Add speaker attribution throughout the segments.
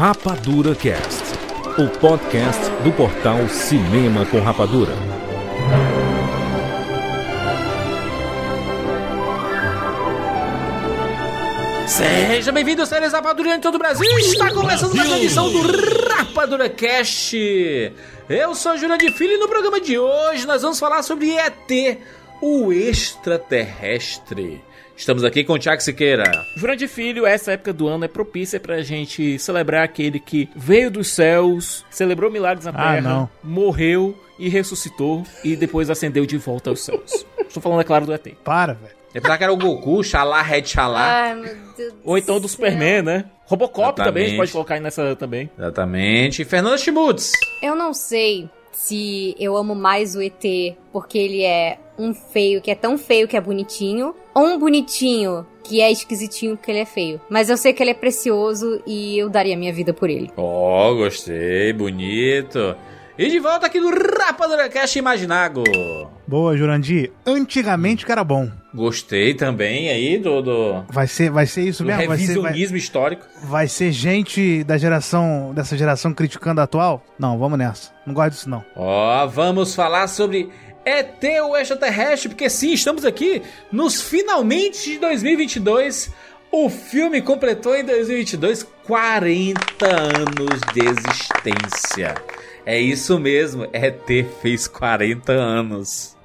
Speaker 1: Rapadura Cast, o podcast do portal Cinema com Rapadura.
Speaker 2: Seja bem-vindo, séries Rapadura em todo o Brasil. Está começando mais uma edição do Rapadura Cast. Eu sou Júlia de Filho e no programa de hoje nós vamos falar sobre ET, o extraterrestre. Estamos aqui com o Tiago Siqueira.
Speaker 3: Jurandir Filho, essa época do ano é propícia pra gente celebrar aquele que veio dos céus, celebrou milagres na
Speaker 4: Ah,
Speaker 3: terra,
Speaker 4: não.
Speaker 3: morreu e ressuscitou e depois ascendeu de volta aos céus. Estou falando, é claro, do ET.
Speaker 4: Para, velho.
Speaker 2: Eu pensava que era o Goku, Xalá, Red Xalá.
Speaker 5: Ai, meu Deus
Speaker 3: Ou então do Superman, né? Robocop também, a
Speaker 2: Exatamente.
Speaker 3: gente pode colocar aí nessa também.
Speaker 2: Exatamente. Fernanda Schmutz.
Speaker 5: Eu não sei se eu amo mais o ET porque ele é um feio que é tão feio que é bonitinho, ou um bonitinho que é esquisitinho porque ele é feio. Mas eu sei que ele é precioso e eu daria minha vida por ele.
Speaker 2: Ó, gostei, bonito. E de volta aqui no Rapadura Cast Imaginago.
Speaker 4: Boa, Jurandir. Antigamente que era bom.
Speaker 2: Gostei também aí do, do,
Speaker 4: Vai ser, vai ser isso mesmo? Vai ser, vai,
Speaker 2: revisionismo histórico.
Speaker 4: vai ser gente da geração, dessa geração criticando a atual? Não, vamos nessa. Não gosto disso, não.
Speaker 2: Ó, vamos falar sobre ET o extraterrestre, porque sim, estamos aqui nos finalmente de 2022. O filme completou em 2022 40 anos de existência. É isso mesmo, ET fez 40 anos.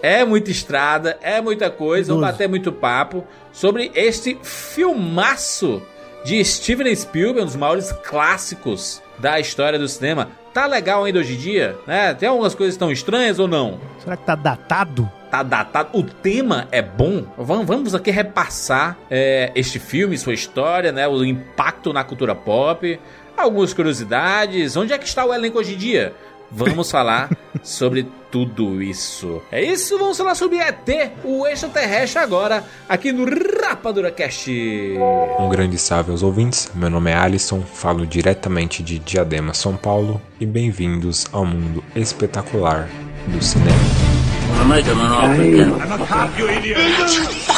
Speaker 2: É muita estrada, é muita coisa, vamos bater muito papo sobre este filmaço de Steven Spielberg, um dos maiores clássicos da história do cinema. Tá legal ainda hoje em dia, né? Tem algumas coisas que estão estranhas ou não?
Speaker 4: Será que tá datado?
Speaker 2: Tá datado. O tema é bom. Vamos, vamos aqui repassar é, este filme, sua história, né? O impacto na cultura pop, algumas curiosidades. Onde é que está o elenco hoje em dia? Vamos falar sobre tudo isso. É isso, vamos falar sobre ET, o extraterrestre agora, aqui no Rapadura Cast.
Speaker 6: Um grande salve aos ouvintes, meu nome é Alisson, falo diretamente de Diadema, São Paulo e bem-vindos ao mundo espetacular do cinema.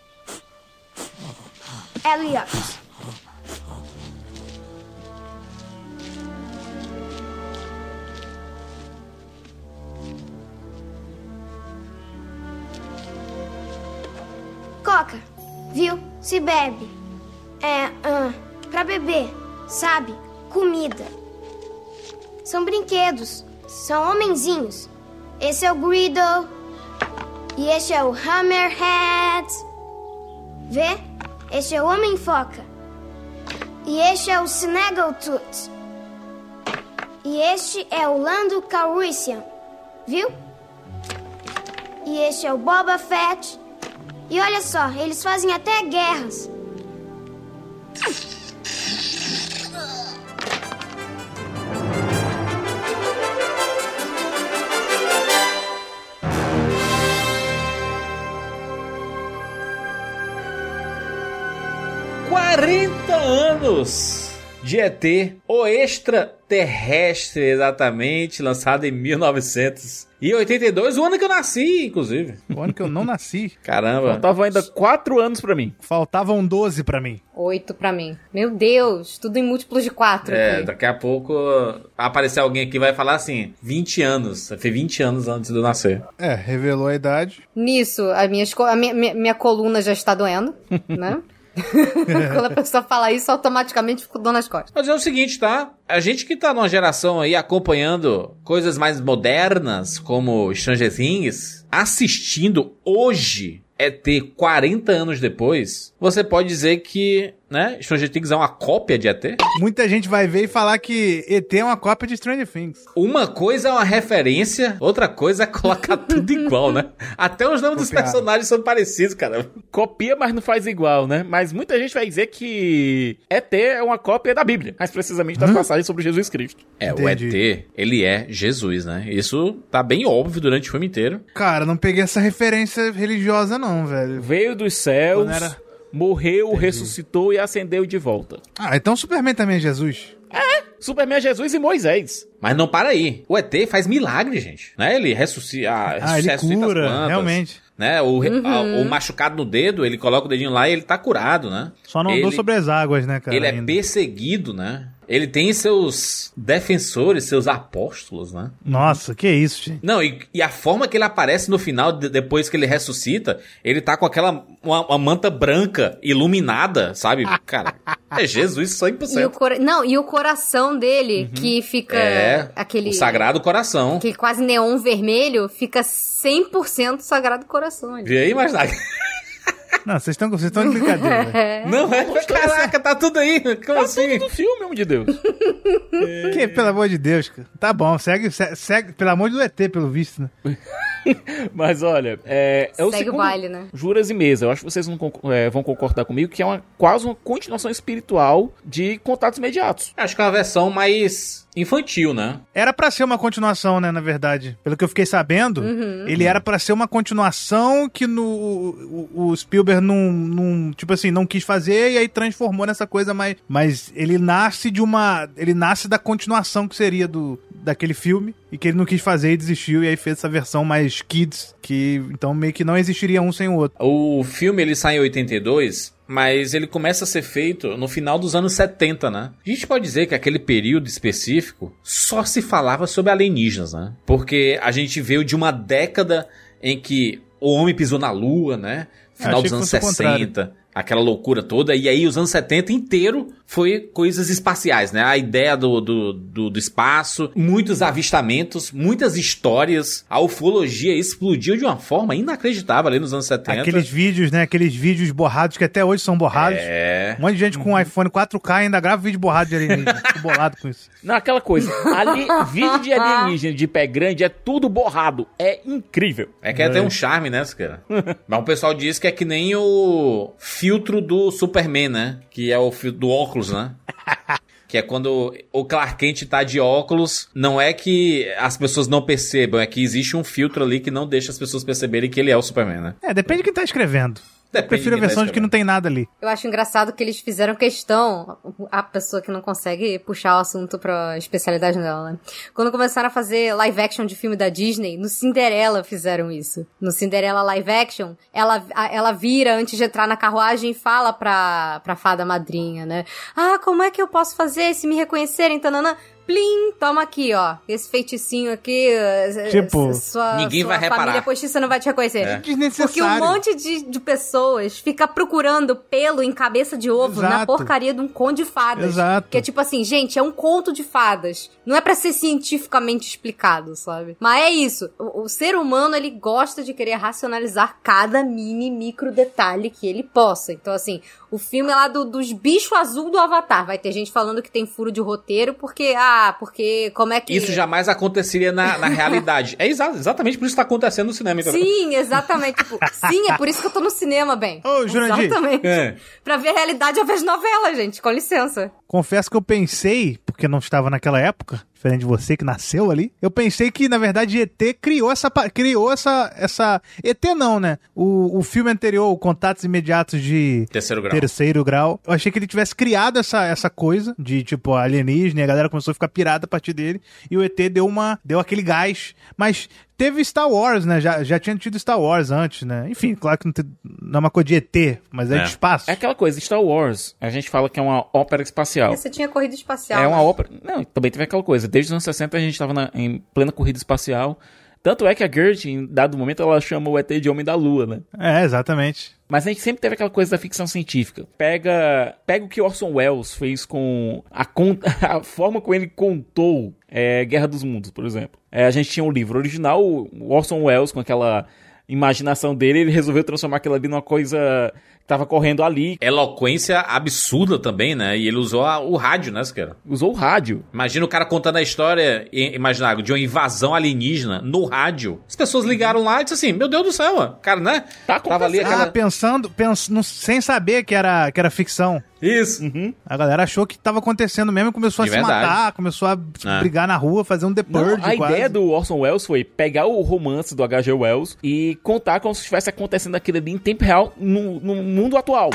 Speaker 7: Elliot. Coca, viu? Se bebe. É, pra beber, sabe? Comida. São brinquedos. São homenzinhos. Esse é o Griddle. E este é o Hammerhead. Vê? Este é o Homem-Foca. E este é o Snaggletooth. E este é o Lando Calrissian. Viu? E este é o Boba Fett. E olha só, eles fazem até guerras.
Speaker 2: Anos de ET, o extraterrestre, exatamente, lançado em 1982, o ano que eu nasci, inclusive.
Speaker 4: O ano que eu não nasci.
Speaker 2: Caramba.
Speaker 3: Faltavam ainda quatro anos pra mim.
Speaker 4: Faltavam 12 pra mim.
Speaker 5: Oito pra mim. Meu Deus, tudo em múltiplos de quatro.
Speaker 2: É,
Speaker 5: aqui.
Speaker 2: daqui a pouco aparecer alguém aqui e vai falar assim: 20 anos. Foi 20 anos antes de eu nascer.
Speaker 4: É, revelou a idade.
Speaker 5: Nisso, a minha, a minha, minha, minha coluna já está doendo, né? Quando a pessoa fala isso, automaticamente fico dando as costas.
Speaker 2: Mas é o seguinte, tá? A gente que tá numa geração aí acompanhando coisas mais modernas, como Stranger Things, assistindo hoje ET 40 anos depois, você pode dizer que né? Stranger Things é uma cópia de ET?
Speaker 4: Muita gente vai ver e falar que ET é uma cópia de Stranger Things.
Speaker 2: Uma coisa é uma referência, outra coisa é colocar tudo igual, né? Até os nomes dos
Speaker 4: Copiado.
Speaker 2: personagens são parecidos, cara.
Speaker 3: Copia, mas não faz igual, né? Mas muita gente vai dizer que ET é uma cópia da Bíblia, mais precisamente das passagens sobre Jesus Cristo.
Speaker 2: É,
Speaker 4: Entendi.
Speaker 2: o ET, ele é Jesus, né? Isso tá bem óbvio durante o filme inteiro.
Speaker 4: Cara, não peguei essa referência religiosa não, velho.
Speaker 3: Veio dos céus,
Speaker 4: Quando era-
Speaker 3: morreu, ressuscitou e ascendeu de volta.
Speaker 4: Ah, então Superman também é Jesus.
Speaker 3: Superman é Jesus e Moisés.
Speaker 2: Mas não para aí. O ET faz milagre, gente. Né? Ele ressuscita,
Speaker 4: Ah, ele
Speaker 2: ressuscita as
Speaker 4: cura,
Speaker 2: plantas,
Speaker 4: realmente.
Speaker 2: Né? O, a- o machucado no dedo, ele coloca o dedinho lá e ele tá curado, né?
Speaker 4: Só não
Speaker 2: ele,
Speaker 4: andou sobre as águas, né, cara?
Speaker 2: Ele é
Speaker 4: ainda.
Speaker 2: perseguido, né? Ele tem seus defensores, seus apóstolos, né?
Speaker 4: Nossa, que isso, gente.
Speaker 2: Não, e, e a forma que ele aparece no final, de- depois que ele ressuscita, ele tá com aquela uma, uma manta branca, iluminada, sabe? Cara, é Jesus
Speaker 5: E o
Speaker 2: 100%.
Speaker 5: cora... Não, e o coração dele, que fica
Speaker 2: É,
Speaker 5: aquele.
Speaker 2: o Sagrado Coração.
Speaker 5: Aquele quase neon vermelho, fica 100% Sagrado Coração. ali.
Speaker 2: Vê aí, mas nada.
Speaker 4: Não, vocês estão vocês estão de brincadeira. velho.
Speaker 2: Não, é. Caraca, tá tudo aí. Como assim?
Speaker 3: Do filme, homem de Deus.
Speaker 4: Que, pelo amor de Deus, cara. Tá bom, segue, se- segue, pelo amor do ET, pelo visto, né?
Speaker 3: Mas olha, é, é o
Speaker 5: Segue o baile, né?
Speaker 3: Juras e Mesa. Eu acho que vocês não concor- é, vão concordar comigo que é uma, quase uma continuação espiritual de Contatos Imediatos.
Speaker 2: Acho que é uma versão mais infantil, né?
Speaker 4: Era pra ser uma continuação, né, na verdade. Pelo que eu fiquei sabendo, ele era pra ser uma continuação que no, o, o Spielberg não, não, tipo assim, não quis fazer e aí transformou nessa coisa mais... Mas ele nasce de uma... Ele nasce da continuação que seria do daquele filme e que ele não quis fazer e desistiu e aí fez essa versão mais kids, que então meio que não existiria um sem o outro.
Speaker 2: O filme ele sai em 82, mas ele começa a ser feito no final dos anos 70, né? A gente pode dizer que aquele período específico só se falava sobre alienígenas, né? Porque a gente veio de uma década em que o homem pisou na lua, né? Final dos anos
Speaker 4: fosse o contrário.
Speaker 2: 60, aquela loucura toda, e aí os anos 70 inteiro foi coisas espaciais, né? A ideia do, do, do, do espaço, muitos avistamentos, muitas histórias, a ufologia explodiu de uma forma inacreditável ali nos anos 70.
Speaker 4: Aqueles vídeos, né, aqueles vídeos borrados que até hoje são borrados.
Speaker 2: É.
Speaker 4: Um monte de gente com iPhone 4K ainda grava vídeo borrado de alienígena. Fico bolado com isso.
Speaker 3: Não, aquela coisa. Ali, vídeo de alienígena de pé grande é tudo borrado. É incrível.
Speaker 2: É que tem um charme, né, cara? Mas o pessoal diz que é que nem o filtro do Superman, né? Que é o filtro do óculos, né? Que é quando o Clark Kent tá de óculos, não é que as pessoas não percebam, é que existe um filtro ali que não deixa as pessoas perceberem que ele é o Superman, né?
Speaker 4: É, depende de quem tá escrevendo.
Speaker 2: Depende
Speaker 4: Prefiro a
Speaker 2: tá
Speaker 4: versão de que não tem nada ali.
Speaker 5: Eu acho engraçado que eles fizeram questão, a pessoa que não consegue puxar o assunto pra especialidade dela, né? Quando começaram a fazer live action de filme da Disney, no Cinderela fizeram isso. No Cinderela live action, ela, ela vira antes de entrar na carruagem e fala pra, pra fada madrinha, né? Ah, como é que eu posso fazer se me reconhecerem, tananã? Plim, toma aqui, ó. Esse feiticinho aqui. eh,
Speaker 4: Tipo,
Speaker 5: eh, sua,
Speaker 2: ninguém
Speaker 5: sua
Speaker 2: vai reparar.
Speaker 5: família postiça não vai te reconhecer.
Speaker 2: É.
Speaker 5: Porque um monte de, de pessoas fica procurando pelo em cabeça de ovo na
Speaker 4: Exato.
Speaker 5: porcaria de um conto de fadas.
Speaker 4: Exato.
Speaker 5: Que é tipo assim, gente, é um conto de fadas. Não é pra ser cientificamente explicado, sabe? Mas é isso. O, o ser humano, ele gosta de querer racionalizar cada mini, micro detalhe que ele possa. Então, assim, o filme lá do- dos bichos azul do Avatar. Vai ter gente falando que tem furo de roteiro porque, ah, porque como é que...
Speaker 2: Isso jamais aconteceria na, na realidade. É exa- exatamente por isso que tá acontecendo no cinema, entendeu?
Speaker 5: Sim, exatamente. Tipo, sim, é por isso que eu tô no cinema, bem.
Speaker 4: Ô, Jurandir.
Speaker 5: Exatamente.
Speaker 2: É.
Speaker 5: Pra ver a realidade, eu vejo novela, gente. Com licença.
Speaker 4: Confesso que eu pensei, porque não estava naquela época, diferente de você que nasceu ali, eu pensei que, na verdade, ET criou essa. Criou essa. essa ET não, né? O, o filme anterior, o Contatos Imediatos de
Speaker 2: Terceiro grau.
Speaker 4: terceiro grau. Eu achei que ele tivesse criado essa, essa coisa de, tipo, alienígena, e a galera começou a ficar pirada a partir dele, e o ET deu uma. deu aquele gás. Mas teve Star Wars, né? Já, já tinha tido Star Wars antes, né? Enfim, claro que não, tem- não é uma coisa de ET, mas é,
Speaker 2: É.
Speaker 4: de espaço.
Speaker 3: É aquela coisa, Star Wars, a gente fala que é uma ópera espacial.
Speaker 5: Você tinha corrida espacial.
Speaker 3: É uma
Speaker 5: né?
Speaker 3: ópera. Não, também teve aquela coisa. Desde os anos 60 a gente tava na- em plena corrida espacial. Tanto é que a Gert, em dado momento, ela chama o ET de Homem da Lua, né?
Speaker 4: É, exatamente.
Speaker 3: Mas a gente sempre teve aquela coisa da ficção científica. Pega, pega o que Orson Welles fez com a, a forma como ele contou é, Guerra dos Mundos, por exemplo. É, a gente tinha um livro original, o Orson Welles com aquela imaginação dele, ele resolveu transformar aquilo ali numa coisa tava correndo ali.
Speaker 2: Eloquência absurda também, né? E ele usou a- o rádio, né, Siqueira?
Speaker 3: Usou o rádio.
Speaker 2: Imagina o cara contando a história, imaginar, de uma invasão alienígena no rádio. As pessoas ligaram lá e disseram assim, meu Deus do céu, cara, né?
Speaker 3: Tá
Speaker 2: Tava ali
Speaker 3: acontecendo.
Speaker 4: Ah,
Speaker 2: aquela...
Speaker 4: pensando, pens, sem saber que era, que era ficção.
Speaker 2: Isso.
Speaker 4: A galera achou que tava acontecendo mesmo e começou a
Speaker 2: De
Speaker 4: se
Speaker 2: verdade.
Speaker 4: matar, começou a
Speaker 2: É.
Speaker 4: brigar na rua, fazer um The
Speaker 3: Não, a
Speaker 4: quase.
Speaker 3: ideia do Orson Welles foi pegar o romance do H.G. Wells e contar como se estivesse acontecendo aquilo ali em tempo real no, no mundo atual.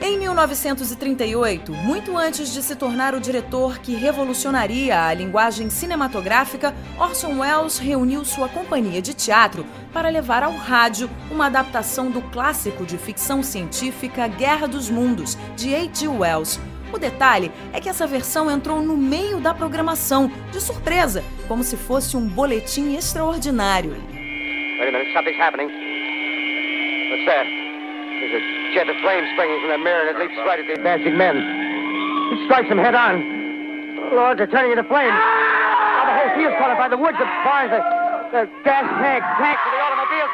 Speaker 8: Em 1938, muito antes de se tornar o diretor que revolucionaria a linguagem cinematográfica, Orson Welles reuniu sua companhia de teatro para levar ao rádio uma adaptação do clássico de ficção científica Guerra dos Mundos, de H.G. Wells. O detalhe é que essa versão entrou no meio da programação, de surpresa, como se fosse um boletim extraordinário.
Speaker 9: Wait a minute, something's happening. What's that? There's a jet of flame springing from the mirror and it leaps right at the advancing men. It strikes them head on. Lord, they're turning into flames. Now the whole field's caught by the woods, the barns, the, the gas tanks, tanks for the automobiles.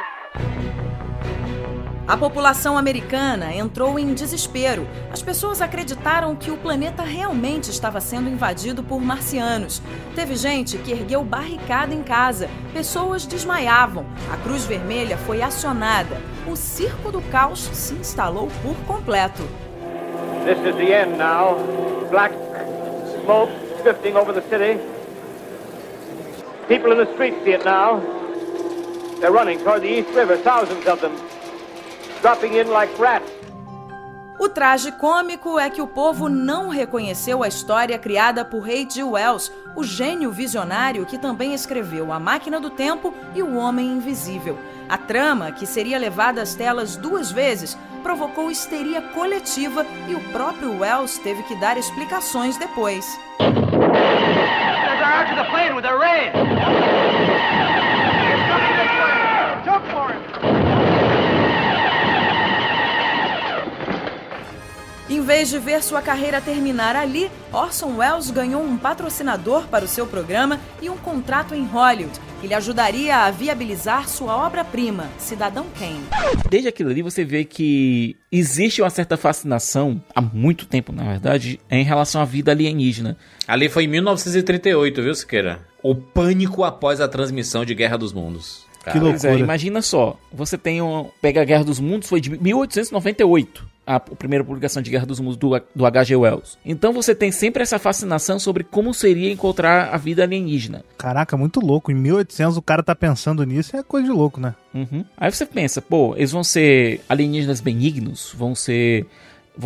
Speaker 8: A população americana entrou em desespero. As pessoas acreditaram que o planeta realmente estava sendo invadido por marcianos. Teve gente que ergueu barricada em casa. Pessoas desmaiavam. A Cruz Vermelha foi acionada. O circo do caos se instalou por completo.
Speaker 9: This is the end now. Black smoke drifting over the city. People in the see it now. They're running toward the East River, thousands of them. Dropping in like rats.
Speaker 8: O traje cômico é que o povo não reconheceu a história criada por H.G. Wells, o gênio visionário que também escreveu A Máquina do Tempo e O Homem Invisível. A trama, que seria levada às telas duas vezes, provocou histeria coletiva e o próprio Wells teve que dar explicações depois.
Speaker 9: They're after the plane with their rain. Jump for it.
Speaker 8: Em vez de ver sua carreira terminar ali, Orson Welles ganhou um patrocinador para o seu programa e um contrato em Hollywood, que lhe ajudaria a viabilizar sua obra-prima, Cidadão Kane.
Speaker 3: Desde aquilo ali você vê que existe uma certa fascinação, há muito tempo na verdade, em relação à vida alienígena.
Speaker 2: Ali foi em 1938, viu, Siqueira? O pânico após a transmissão de Guerra dos Mundos. Cara,
Speaker 4: Que
Speaker 3: é,
Speaker 4: loucura.
Speaker 3: imagina só, você tem um. Pega a Guerra dos Mundos, foi de 1898. A a primeira publicação de Guerra dos Mundos do, do H.G. Wells. Então você tem sempre essa fascinação sobre como seria encontrar a vida alienígena.
Speaker 4: Caraca, muito louco. Em 1800 o cara tá pensando nisso, é coisa de louco, né?
Speaker 3: Uhum. Aí você pensa, pô, eles vão ser alienígenas benignos, vão ser,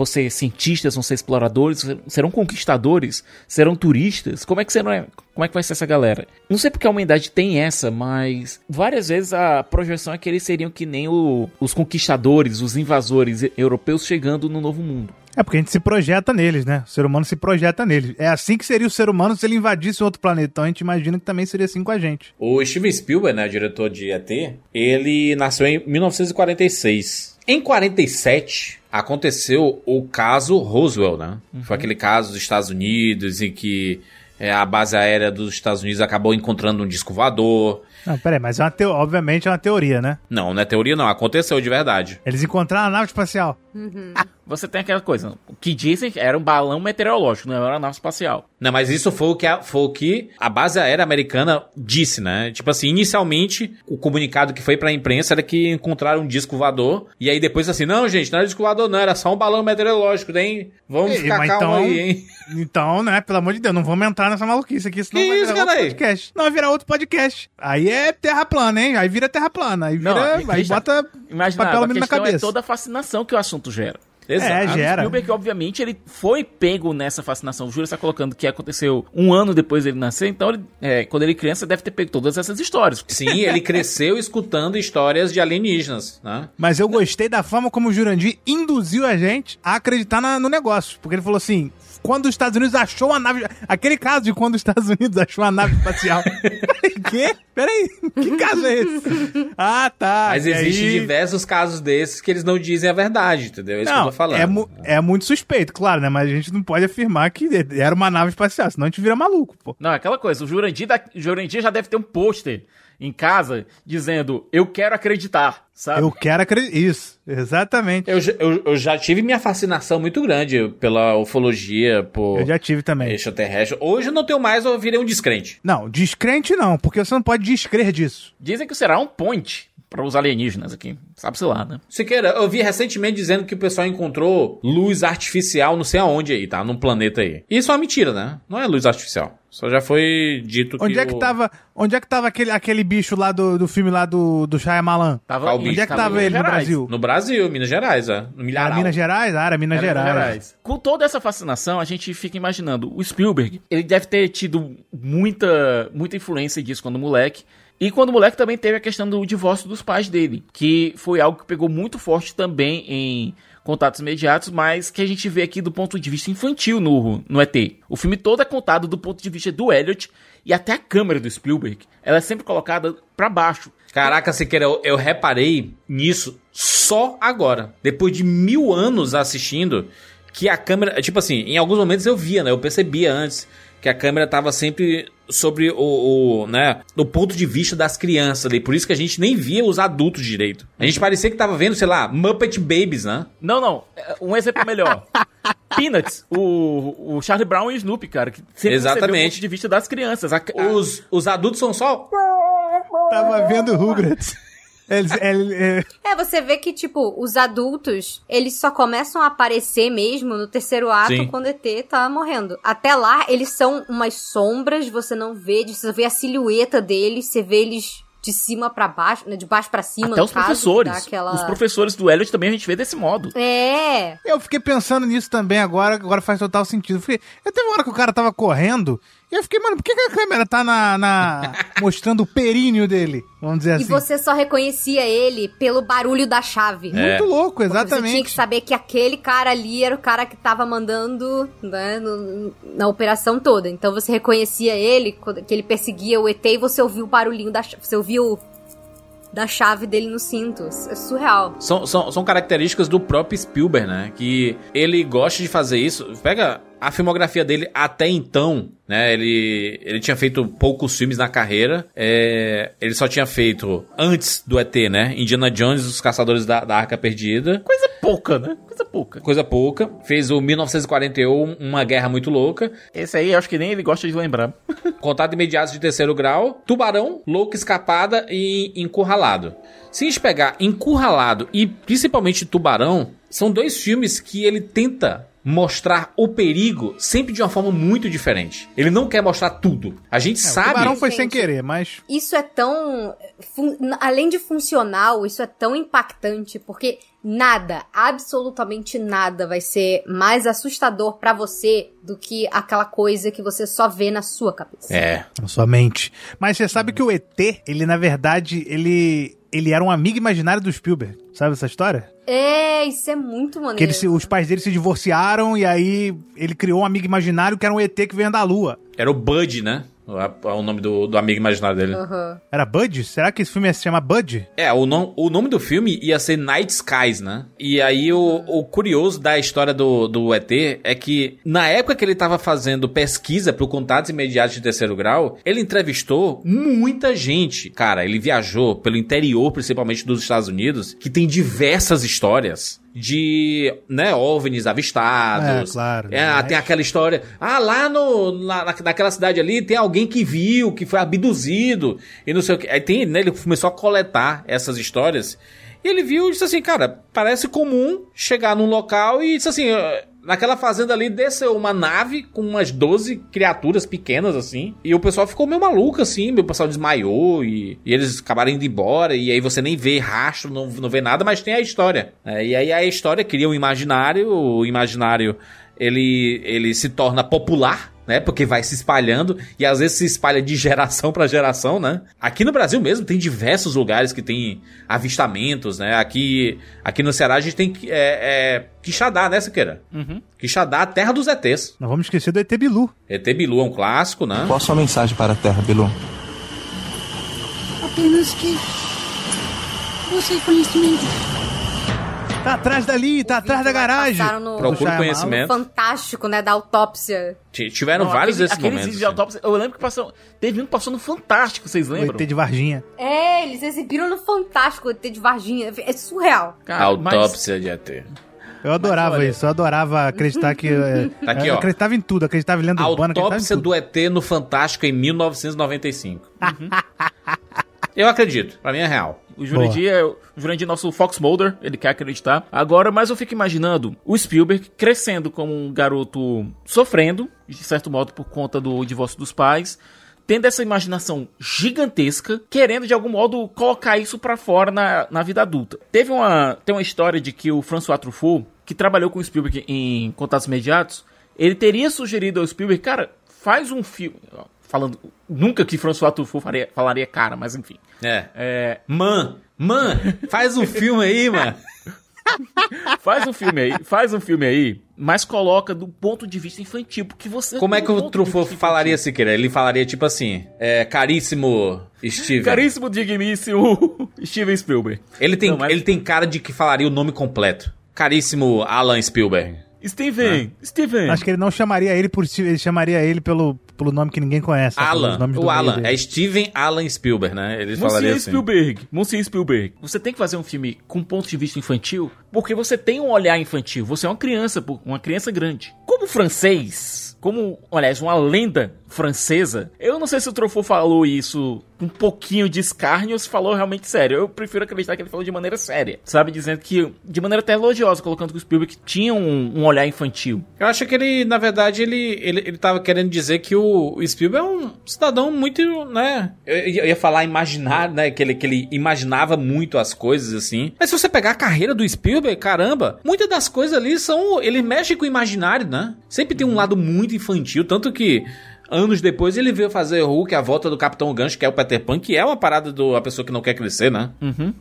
Speaker 3: ser cientistas, vão ser exploradores, serão conquistadores, serão turistas. Como é que serão, como é que vai ser essa galera? Não sei porque a humanidade tem essa, mas várias vezes a projeção é que eles seriam que nem o- os conquistadores, os invasores europeus chegando no novo mundo.
Speaker 4: É porque a gente se projeta neles, né? O ser humano se projeta neles. É assim que seria o ser humano se ele invadisse outro planeta. Então a gente imagina que também seria assim com a gente.
Speaker 2: O Steven Spielberg, né, diretor de ET, ele nasceu em 1946. Em 47 aconteceu o caso Roswell, né? Foi aquele caso dos Estados Unidos em que é, a base aérea dos Estados Unidos acabou encontrando um disco voador.
Speaker 4: Não, peraí, mas é uma teo... obviamente é uma teoria, né?
Speaker 2: Não, não é teoria não, aconteceu de verdade.
Speaker 4: Eles encontraram a nave espacial.
Speaker 3: Você tem aquela coisa, o que dizem que era um balão meteorológico, não era uma nave espacial.
Speaker 2: Não, mas isso foi o que a, foi o que a base aérea americana disse, né? Tipo assim, inicialmente, o comunicado que foi pra imprensa era que encontraram um disco voador. E aí depois assim, não, gente, não era disco voador, não, era só um balão meteorológico, hein? Vamos
Speaker 4: Ei,
Speaker 2: ficar calmo
Speaker 4: então-
Speaker 2: aí, hein?
Speaker 4: Então, né, pelo amor de Deus, não vamos entrar nessa maluquice aqui, senão
Speaker 2: Que
Speaker 4: vai
Speaker 2: isso,
Speaker 4: virar outro
Speaker 2: aí?
Speaker 4: podcast. Não, vai virar outro podcast. Aí é terra plana, hein? Aí vira terra plana. Aí vira.
Speaker 3: Não,
Speaker 4: aí
Speaker 3: Christian,
Speaker 4: bota
Speaker 3: Imagina,
Speaker 4: papel
Speaker 3: a
Speaker 4: alumínio na
Speaker 3: questão
Speaker 4: cabeça.
Speaker 3: é toda a fascinação que o assunto gera.
Speaker 4: É, gera.
Speaker 3: Spielberg, obviamente, ele foi pego nessa fascinação. O Júlio está colocando que aconteceu um ano depois dele nascer, então, ele, é, quando ele criança, deve ter pego todas essas histórias.
Speaker 2: Sim, ele cresceu escutando histórias de alienígenas, né?
Speaker 4: Mas eu gostei da forma como o Jurandir induziu a gente a acreditar na- no negócio. Porque ele falou assim: quando os Estados Unidos achou uma nave. Aquele caso de quando os Estados Unidos achou uma nave espacial. Quê? Peraí, que caso é esse? Ah, tá.
Speaker 2: Mas
Speaker 4: e
Speaker 2: existem
Speaker 4: aí-
Speaker 2: diversos casos desses que eles não dizem a verdade, entendeu? É isso que eu
Speaker 4: Não,
Speaker 2: tô falando.
Speaker 4: é, mu- é muito suspeito, claro, né? Mas a gente não pode afirmar que era uma nave espacial, senão a gente vira maluco, pô.
Speaker 3: Não, é aquela coisa, o Jurandir, da, o Jurandir já deve ter um pôster em casa dizendo, eu quero acreditar, sabe?
Speaker 4: Eu quero acreditar. Isso, exatamente.
Speaker 2: Eu, já- eu, eu já tive minha fascinação muito grande pela ufologia, por
Speaker 4: Eu já tive também.
Speaker 2: extraterrestre. Hoje eu não tenho mais, eu virei um descrente.
Speaker 4: Não, descrente não, porque você não pode descrer disso.
Speaker 3: Dizem que será um point para os alienígenas aqui. Sabe-se lá, né?
Speaker 2: Siqueira, eu vi recentemente dizendo que o pessoal encontrou luz artificial não sei aonde aí, tá? Num planeta aí. Isso é uma mentira, né? Não é luz artificial. Só já foi dito
Speaker 4: Onde
Speaker 2: que
Speaker 4: é que
Speaker 2: o-
Speaker 4: tava, onde é que tava aquele, aquele bicho lá do, do filme lá do, do Shyamalan?
Speaker 3: Tava
Speaker 2: Qual
Speaker 3: em-
Speaker 2: bicho?
Speaker 4: Onde é que
Speaker 3: tava
Speaker 4: tava ele no. Brasil?
Speaker 2: No Brasil, Minas Gerais, é. No
Speaker 4: Era
Speaker 2: Milharal.
Speaker 4: Minas Gerais? Ah, era Minas
Speaker 3: Era
Speaker 4: Gerais.
Speaker 3: Minas Gerais. Com toda essa fascinação, a gente fica imaginando, o Spielberg, ele deve ter tido muita, muita influência disso quando moleque. E quando moleque também teve a questão do divórcio dos pais dele, que foi algo que pegou muito forte também em contatos imediatos, mas que a gente vê aqui do ponto de vista infantil no, no ET. O filme todo é contado do ponto de vista do Elliot e até a câmera do Spielberg, ela é sempre colocada pra baixo.
Speaker 2: Caraca, Siqueira, eu, eu reparei nisso só agora. Depois de mil anos assistindo, que a câmera. Tipo assim, em alguns momentos eu via, né? Eu percebia antes que a câmera tava sempre sobre o, o, né, do ponto de vista das crianças ali. Por isso que a gente nem via os adultos direito. A gente parecia que tava vendo, sei lá, Muppet Babies, né?
Speaker 3: Não, não. é, Um exemplo melhor. Peanuts, o, o Charlie Brown e o Snoopy, cara. Que sempre o
Speaker 2: Exatamente.
Speaker 3: ponto de vista das crianças. A- a-
Speaker 2: Os, os adultos são só.
Speaker 4: Tava vendo Rugrats. Eles, ele- é,
Speaker 5: É, você vê que, tipo, os adultos, eles só começam a aparecer mesmo no terceiro ato
Speaker 2: Sim.
Speaker 5: quando o ET tá morrendo. Até lá, eles são umas sombras, você não vê, você vê a silhueta deles, você vê eles de cima pra baixo, né, de baixo pra cima,
Speaker 3: até os
Speaker 5: caso,
Speaker 3: professores.
Speaker 5: aquela-
Speaker 3: Os professores do Elliot também a gente vê desse modo.
Speaker 5: É,
Speaker 4: eu fiquei pensando nisso também agora, agora faz total sentido. Eu Fiquei, eu teve uma hora que o cara tava correndo, e eu fiquei, mano, por que, que a câmera tá na, na- mostrando o períneo dele? Vamos dizer
Speaker 5: e
Speaker 4: assim.
Speaker 5: você só reconhecia ele pelo barulho da chave.
Speaker 2: É.
Speaker 4: Muito louco,
Speaker 5: Porque Você tinha
Speaker 4: exatamente.
Speaker 5: que saber que aquele cara ali era o cara que tava mandando né, no- na operação toda. Então você reconhecia ele, que ele perseguia o ET e você ouvia o barulhinho da chave. Você ouviu da chave dele no cinto. É surreal.
Speaker 2: São, são, são características do próprio Spielberg, né? Que ele gosta de fazer isso. Pega a filmografia dele até então, né? Ele, ele tinha feito poucos filmes na carreira. É, ele só tinha feito, antes do ET, né? Indiana Jones e os Caçadores da, da Arca Perdida.
Speaker 3: Coisa pouca, né? Coisa pouca.
Speaker 2: Coisa pouca. Fez o 1941, Uma Guerra Muito Louca.
Speaker 3: Esse aí eu acho que nem ele gosta de lembrar.
Speaker 2: Contato imediato de terceiro grau, Tubarão, Louca Escapada e Encurralado. Se a gente pegar Encurralado e principalmente Tubarão, são dois filmes que ele tenta mostrar o perigo sempre de uma forma muito diferente. Ele não quer mostrar tudo. A gente
Speaker 4: É, o
Speaker 2: sabe.
Speaker 4: tubarão foi
Speaker 5: Gente.
Speaker 4: sem querer, mas
Speaker 5: Isso é tão. fun- Além de funcional, isso é tão impactante, porque nada, absolutamente nada, vai ser mais assustador pra você do que aquela coisa que você só vê na sua cabeça.
Speaker 2: É.
Speaker 4: na sua mente. Mas você sabe que o ET, ele na verdade, ele ele era um amigo imaginário do Spielberg. Sabe essa história?
Speaker 5: É, isso é muito maneiro.
Speaker 4: Que ele se- os pais dele se divorciaram e aí ele criou um amigo imaginário que era um ET que veio da lua.
Speaker 2: Era o Bud, né? É o nome do, do amigo imaginário dele.
Speaker 5: Aham.
Speaker 4: Era Bud? Será que esse filme ia se chamar Bud?
Speaker 2: É, o, nom- o nome do filme ia ser Night Skies, né? E aí o, o curioso da história do, do ET é que na época que ele tava fazendo pesquisa pro Contatos Imediatos de Terceiro Grau, ele entrevistou muita gente. Cara, ele viajou pelo interior, principalmente dos Estados Unidos, que tem diversas histórias de, né, OVNIs avistados.
Speaker 4: É, claro,
Speaker 2: É,
Speaker 4: mas-
Speaker 2: tem aquela história. Ah, lá no, na, naquela cidade ali tem alguém que viu, que foi abduzido e não sei o que. Aí tem, né, ele começou a coletar essas histórias. E ele viu e disse assim, cara, parece comum chegar num local e disse assim, naquela fazenda ali desceu uma nave com umas 12 criaturas pequenas assim. E o pessoal ficou meio maluco assim, o pessoal desmaiou e, e eles acabaram indo embora. E aí você nem vê rastro, não, não vê nada, mas tem a história. É, e aí a história cria um imaginário, o imaginário ele, ele se torna popular, né? Porque vai se espalhando e às vezes se espalha de geração para geração, né? Aqui no Brasil mesmo tem diversos lugares que tem avistamentos, né? Aqui, aqui no Ceará a gente tem é, é, Quixadá, né, Siqueira?
Speaker 3: Uhum.
Speaker 2: Quixadá, a terra dos ETs.
Speaker 4: Não vamos esquecer do ET Bilu.
Speaker 2: ET Bilu é um clássico, né?
Speaker 10: Qual a sua mensagem para a Terra, Bilu?
Speaker 11: Apenas que você é conhecimento.
Speaker 4: Tá atrás dali, tá atrás da garagem.
Speaker 5: Passaram no,
Speaker 2: Procura
Speaker 4: Shyamalan.
Speaker 2: conhecimento.
Speaker 5: fantástico, né, da autópsia.
Speaker 2: T- Tiveram
Speaker 3: Não,
Speaker 2: vários
Speaker 3: aquele-
Speaker 2: desses momentos.
Speaker 3: de autópsia. Eu lembro que passou. Teve um que passou no Fantástico, vocês
Speaker 4: O
Speaker 3: lembram?
Speaker 4: ET de Varginha.
Speaker 5: É, eles exibiram no Fantástico, o ET de Varginha. É surreal.
Speaker 3: Cara, mas-
Speaker 2: Autópsia de ET.
Speaker 4: Eu adorava
Speaker 3: olha-
Speaker 4: isso, eu adorava acreditar que. é,
Speaker 2: Tá aqui,
Speaker 4: eu
Speaker 2: ó.
Speaker 4: acreditava em tudo, acreditava em lenda urbana,
Speaker 2: Autópsia do ET no Fantástico em 1995. Eu acredito, pra mim é real.
Speaker 3: O Jurandir é o Jurandir, nosso Fox Mulder, ele quer acreditar. Agora, mas eu fico imaginando o Spielberg crescendo como um garoto sofrendo, de certo modo, por conta do divórcio dos pais. Tendo essa imaginação gigantesca, querendo de algum modo colocar isso pra fora na, na vida adulta. Teve uma, tem uma história de que o François Truffaut, que trabalhou com o Spielberg em Contatos Imediatos, ele teria sugerido ao Spielberg, cara, faz um filme. Falando, nunca que François Truffaut faria- falaria cara, mas enfim.
Speaker 2: É.
Speaker 3: É,
Speaker 2: Man, man, faz um filme aí, mano.
Speaker 3: Faz um filme aí, faz um filme aí, mas coloca do ponto de vista infantil, porque você.
Speaker 2: Como é que o Truffaut falaria. Siqueira? Ele falaria tipo assim, é, caríssimo Steven.
Speaker 3: Caríssimo, digníssimo Steven Spielberg.
Speaker 2: Ele tem,
Speaker 3: Não, mas-
Speaker 2: ele tem cara de que falaria o nome completo. Caríssimo Alan Spielberg.
Speaker 3: Steven, Steven.
Speaker 4: Acho que ele não chamaria ele por si- ele chamaria ele pelo, pelo nome que ninguém conhece. sabe?
Speaker 2: Alan, o Alan,
Speaker 4: dele.
Speaker 2: é Steven Alan Spielberg, né? Ele falaria assim.
Speaker 3: Spielberg, Monsieur Spielberg, você tem que fazer um filme com ponto de vista infantil, porque você tem um olhar infantil, você é uma criança, pô, uma criança grande. Como francês, como, aliás, uma lenda francesa, eu não sei se o Truffaut falou isso um pouquinho de escárnio ou se falou realmente sério. Eu prefiro acreditar que ele falou de maneira séria, sabe? Dizendo que, de maneira até elogiosa, colocando que o Spielberg tinha um, um olhar infantil.
Speaker 2: Eu acho que ele, na verdade, ele, ele, ele tava querendo dizer que o, Spielberg é um cidadão muito, né? Eu, eu ia falar imaginar, né? Que ele, que ele imaginava muito as coisas, assim. Mas se você pegar a carreira do Spielberg, caramba, muitas das coisas ali são. Ele mexe com o imaginário, né? Sempre tem um lado muito infantil, tanto que. Anos depois ele veio fazer Hulk, a volta do Capitão Gancho, que é o Peter Pan, que é uma parada do a pessoa que não quer crescer, né?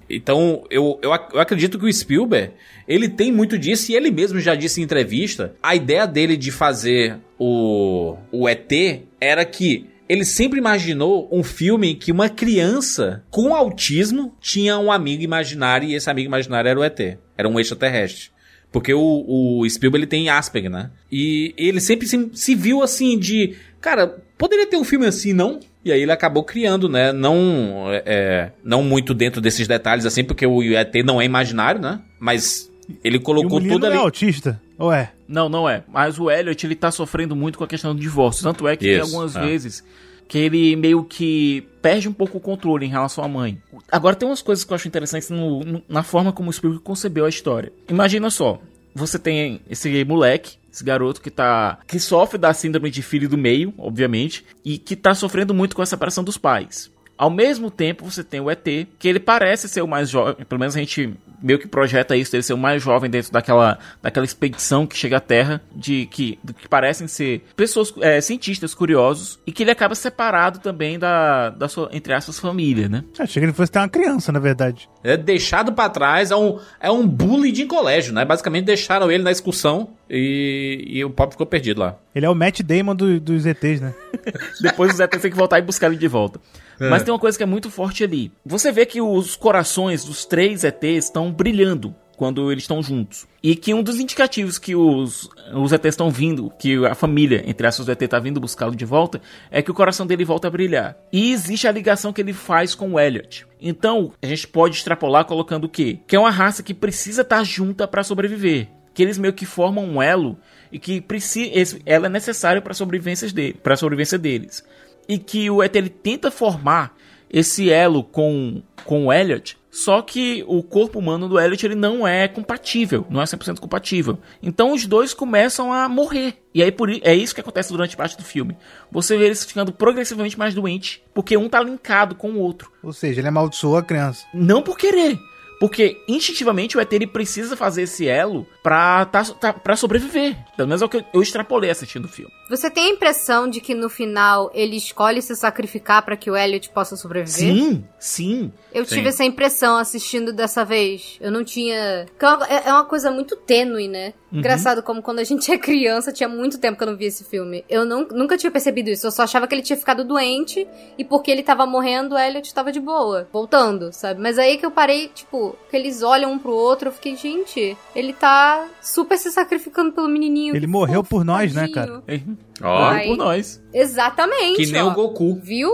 Speaker 2: Então, eu, eu, eu acredito que o Spielberg, ele tem muito disso, e ele mesmo já disse em entrevista, a ideia dele de fazer o, o ET era que ele sempre imaginou um filme em que uma criança com autismo tinha um amigo imaginário, e esse amigo imaginário era o ET, era um extraterrestre. Porque o, o Spielberg ele tem Asperger, né? E ele sempre se, se viu assim de. Cara, poderia ter um filme assim, não? E aí ele acabou criando, né? Não, é, é, não muito dentro desses detalhes assim, porque o ET não é imaginário, né? Mas ele
Speaker 4: E o
Speaker 2: colocou
Speaker 4: menino
Speaker 2: tudo
Speaker 4: é
Speaker 2: ali.
Speaker 4: autista? Ou é?
Speaker 3: Não, não é. Mas o Elliot, ele tá sofrendo muito com a questão do divórcio. Tanto é que tem
Speaker 2: Isso,
Speaker 3: algumas
Speaker 2: é.
Speaker 3: vezes que ele meio que perde um pouco o controle em relação à mãe. Agora, tem umas coisas que eu acho interessantes no- no- na forma como o Spielberg concebeu a história. Imagina só, você tem esse moleque, esse garoto que tá. que sofre da síndrome de filho do meio, obviamente, e que tá sofrendo muito com a separação dos pais. Ao mesmo tempo, você tem o ET, que ele parece ser o mais jovem, pelo menos a gente meio que projeta isso, dele ser o mais jovem dentro daquela, daquela expedição que chega à Terra, de que, do que parecem ser pessoas, é, cientistas curiosos, e que ele acaba separado também da, da sua, entre aspas, família, né?
Speaker 4: Achei que ele fosse ter uma criança, na verdade.
Speaker 2: É deixado pra trás, é um, é um bully de colégio, né? Basicamente deixaram ele na excursão e, e o pobre ficou perdido lá.
Speaker 4: Ele é o Matt Damon do- dos ETs, né?
Speaker 3: Depois os ETs têm que voltar e buscar ele de volta. Mas tem uma coisa que é muito forte ali. Você vê que os corações dos três ETs estão brilhando quando eles estão juntos. E que um dos indicativos que os, os ETs estão vindo, que a família, entre aspas, ET tá vindo buscá-lo de volta, é que o coração dele volta a brilhar. E existe a ligação que ele faz com o Elliot. Então, a gente pode extrapolar colocando o quê? Que é uma raça que precisa estar junta para sobreviver. Que eles meio que formam um elo e que precisa, elo é necessário para para sobrevivência deles. E que o ET ele tenta formar esse elo com, com o Elliot, só que o corpo humano do Elliot ele não é compatível, não é 100% compatível. Então os dois começam a morrer. E aí por, é isso que acontece durante parte do filme. Você vê eles ficando progressivamente mais doentes, porque um tá linkado com o outro.
Speaker 4: Ou seja, ele amaldiçoou a criança.
Speaker 3: Não por querer. Porque instintivamente o ET precisa fazer esse elo pra, tá, tá, pra sobreviver. Pelo menos é o que eu, eu extrapolei assistindo o filme.
Speaker 5: Você tem a impressão de que no final ele escolhe se sacrificar pra que o Elliot possa sobreviver?
Speaker 3: Sim, sim.
Speaker 5: Eu
Speaker 2: Sim.
Speaker 5: tive essa impressão assistindo dessa vez. Eu não tinha. É uma, é- é uma coisa muito tênue, né? Engraçado como quando a gente é criança, tinha muito tempo que eu não via esse filme. Eu não, nunca tinha percebido isso. Eu só achava que ele tinha ficado doente e porque ele tava morrendo, o Elliot tava de boa, voltando, sabe? Mas aí que eu parei, tipo, que eles olham um pro outro, eu fiquei, gente, ele tá super se sacrificando pelo menininho.
Speaker 4: Ele morreu por nós, né, cara?
Speaker 2: Ó,
Speaker 5: Ai.
Speaker 3: Por nós.
Speaker 5: Exatamente.
Speaker 2: que nem
Speaker 5: ó.
Speaker 2: o Goku.
Speaker 5: Viu?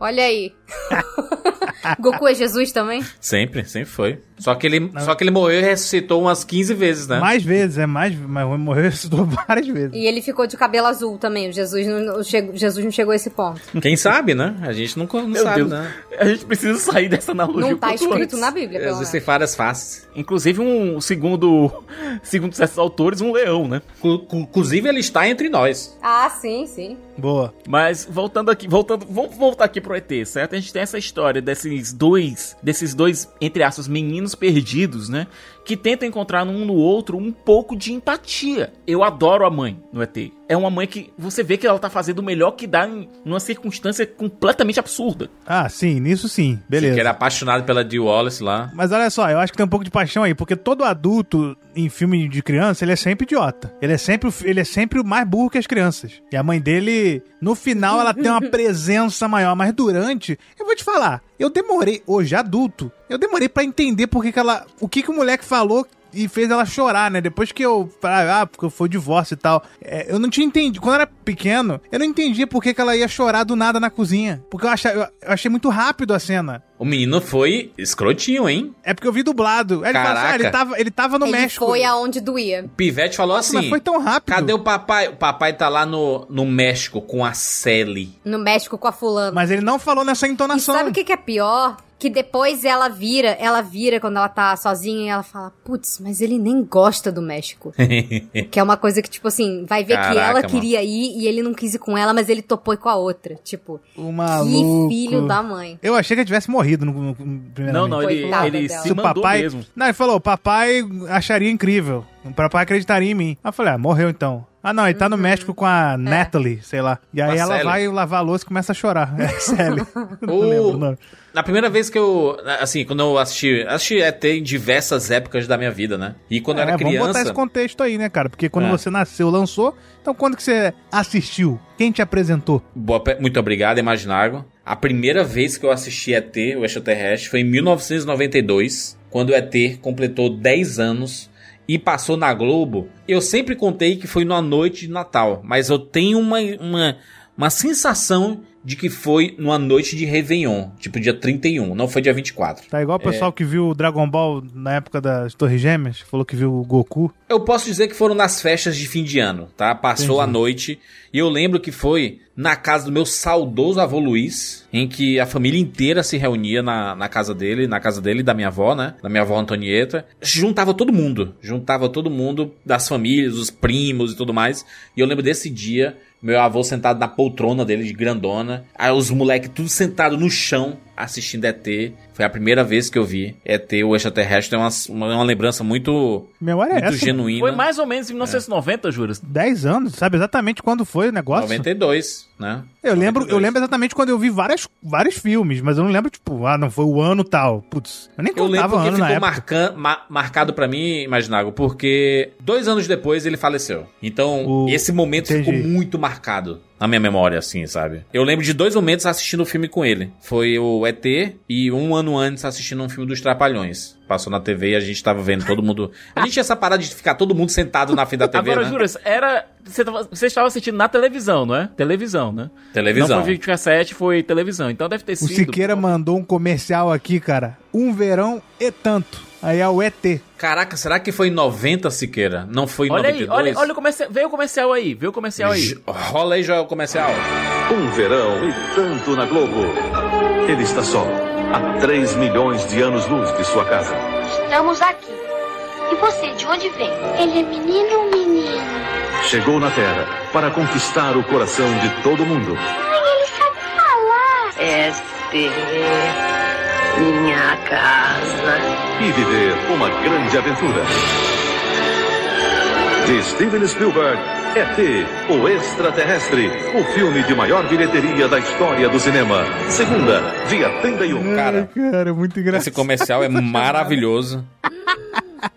Speaker 5: Olha aí. Goku é Jesus também?
Speaker 2: Sempre, sempre foi. Só que ele, só que ele morreu e ressuscitou umas 15 vezes, né?
Speaker 4: Mais vezes, é mais. Mas morreu ressuscitou várias vezes.
Speaker 5: E ele ficou de cabelo azul também. O Jesus não, o Jesus não chegou a esse ponto.
Speaker 2: Quem sabe, né? A gente nunca não
Speaker 3: Meu
Speaker 2: sabe,
Speaker 3: Deus.
Speaker 2: né?
Speaker 3: A gente precisa sair dessa analogia.
Speaker 5: Não tá escrito
Speaker 3: antes.
Speaker 5: na Bíblia, pelo
Speaker 2: Existem várias faces.
Speaker 3: Inclusive, um segundo, segundo certos autores, um leão, né?
Speaker 2: Inclusive, ele está entre nós.
Speaker 5: Ah, sim, sim.
Speaker 4: Boa.
Speaker 3: Mas voltando aqui, voltando, vamos voltar aqui pro ET, certo? A gente tem essa história desses dois, desses dois, entre aspas, meninos perdidos, né? Que tentam encontrar um no outro um pouco de empatia. Eu adoro a mãe no ET. É uma mãe que você vê que ela tá fazendo o melhor que dá em uma circunstância completamente absurda.
Speaker 4: Ah, sim, nisso sim. Beleza.
Speaker 2: Que era apaixonado pela Dee Wallace lá.
Speaker 4: Mas olha só, eu acho que tem um pouco de paixão aí, porque todo adulto em filme de criança, ele é sempre idiota. Ele é sempre, o- ele é sempre o mais burro que as crianças. E a mãe dele, no final, ela tem uma presença maior, mas durante, eu vou te falar, eu demorei, hoje adulto, eu demorei pra entender por que que ela, o que que o moleque falou e fez ela chorar, né? Depois que eu. Ah, porque foi o divórcio e tal. É, eu não tinha entendido. Quando eu era pequeno, eu não entendia por que, que ela ia chorar do nada na cozinha. Porque eu achei, eu achei muito rápido a cena.
Speaker 2: O menino foi escrotinho, hein?
Speaker 4: É porque eu vi dublado. Aí ele fala assim, ah,
Speaker 2: Caraca.
Speaker 4: ele tava, ele tava no
Speaker 5: ele
Speaker 4: México.
Speaker 5: foi aonde doía.
Speaker 2: O Pivete falou
Speaker 4: Nossa,
Speaker 2: assim:
Speaker 4: mas foi tão rápido.
Speaker 2: Cadê o papai? O papai tá lá no, no México com a Sally.
Speaker 5: No México com a fulana.
Speaker 4: Mas ele não falou nessa
Speaker 5: E
Speaker 4: entonação.
Speaker 5: sabe o que, que é pior? Que depois ela vira, ela vira quando ela tá sozinha e ela fala, putz, mas ele nem gosta do México. que é uma coisa que, tipo assim, vai ver que
Speaker 2: Caraca,
Speaker 5: ela
Speaker 2: mano.
Speaker 5: queria ir e ele não quis ir com ela, mas ele topou ir com a outra. Tipo,
Speaker 4: O maluco.
Speaker 5: que filho da mãe.
Speaker 4: Eu achei que ele tivesse morrido no, no, no primeiramente.
Speaker 3: Não, não, ele,
Speaker 5: Coitada
Speaker 3: ele
Speaker 5: dela.
Speaker 3: se
Speaker 4: o
Speaker 3: mandou
Speaker 4: papai.
Speaker 3: mesmo.
Speaker 4: Não, ele falou, o papai acharia incrível. O papai acreditaria em mim. Aí eu falei, ah, morreu então. Ah, não, ele tá
Speaker 5: Uhum.
Speaker 4: no México com a Natalie, sei lá. E aí ela vai lavar a louça e começa a chorar. É Sally. não
Speaker 2: O-
Speaker 4: lembro o nome.
Speaker 2: Na primeira vez que eu. Assim, quando eu assisti. Assisti ET em diversas épocas da minha vida, né? E quando eu
Speaker 4: É,
Speaker 2: era
Speaker 4: vamos botar
Speaker 2: criança.
Speaker 4: esse contexto aí, né, cara? Porque quando
Speaker 2: É.
Speaker 4: você nasceu, lançou. Então quando que você assistiu? Quem te apresentou?
Speaker 2: Boa Muito obrigado, Imaginago. A primeira vez que eu assisti ET, o extraterrestre, foi em 1992, quando o ET completou 10 anos e passou na Globo. Eu sempre contei que foi numa noite de Natal, mas eu tenho uma, uma, uma sensação de que foi numa noite de Réveillon, tipo dia 31, não foi dia 24.
Speaker 4: Tá igual o pessoal que viu o Dragon Ball na época das Torres Gêmeas, falou que viu o Goku.
Speaker 2: Eu posso dizer que foram nas festas de fim de ano, tá? Passou
Speaker 4: Entendi.
Speaker 2: a noite e eu lembro que foi na casa do meu saudoso avô Luiz, em que a família inteira se reunia na, na casa dele, na casa dele e da minha avó, né? Da minha avó Antonieta. Juntava todo mundo, juntava todo mundo das famílias, os primos e tudo mais. E eu lembro desse dia, meu avô sentado na poltrona dele de grandona, aí os moleques tudo sentado no chão assistindo ET. Foi a primeira vez que eu vi ET, o extraterrestre, é uma, uma, uma lembrança muito,
Speaker 4: Memória é
Speaker 2: muito
Speaker 4: essa?
Speaker 2: genuína.
Speaker 3: Foi mais ou menos em 1990, Juras.
Speaker 4: 10 anos, sabe exatamente quando foi o negócio?
Speaker 2: 92, né?
Speaker 4: Eu lembro, eu
Speaker 2: 92.
Speaker 4: lembro exatamente quando eu vi várias, vários filmes, mas eu não lembro, tipo, ah, não foi o ano tal. Putz, eu nem
Speaker 2: Eu lembro
Speaker 4: contava o
Speaker 2: porque
Speaker 4: ano na
Speaker 2: ficou marcan- ma- marcado pra mim, Imaginago, porque dois anos depois ele faleceu. Então,
Speaker 4: O-
Speaker 2: esse momento
Speaker 4: Entendi.
Speaker 2: ficou muito marcado na minha memória, assim, sabe? Eu lembro de dois momentos assistindo o filme com ele. Foi o ET e um ano antes assistindo um filme dos Trapalhões. Passou na TV e a gente tava vendo todo mundo... A gente tinha essa parada de ficar todo mundo sentado na frente da TV,
Speaker 3: Agora,
Speaker 2: né?
Speaker 3: Juras, era. Você, tava- você estava assistindo na televisão, não é? Televisão, né?
Speaker 2: Televisão.
Speaker 3: Não foi videocassete, foi televisão. Então deve ter
Speaker 4: O
Speaker 3: sido.
Speaker 4: Siqueira mandou um comercial aqui, cara. Um verão e tanto. Aí é o ET.
Speaker 2: Caraca, será que foi em 90, Siqueira? Não foi em
Speaker 3: Olha aí,
Speaker 2: 92?
Speaker 3: olha, olha o comercial. Vê o comercial aí, vê o comercial aí.
Speaker 2: J- Rola aí, Joel, comercial.
Speaker 10: Um verão e tanto na Globo. Ele está só, a 3 milhões de anos-luz de sua casa.
Speaker 7: Estamos aqui. E você, de onde vem? Ele é menino ou menino?
Speaker 10: Chegou na Terra para conquistar o coração de todo mundo.
Speaker 7: Ai, ele sabe falar.
Speaker 11: Este é minha casa.
Speaker 10: e viver uma grande aventura. De Steven Spielberg, ET, o Extraterrestre, o filme de maior bilheteria da história do cinema. Segunda, dia 31.
Speaker 2: Cara,
Speaker 4: Ai, cara, muito engraçado.
Speaker 2: Esse comercial é maravilhoso.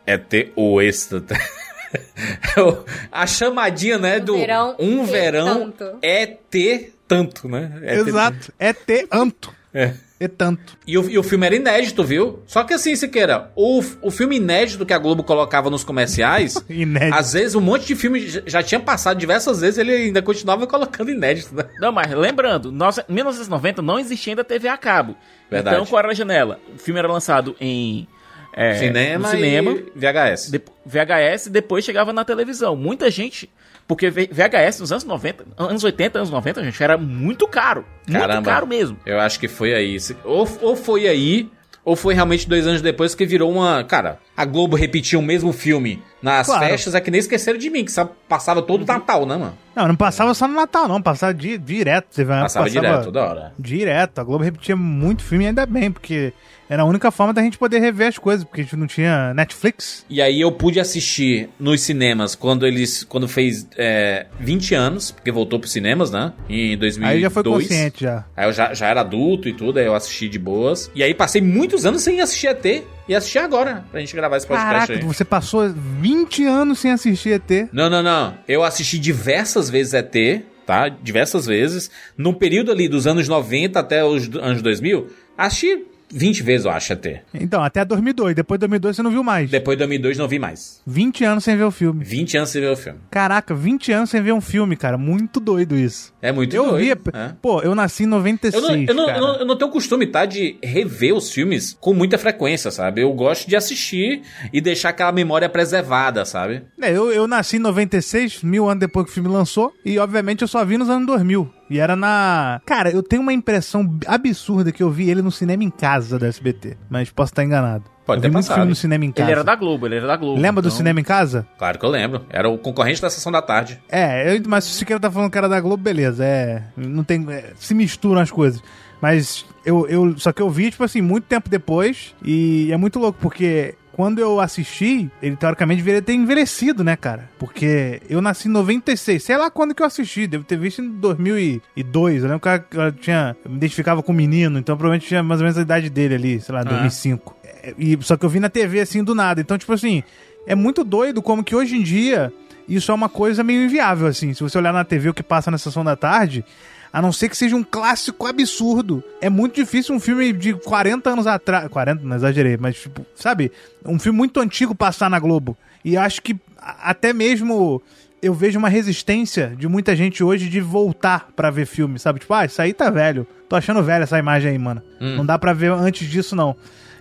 Speaker 2: É ter o extra. É a chamadinha, né, do
Speaker 5: verão
Speaker 2: um verão
Speaker 5: tanto.
Speaker 2: é ter tanto, né? É ter-
Speaker 4: Exato. É ter anto.
Speaker 2: É.
Speaker 4: É tanto.
Speaker 2: E o, e o filme era inédito, viu? Só que assim, Siqueira, o, o filme inédito que a Globo colocava nos comerciais,
Speaker 4: Inédito.
Speaker 2: às vezes um monte de filme já, tinha passado diversas vezes, ele ainda continuava colocando inédito, né?
Speaker 3: Não, mas lembrando, nossa, em 1990 não existia ainda TV a cabo.
Speaker 2: Verdade.
Speaker 3: Então, qual era a janela? O filme era lançado em é,
Speaker 2: cinema,
Speaker 3: no cinema
Speaker 2: e VHS.
Speaker 3: de- VHS e depois chegava na televisão. Muita gente. Porque VHS nos anos 90, anos 80, anos 90, gente, era muito caro. Muito
Speaker 2: Caramba.
Speaker 3: caro mesmo.
Speaker 2: Eu acho que foi aí. Ou, ou foi aí, ou foi realmente dois anos depois que virou uma. Cara, a Globo repetia o mesmo filme nas
Speaker 4: Claro.
Speaker 2: festas, é que nem esqueceram de mim, que passava todo Natal, né, mano?
Speaker 4: Não, não passava só no Natal, não. Passava di- direto. Você vai,
Speaker 2: Passava direto, toda hora.
Speaker 4: Direto. A Globo repetia muito filme e ainda bem, porque era a única forma da gente poder rever as coisas, porque a gente não tinha Netflix.
Speaker 2: E aí eu pude assistir nos cinemas quando eles. Quando fez é, 20 anos, porque voltou pros cinemas, né? Em 2002.
Speaker 4: Aí já foi consciente já.
Speaker 2: Aí eu já, já era adulto e tudo, aí eu assisti de boas. E aí passei muitos anos sem assistir ET. E assistir agora, pra gente gravar esse podcast
Speaker 4: Caraca,
Speaker 2: aí.
Speaker 4: você passou 20 anos sem assistir ET.
Speaker 2: Não, não, não. Eu assisti diversas vezes ET, tá? Diversas vezes. No período ali dos anos 90 até os anos 2000, assisti 20 vezes, eu acho, ET.
Speaker 4: Então, até 2002. Depois de 2002 você não viu mais.
Speaker 2: Depois de 2002 não vi mais.
Speaker 4: 20 anos sem ver o filme.
Speaker 2: 20 anos sem ver o filme.
Speaker 4: Caraca, 20 anos sem ver um filme, cara. Muito doido isso.
Speaker 2: É muito
Speaker 4: eu
Speaker 2: doido.
Speaker 4: via.
Speaker 2: é.
Speaker 4: Pô, eu nasci em 96.
Speaker 2: Eu não, eu, não, eu, não, eu não tenho costume, tá? De rever os filmes com muita frequência, sabe? Eu gosto de assistir e deixar aquela memória preservada, sabe?
Speaker 4: É, eu, eu nasci em 96, mil anos depois que o filme lançou, e obviamente eu só vi nos anos 2000. E era na. Cara, eu tenho uma impressão absurda que eu vi ele no cinema em casa da SBT. Mas posso estar enganado.
Speaker 2: Pode
Speaker 4: eu
Speaker 2: ter
Speaker 4: vi muito
Speaker 2: passado.
Speaker 4: filme no cinema em casa.
Speaker 3: Ele era da Globo, ele era da Globo.
Speaker 4: Lembra do
Speaker 3: então-
Speaker 4: cinema em casa?
Speaker 2: Claro que eu lembro. Era o concorrente da sessão da tarde.
Speaker 4: É, eu, mas se o Siqueira tá falando que era da Globo, beleza. É. Não tem. é, se misturam as coisas. Mas eu, eu. Só que eu vi, tipo assim, muito tempo depois. E é muito louco, porque. Quando eu assisti, ele teoricamente deveria ter envelhecido, né, cara? Porque eu nasci em 96, sei lá quando que eu assisti, devo ter visto em 2002. Eu lembro que eu tinha, eu me identificava com o menino, então provavelmente tinha mais ou menos a idade dele ali, sei lá, 2005. É, E, só que eu vi na TV assim do nada. Então, tipo assim, é muito doido como que hoje em dia isso é uma coisa meio inviável, assim. Se você olhar na TV o que passa na sessão da tarde, a não ser que seja um clássico absurdo, é muito difícil um filme de 40 anos atrás. 40, não exagerei, mas tipo, sabe? Um filme muito antigo passar na Globo. E acho que até mesmo eu vejo uma resistência de muita gente hoje de voltar pra ver filme, sabe? Tipo, ah, isso aí tá velho. Tô achando velho essa imagem aí, mano. Não dá pra ver antes disso, não.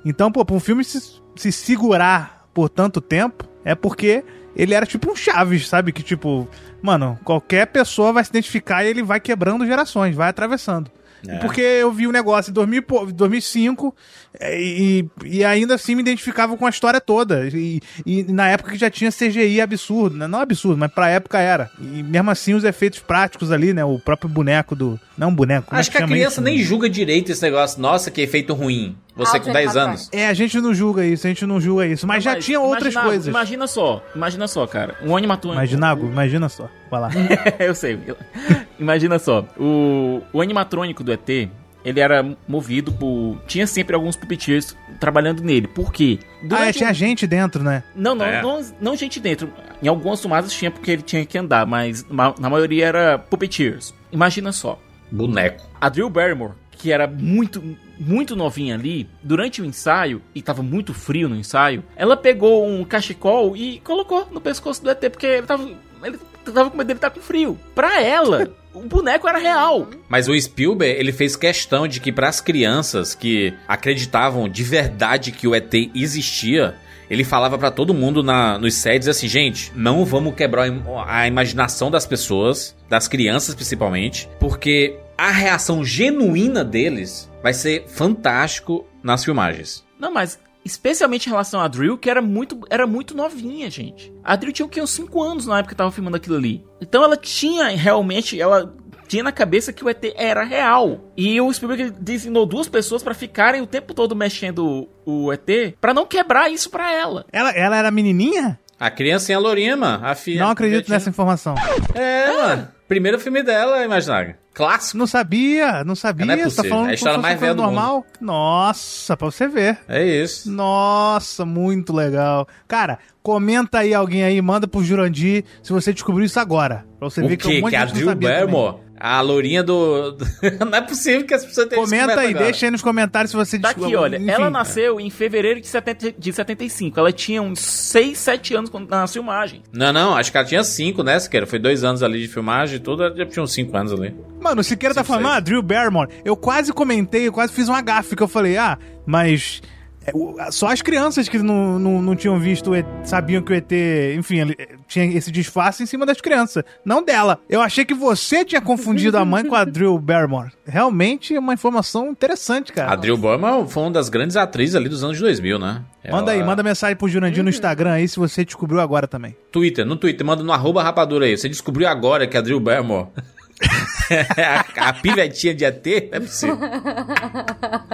Speaker 4: Então, pô, pra um filme se, se segurar por tanto tempo, é porque ele era tipo um Chaves, sabe? Que tipo, mano, qualquer pessoa vai se identificar e ele vai quebrando gerações, vai atravessando.
Speaker 2: É.
Speaker 4: Porque eu vi o negócio em 2000 e pou- 2005 é, e, e ainda assim me identificava com a história toda. E, e na época que já tinha CGI absurdo, né? não absurdo, mas pra época era. E mesmo assim os efeitos práticos ali, né? O próprio boneco do. Não um boneco. como é
Speaker 2: Acho que a criança
Speaker 4: isso?
Speaker 2: nem julga direito esse negócio. Nossa, que efeito ruim. Você com 10 anos.
Speaker 4: É, a gente não julga isso, a gente não julga isso. Mas
Speaker 3: Não,
Speaker 4: já tinha outras
Speaker 3: imagina-
Speaker 4: coisas.
Speaker 3: Imagina só, imagina só, cara. Um animatrônico.
Speaker 4: Imagina, imagina só. Vai lá.
Speaker 3: eu sei. Imagina só, o, o animatrônico do ET, ele era movido por... Tinha sempre alguns puppeteers trabalhando nele. Por quê?
Speaker 4: ah, é,
Speaker 3: Durante
Speaker 4: tinha
Speaker 3: um-
Speaker 4: gente dentro, né?
Speaker 3: Não, não,
Speaker 2: É.
Speaker 3: não, não gente dentro. Em algumas tomadas tinha porque ele tinha que andar, mas ma- na maioria era puppeteers. Imagina só,
Speaker 2: Boneco.
Speaker 3: a Drew Barrymore, que era muito, muito novinha ali, durante o ensaio, e tava muito frio no ensaio, ela pegou um cachecol e colocou no pescoço do ET, porque ele tava, ele tava com medo dele estar com frio. Pra ela, o boneco era real.
Speaker 2: Mas o Spielberg, ele fez questão de que para as crianças que acreditavam de verdade que o ET existia, ele falava pra todo mundo na, nos sets assim, gente, não vamos quebrar a imaginação das pessoas, das crianças principalmente, porque a reação genuína deles vai ser fantástico nas filmagens.
Speaker 3: Não, mas especialmente em relação a Drill, que era muito, era muito novinha, gente. A Drill tinha o quê? Uns 5 anos na época que tava filmando aquilo ali. Então ela tinha realmente, ela tinha na cabeça que o ET era real. E o Spielberg designou duas pessoas pra ficarem o tempo todo mexendo o ET, pra não quebrar isso pra ela.
Speaker 4: Ela, ela era menininha?
Speaker 2: A criança em a Lourinha, mano, a filha.
Speaker 4: Não acredito nessa informação.
Speaker 2: É, mano. Primeiro filme dela, Imaginário. Clássico.
Speaker 4: Não sabia, não sabia.
Speaker 2: Não é
Speaker 4: tá
Speaker 2: possível.
Speaker 4: falando
Speaker 2: É a história mais velha do
Speaker 4: normal. Nossa, pra você ver.
Speaker 2: É isso.
Speaker 4: Nossa, muito legal. Cara, comenta aí alguém aí, manda pro Jurandir se você descobriu isso agora. Pra você
Speaker 2: O
Speaker 4: ver que um
Speaker 2: quê?
Speaker 4: monte
Speaker 2: Que
Speaker 4: de
Speaker 2: a
Speaker 4: gente não
Speaker 2: Drew. Barrymore? A lourinha do... não é possível que as pessoas tenham
Speaker 4: Comenta aí, deixa aí nos comentários se você
Speaker 3: Tá
Speaker 4: descobriu.
Speaker 3: aqui, olha.
Speaker 4: Enfim.
Speaker 3: Ela nasceu em fevereiro de, 70, de 75. Ela tinha uns 6, 7 anos quando na filmagem.
Speaker 2: Não, não, acho que ela tinha cinco, né, Siqueira? Foi dois anos ali de filmagem e tudo, ela já tinha uns cinco anos ali.
Speaker 4: Mano, o Siqueira tá falando, ah, Drew Barrymore. Eu quase comentei, eu quase fiz uma gafe que eu falei, ah, mas só as crianças que não, não, não tinham visto, o ET, sabiam que o ET, enfim, ele eh, tinha esse disfarce em cima das crianças, não dela. Eu achei que você tinha confundido a mãe com a Drew Barrymore. Realmente é uma informação interessante, cara.
Speaker 2: A Drew Barrymore foi uma das grandes atrizes ali dos anos 2000, né?
Speaker 4: Manda aí,
Speaker 2: Ela-
Speaker 4: manda mensagem pro Jurandir no Instagram aí se você descobriu agora também.
Speaker 2: Twitter, no Twitter, manda no arroba rapadura aí. Você descobriu agora que a Drew Barrymore é a, a pivetinha de ET? Não é possível.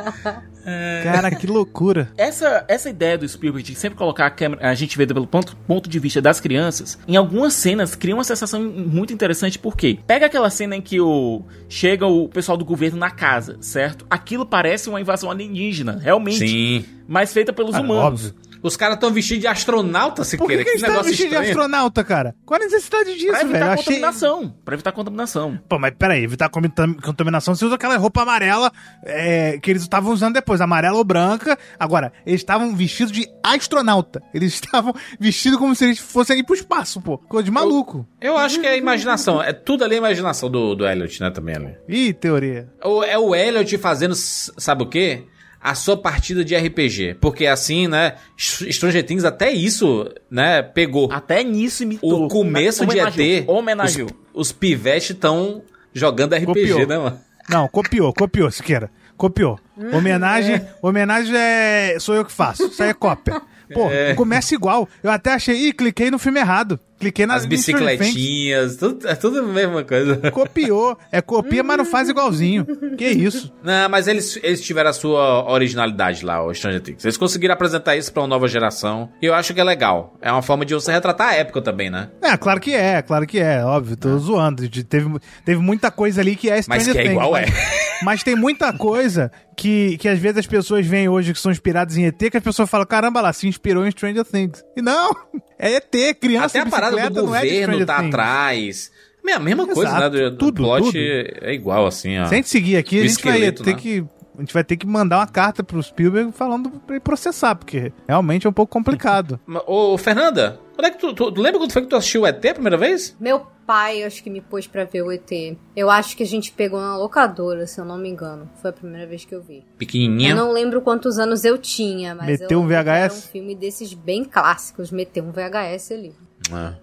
Speaker 4: Cara, que loucura.
Speaker 3: Essa, essa ideia do Spielberg de sempre colocar a, câmera, a gente vê pelo ponto, ponto de vista das crianças, em algumas cenas cria uma sensação muito interessante, porque pega aquela cena em que o chega o pessoal do governo na casa, certo? Aquilo parece uma invasão alienígena, realmente.
Speaker 2: Sim.
Speaker 3: Mas feita pelos
Speaker 4: Ah,
Speaker 3: humanos.
Speaker 4: óbvio.
Speaker 2: Os caras estão vestidos de astronauta,
Speaker 4: Por que,
Speaker 2: Siqueira.
Speaker 4: que eles estão vestidos de astronauta, cara? Qual a necessidade disso,
Speaker 3: Pra
Speaker 4: velho?
Speaker 3: evitar
Speaker 4: Eu achei...
Speaker 3: contaminação. Pra evitar contaminação.
Speaker 4: Pô, mas peraí, evitar contam- contaminação, você usa aquela roupa amarela é, que eles estavam usando depois, amarela ou branca. Agora, eles estavam vestidos de astronauta. Eles estavam vestidos como se eles fossem ir pro espaço, pô. Coisa de maluco.
Speaker 2: Eu acho que é imaginação. É tudo ali a imaginação do, do Elliot, né, também ali.
Speaker 4: Ih, teoria.
Speaker 2: É o Elliot fazendo, sabe o quê? A sua partida de RPG. Porque assim, né, Str- Stranger Things até isso, né, pegou.
Speaker 3: Até nisso imitou.
Speaker 2: O começo de. ET,
Speaker 3: Homenageou.
Speaker 2: os, os pivetes estão jogando RPG,
Speaker 4: Copiou.
Speaker 2: né, mano?
Speaker 4: Não, copiou, copiou, Siqueira. Copiou. Homenagem, homenagem é. Sou eu que faço. Isso aí é cópia. Pô,
Speaker 2: É.
Speaker 4: começa igual. Eu até achei, ih, cliquei no filme errado. Cliquei nas
Speaker 2: As bicicletinhas, tudo, é tudo a mesma coisa.
Speaker 4: Copiou. É copia, mas não faz igualzinho. Que isso?
Speaker 2: Não, mas eles, eles tiveram a sua originalidade lá, o Stranger Things. Eles conseguiram apresentar isso pra uma nova geração. E eu acho que é legal. É uma forma de você retratar a época também, né?
Speaker 4: É, claro que é, claro que é, óbvio, tô zoando. De- Teve, teve muita coisa ali que é
Speaker 2: Mas
Speaker 4: Stranger
Speaker 2: que é
Speaker 4: Things,
Speaker 2: igual
Speaker 4: mas, Mas tem muita coisa que, que às vezes as pessoas veem hoje que são inspiradas em ET, que as pessoas falam, caramba lá, se inspirou em Stranger Things. E não, é ET, criança
Speaker 2: Até a parada do
Speaker 4: é
Speaker 2: governo
Speaker 4: Stranger
Speaker 2: tá
Speaker 4: Things.
Speaker 2: atrás. É a mesma coisa, né?
Speaker 4: Exato,
Speaker 2: Do, do
Speaker 4: tudo,
Speaker 2: plot
Speaker 4: tudo.
Speaker 2: é igual, assim, ó.
Speaker 4: Se a gente seguir aqui, a
Speaker 2: O
Speaker 4: gente vai ter
Speaker 2: né?
Speaker 4: que... A gente vai ter que mandar uma carta pro Spielberg falando pra ele processar, porque realmente é um pouco complicado.
Speaker 2: Ô, Fernanda, quando é que tu, tu, tu lembra quando foi que tu assistiu o ET a primeira vez?
Speaker 5: Meu pai, acho que me pôs pra ver o ET. Eu acho que a gente pegou na locadora, se eu não me engano. Foi a primeira vez que eu vi.
Speaker 2: Pequenininha.
Speaker 5: Eu não lembro quantos anos eu tinha, mas
Speaker 4: Meteu
Speaker 5: eu
Speaker 4: um
Speaker 5: que Era um
Speaker 4: VHS?
Speaker 5: filme desses bem clássicos, meteu um VHS ali.
Speaker 2: Ah.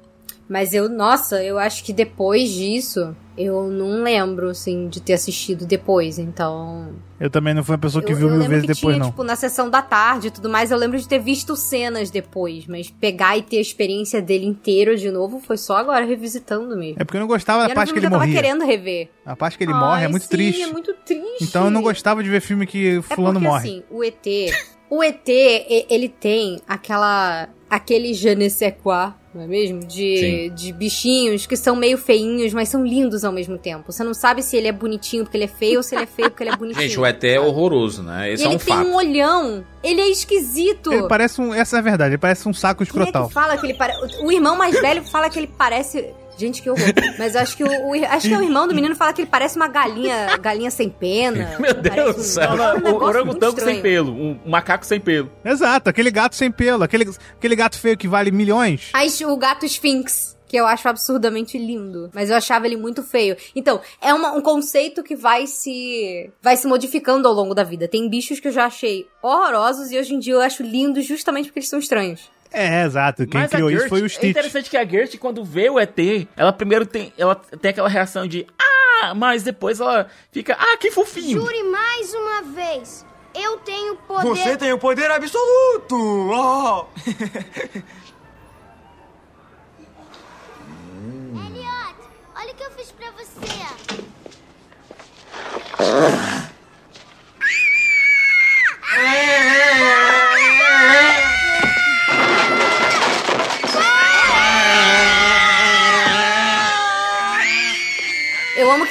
Speaker 5: Mas eu, nossa, eu acho que depois disso, eu não lembro, assim, de ter assistido depois, então...
Speaker 4: Eu também não fui uma pessoa que
Speaker 5: eu,
Speaker 4: viu
Speaker 5: eu
Speaker 4: mil vezes
Speaker 5: que
Speaker 4: depois,
Speaker 5: tinha,
Speaker 4: não.
Speaker 5: tipo, na sessão da tarde e tudo mais, eu lembro de ter visto cenas depois, mas pegar e ter a experiência dele inteiro de novo foi só agora, revisitando mesmo.
Speaker 4: É porque eu não gostava da parte que
Speaker 5: filme
Speaker 4: ele
Speaker 5: eu tava
Speaker 4: morria.
Speaker 5: querendo rever.
Speaker 4: A parte que ele morre é
Speaker 5: Ai,
Speaker 4: muito
Speaker 5: sim,
Speaker 4: triste.
Speaker 5: é muito triste.
Speaker 4: Então eu não gostava de ver filme que
Speaker 5: É
Speaker 4: fulano
Speaker 5: porque,
Speaker 4: morre.
Speaker 5: assim, o ET... O ET, ele tem aquela... Aquele je ne sais quoi, não é mesmo? De, de bichinhos que são meio feinhos, mas são lindos ao mesmo tempo. Você não sabe se ele é bonitinho porque ele é feio ou se ele é feio porque ele é bonitinho.
Speaker 2: Gente, o ET é horroroso, né?
Speaker 5: E
Speaker 2: Esse é
Speaker 5: ele
Speaker 2: um
Speaker 5: tem
Speaker 2: fato.
Speaker 5: um olhão. Ele é esquisito.
Speaker 4: Ele parece um. Essa é a verdade, ele parece um saco
Speaker 5: Quem é
Speaker 4: escrotal.
Speaker 5: que fala que ele parece... O irmão mais velho fala que ele parece... Gente, que horror. Mas eu acho que o, o- acho que o irmão do menino fala que ele parece uma galinha, galinha sem pena.
Speaker 2: Meu Deus do céu.
Speaker 5: um- um
Speaker 3: o orangotango sem pelo. Um macaco sem pelo.
Speaker 4: Exato, aquele gato sem pelo, aquele, aquele gato feio que vale milhões.
Speaker 5: Aí o gato Sphinx, que eu acho absurdamente lindo. Mas eu achava ele muito feio. Então, é uma- um conceito que vai se. vai se modificando ao longo da vida. Tem bichos que eu já achei horrorosos e hoje em dia eu acho lindos justamente porque eles são estranhos.
Speaker 4: É, exato. Quem
Speaker 3: Mas
Speaker 4: criou isso
Speaker 3: Gert-
Speaker 4: foi o
Speaker 3: É
Speaker 4: Stitch.
Speaker 3: interessante que a Gert, quando vê o ET, ela primeiro tem, ela tem aquela reação de ah, mas depois ela fica ah, que fofinho.
Speaker 7: Jure mais uma vez. Eu tenho poder.
Speaker 12: tem o poder absoluto! Oh!
Speaker 7: Elliot, olha o que eu fiz pra você.
Speaker 5: Que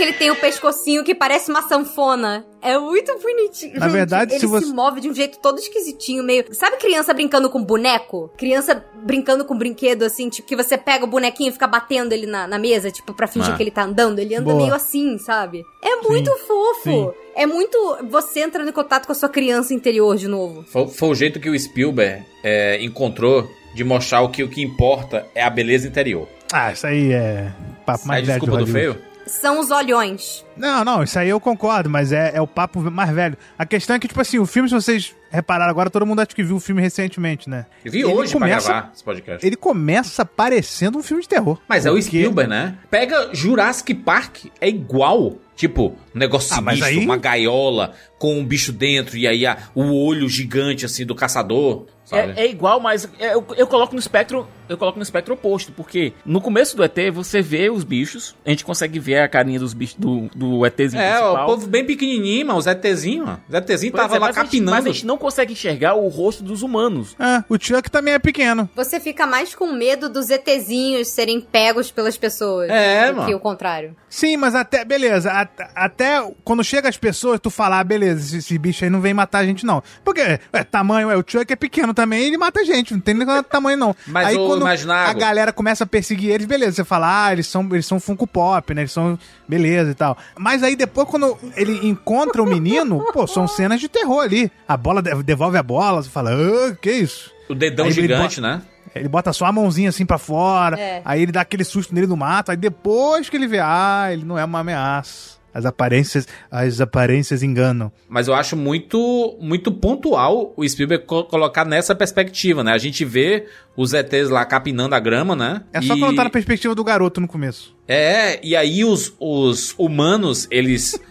Speaker 5: ele tem o pescocinho que parece uma sanfona. É muito bonitinho.
Speaker 4: Na
Speaker 5: Gente,
Speaker 4: verdade,
Speaker 5: ele
Speaker 4: se você-
Speaker 5: move de um jeito todo esquisitinho, meio. Sabe criança brincando com boneco? Criança brincando com brinquedo, assim, tipo, que você pega o bonequinho e fica batendo ele na, na mesa, tipo, pra fingir
Speaker 2: Ah.
Speaker 5: que ele tá andando. Ele anda
Speaker 2: Boa.
Speaker 5: meio assim, sabe? É muito fofo.
Speaker 2: sim.
Speaker 5: É muito você entrando em contato com a sua criança interior de novo.
Speaker 2: Foi, foi o jeito que o Spielberg é, encontrou de mostrar o que, o que importa é a beleza interior.
Speaker 4: Ah, isso aí é papo mais velho.
Speaker 2: desculpa
Speaker 4: de
Speaker 2: do feio?
Speaker 5: São os olhões.
Speaker 4: Não, não, isso aí eu concordo, mas é, é o papo mais velho. A questão é que, tipo assim, o filme, se vocês repararam agora, todo mundo acho que viu o filme recentemente, né?
Speaker 2: Eu vi
Speaker 4: Ele
Speaker 2: hoje
Speaker 4: começa-
Speaker 2: pra gravar esse podcast.
Speaker 4: Ele começa parecendo um filme de terror.
Speaker 2: Mas é o
Speaker 4: Porque-
Speaker 2: Spielberg, né? Pega Jurassic Park, é igual. Tipo, um negócio
Speaker 4: Ah, mas
Speaker 2: sinistro,
Speaker 4: aí-
Speaker 2: uma gaiola com um bicho dentro e aí a- o olho gigante, assim, do caçador?
Speaker 3: É, é igual, mas é, eu, eu coloco no espectro, eu coloco no espectro oposto, porque no começo do ET você vê os bichos, a gente consegue ver a carinha dos bichos do, do ETzinho
Speaker 2: É,
Speaker 3: principal.
Speaker 2: o povo bem pequenininho, mano, o Zetezinho, ó. O Zetezinho
Speaker 3: Pois
Speaker 2: tava
Speaker 3: é,
Speaker 2: lá
Speaker 3: mas a gente-
Speaker 2: capinando.
Speaker 3: mas a gente não consegue enxergar o rosto dos humanos.
Speaker 4: É, o Chuck também é pequeno.
Speaker 5: Você fica mais com medo dos ETzinhos serem pegos pelas pessoas.
Speaker 4: É,
Speaker 5: do
Speaker 4: mano.
Speaker 5: que o contrário.
Speaker 4: Sim, mas até, beleza, at- até quando chega as pessoas, tu falar, ah, beleza, esse, esse bicho aí não vem matar a gente, não. Porque, é, tamanho, é, o Chuck é pequeno também, ele mata a gente, não tem nem tamanho, não.
Speaker 2: Mas
Speaker 4: aí
Speaker 2: o
Speaker 4: quando
Speaker 2: imaginário-
Speaker 4: a galera começa a perseguir eles, beleza, você fala, ah, eles são, eles são Funko Pop, né, eles são, beleza e tal. Mas aí depois, quando ele encontra o menino, pô, são cenas de terror ali. A bola, de- devolve a bola, você fala, ah, que isso?
Speaker 2: O dedão
Speaker 4: Aí
Speaker 2: gigante,
Speaker 4: bota-
Speaker 2: né?
Speaker 4: Ele bota só a mãozinha assim pra fora,
Speaker 5: É.
Speaker 4: aí ele dá aquele susto nele no mato, aí depois que ele vê, ah, ele não é uma ameaça. As aparências, as aparências enganam.
Speaker 2: Mas eu acho muito muito pontual o Spielberg co- colocar nessa perspectiva, né? A gente vê os ETs lá capinando a grama, né?
Speaker 4: É só
Speaker 2: E-
Speaker 4: tá na perspectiva do garoto no começo.
Speaker 2: É, e aí os, os humanos, eles.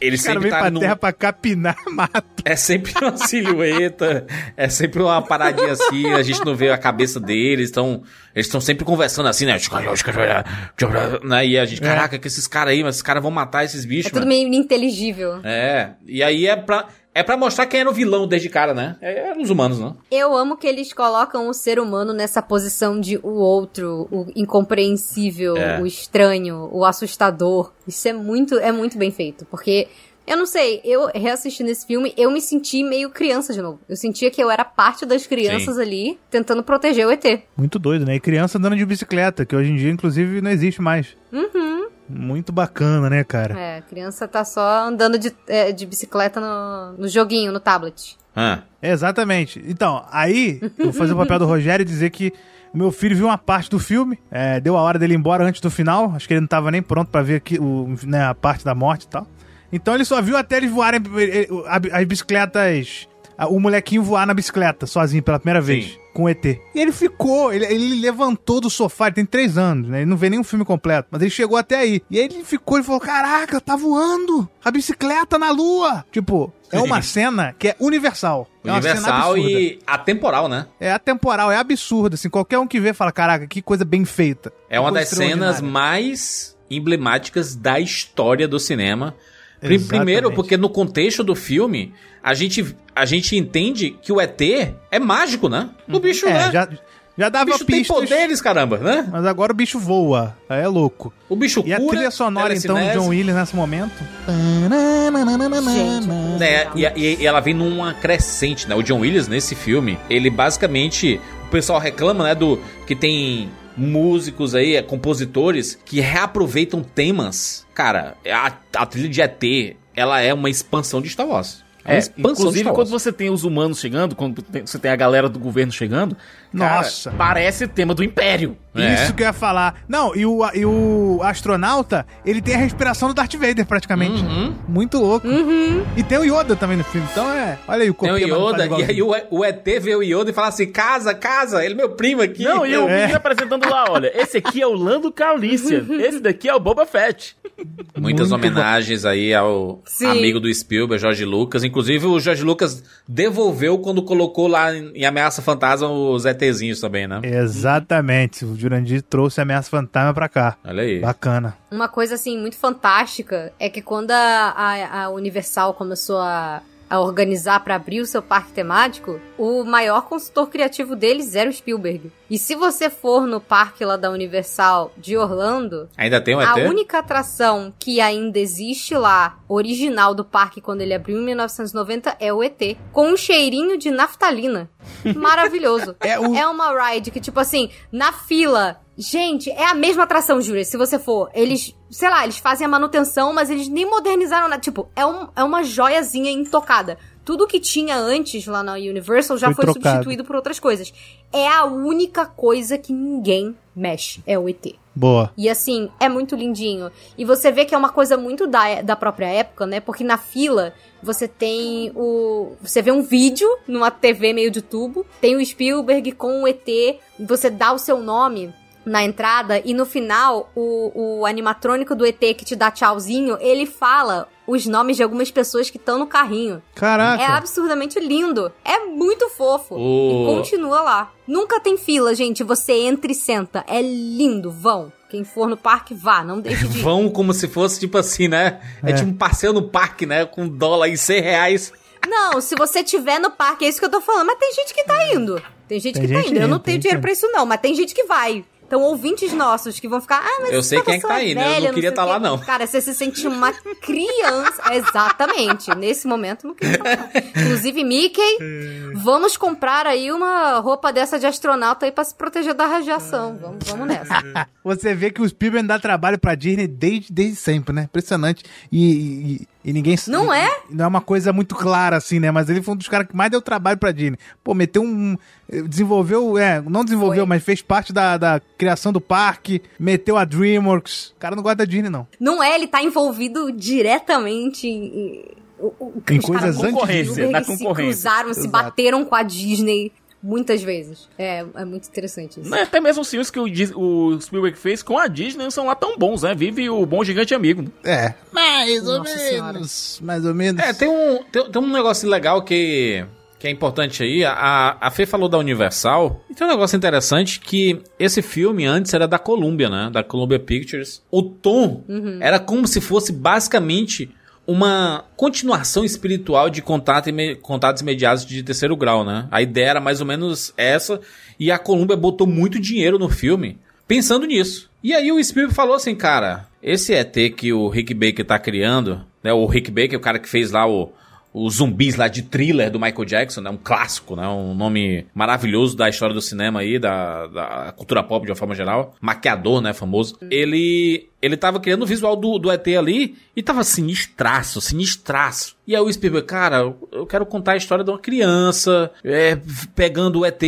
Speaker 2: Eles
Speaker 4: Os caras
Speaker 2: sempre
Speaker 4: pra
Speaker 2: tá num,
Speaker 4: terra pra capinar mato.
Speaker 2: É sempre uma silhueta, é sempre uma paradinha assim, a gente não vê a cabeça deles, estão eles estão sempre conversando assim, né? Né? E a gente, caraca, que esses caras aí, mas esses caras vão matar esses
Speaker 5: É
Speaker 2: bichos,
Speaker 5: tudo
Speaker 2: mano.
Speaker 5: meio inteligível.
Speaker 2: É, e aí é pra, é pra mostrar quem era o vilão desde cara, né? É, eram os humanos, né?
Speaker 5: Eu amo que eles colocam o ser humano nessa posição de o outro, o incompreensível,
Speaker 2: É.
Speaker 5: o estranho, o assustador. Isso é muito, é muito bem feito, porque eu não sei, eu reassistindo esse filme, eu me senti meio criança de novo. Eu sentia que eu era parte das crianças
Speaker 4: Sim.
Speaker 5: ali, tentando proteger o ET.
Speaker 4: Muito doido, né? E criança andando de bicicleta, que hoje em dia, inclusive, não existe mais.
Speaker 5: Uhum.
Speaker 4: Muito bacana, né, cara?
Speaker 5: É, a criança tá só andando de, é, de bicicleta no, no joguinho, no tablet.
Speaker 2: Ah.
Speaker 4: Exatamente. Então, aí, eu vou fazer o papel do Rogério e dizer que o meu filho viu uma parte do filme, é, deu a hora dele ir embora antes do final, acho que ele não tava nem pronto pra ver aqui, o, né, a parte da morte e tal. Então ele só viu até eles voarem, a- as bicicletas, o molequinho voar na bicicleta, sozinho, pela primeira vez, com o ET. E ele ficou, ele, ele levantou do sofá, ele tem três anos, né, ele não vê nenhum filme completo, mas ele chegou até aí. E aí ele ficou, ele falou, caraca, tá voando, a bicicleta na lua. Tipo, é uma cena que é universal. É
Speaker 2: Universal
Speaker 4: absurda.
Speaker 2: e atemporal, né?
Speaker 4: É atemporal, é absurdo, assim, qualquer um que vê fala, caraca, que coisa bem feita.
Speaker 2: É uma das cenas mais emblemáticas da história do cinema.
Speaker 4: Exatamente.
Speaker 2: Primeiro, porque no contexto do filme, a gente, a gente entende que o ET é mágico, né? O bicho,
Speaker 4: É,
Speaker 2: né?
Speaker 4: já, já dava
Speaker 2: o bicho tem
Speaker 4: pistas,
Speaker 2: poderes, caramba, né?
Speaker 4: mas agora o bicho voa, é louco.
Speaker 2: O bicho
Speaker 4: E a
Speaker 2: cura,
Speaker 4: trilha sonora, então, do
Speaker 2: telecinese.
Speaker 4: John Williams nesse momento...
Speaker 2: né? E, e- e ela vem numa crescente, né? O John Williams, nesse filme, ele basicamente. O pessoal reclama, né? Do que tem músicos aí, é, compositores, que reaproveitam temas. Cara, a, a trilha de ET, ela é uma expansão de Star Wars. É uma
Speaker 3: É,
Speaker 2: expansão
Speaker 3: inclusive quando você tem os humanos chegando, quando você tem a galera do governo chegando, cara,
Speaker 4: Nossa.
Speaker 3: parece tema do Império.
Speaker 2: É.
Speaker 4: Isso que eu ia falar. Não, e o, e o astronauta, ele tem a respiração do Darth Vader, praticamente.
Speaker 2: Uhum.
Speaker 4: Muito louco. E tem o Yoda também no filme, então é... Olha aí o
Speaker 2: Tem o Yoda, e aí o, o ET vê o Yoda e fala assim: casa, casa, ele é meu primo aqui.
Speaker 3: Não, e eu
Speaker 4: É.
Speaker 3: vi apresentando lá, olha, esse aqui é o Lando Calrissian, esse daqui é o Boba Fett.
Speaker 2: Muitas
Speaker 4: Muito
Speaker 2: homenagens aí ao
Speaker 5: Sim.
Speaker 2: amigo do Spielberg, Jorge Lucas. Inclusive, o Jorge Lucas devolveu quando colocou lá em Ameaça Fantasma os ETzinhos também, né?
Speaker 4: Exatamente, o Jurandir trouxe a Ameaça Fantasma pra cá.
Speaker 2: Olha aí.
Speaker 4: Bacana.
Speaker 5: Uma coisa, assim, muito fantástica é que quando a, a, a Universal começou a, a organizar pra abrir o seu parque temático, o maior consultor criativo deles era o Spielberg. E se você for no parque lá da Universal de Orlando,
Speaker 2: Ainda tem um
Speaker 5: a
Speaker 2: ET?
Speaker 5: única atração que ainda existe lá, original do parque quando ele abriu em 1990, é o ET, com um cheirinho de naftalina. Maravilhoso.
Speaker 4: É o-
Speaker 5: é uma ride que, tipo assim, na fila. Gente, é a mesma atração, Júlia, se você for. Eles, sei lá, eles fazem a manutenção, mas eles nem modernizaram nada. Tipo, é, um, é uma joiazinha intocada. Tudo que tinha antes lá na Universal já
Speaker 4: Foi
Speaker 5: foi, substituído por outras coisas. É a única coisa que ninguém mexe. É o ET.
Speaker 4: Boa.
Speaker 5: E assim, é muito lindinho. E você vê que é uma coisa muito da, da própria época, né? Porque na fila você tem o. Você vê um vídeo numa TV meio de tubo, tem o Spielberg com o ET, você dá o seu nome na entrada e no final o, o animatrônico do ET que te dá tchauzinho, ele fala os nomes de algumas pessoas que estão no carrinho.
Speaker 4: Caraca.
Speaker 5: É absurdamente lindo. É muito fofo.
Speaker 2: O-
Speaker 5: E continua lá. Nunca tem fila, gente. Você entra e senta. É lindo. Vão. Quem for no parque, vá. Não deixe de ir.
Speaker 2: Vão como se fosse, tipo assim, né? É,
Speaker 4: É.
Speaker 2: tipo um passeio no parque, né? Com dólar e 100 reais.
Speaker 5: Não, se você tiver no parque, é isso que eu tô falando. Mas tem gente que tá indo. Tem gente
Speaker 4: Tem
Speaker 5: que
Speaker 4: gente
Speaker 5: tá indo. Eu não tenho dinheiro
Speaker 4: que-
Speaker 5: pra isso, não. Mas tem gente que vai. Então, ouvintes nossos que vão ficar. Ah, mas
Speaker 2: Eu sei quem é que tá indo, eu não
Speaker 5: velha,
Speaker 2: queria
Speaker 5: sei
Speaker 2: tá lá, não.
Speaker 5: Cara, você se sente uma criança. Exatamente. Nesse momento, não queria falar. Inclusive, Mickey, vamos comprar aí uma roupa dessa de astronauta aí pra se proteger da radiação. Vamos, vamos nessa.
Speaker 4: Você vê que o Spielberg dá trabalho pra Disney desde, desde sempre, né? Impressionante. E, e, e ninguém...
Speaker 5: Não é?
Speaker 4: Não é uma coisa muito clara, assim, né? Mas ele foi um dos caras que mais deu trabalho pra Disney. Pô, meteu um... Desenvolveu... É, não desenvolveu,
Speaker 5: Foi.
Speaker 4: mas fez parte da, da criação do parque. Meteu a DreamWorks. O cara não gosta da Disney, não.
Speaker 5: Não é, ele tá envolvido diretamente em. o- o-
Speaker 4: Em coisas antes
Speaker 3: concorrência, na
Speaker 5: se
Speaker 3: concorrência.
Speaker 5: cruzaram, se
Speaker 4: Exato.
Speaker 5: bateram com a Disney muitas vezes. É, é muito interessante isso.
Speaker 3: Até mesmo os filmes que o, o Spielberg fez com a Disney não são lá tão bons, né? Vive o bom gigante amigo.
Speaker 4: É. Mais ou
Speaker 5: Nossa Senhora.
Speaker 4: menos. Mais ou menos.
Speaker 2: É, tem um, tem, tem um negócio legal que, que é importante aí. A, a Fê falou da Universal. E tem um negócio interessante que esse filme antes era da Columbia, né? Da Columbia Pictures. O tom era como se fosse basicamente uma continuação espiritual de contato contatos imediatos de terceiro grau, né? A ideia era mais ou menos essa. E a Columbia botou muito dinheiro no filme pensando nisso. E aí o Spielberg falou assim, cara, esse ET que o Rick Baker tá criando, né? O Rick Baker, o cara que fez lá o os zumbis lá de thriller do Michael Jackson, né? Um clássico, né? Um nome maravilhoso da história do cinema aí, da, da cultura pop de uma forma geral. Maquiador, né? Famoso. Ele ele tava criando o visual do, do ET ali e tava sinistraço, sinistraço. E aí o Spielberg, cara, eu quero contar a história de uma criança é, pegando o ET,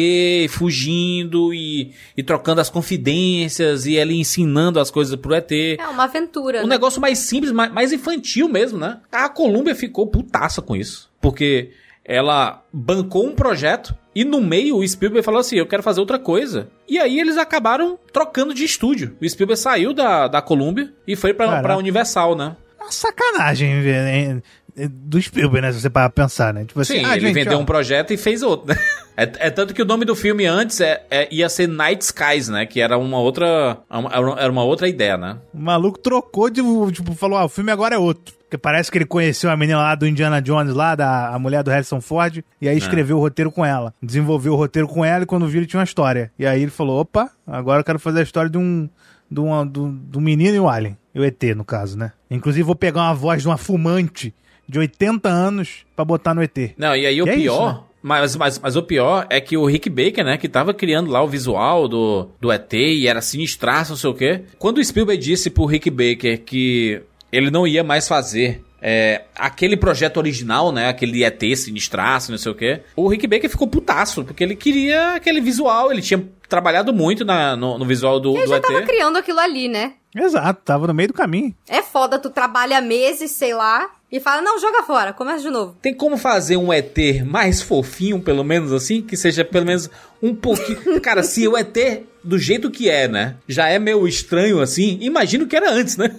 Speaker 2: fugindo e, e trocando as confidências e ele ensinando as coisas pro ET.
Speaker 5: É uma aventura.
Speaker 2: Um
Speaker 5: né?
Speaker 2: negócio mais simples, mais, mais infantil mesmo, né? A Columbia ficou putaça com isso. Porque ela bancou um projeto e no meio o Spielberg falou assim: eu quero fazer outra coisa. E aí eles acabaram trocando de estúdio. O Spielberg saiu da, da Columbia e foi pra,
Speaker 4: Caraca.
Speaker 2: pra Universal, né?
Speaker 4: Uma sacanagem velho, hein, do Spielberg, né? Se você parar pra pensar, né? Tipo assim,
Speaker 2: Sim,
Speaker 4: ah,
Speaker 2: ele
Speaker 4: gente,
Speaker 2: vendeu
Speaker 4: ó,
Speaker 2: um projeto e fez outro, né? É, é tanto que o nome do filme antes é, é- ia ser Night Skies, né? Que era uma outra. uma- Era uma outra ideia, né?
Speaker 4: O maluco trocou de. Tipo, falou: ah, o filme agora é outro. Porque parece que ele conheceu a menina lá do Indiana Jones, lá, da a mulher do Harrison Ford, e
Speaker 2: É.
Speaker 4: aí escreveu o roteiro com ela. Desenvolveu o roteiro com ela e quando viu ele tinha uma história. E aí ele falou: opa, agora eu quero fazer a história de um. Uma, do, do menino e o Alien. E o ET, no caso, né? Inclusive, vou pegar uma voz de uma fumante de 80 anos pra botar no ET.
Speaker 2: Não, e aí o
Speaker 4: E é
Speaker 2: pior.
Speaker 4: isso, né?
Speaker 2: Mas, mas, mas o pior é que o Rick Baker, né, que tava criando lá o visual do, do ET e era sinistraço, não sei o quê. Quando o Spielberg disse pro Rick Baker que ele não ia mais fazer é, aquele projeto original, né, aquele ET sinistraço, não sei o quê, o Rick Baker ficou putaço, porque ele queria aquele visual, ele tinha trabalhado muito na, no, no visual do,
Speaker 5: Ele
Speaker 2: do
Speaker 5: já
Speaker 2: ET.
Speaker 5: tava criando aquilo ali, né?
Speaker 4: Exato, tava no meio do caminho.
Speaker 5: É foda, tu trabalha meses, sei lá, e fala, não, joga fora, começa de novo.
Speaker 2: Tem como fazer um ET mais fofinho, pelo menos assim? Que seja pelo menos um pouquinho. Cara, se o ET, do jeito que é, né? Já é meio estranho assim, imagina o que era antes, né?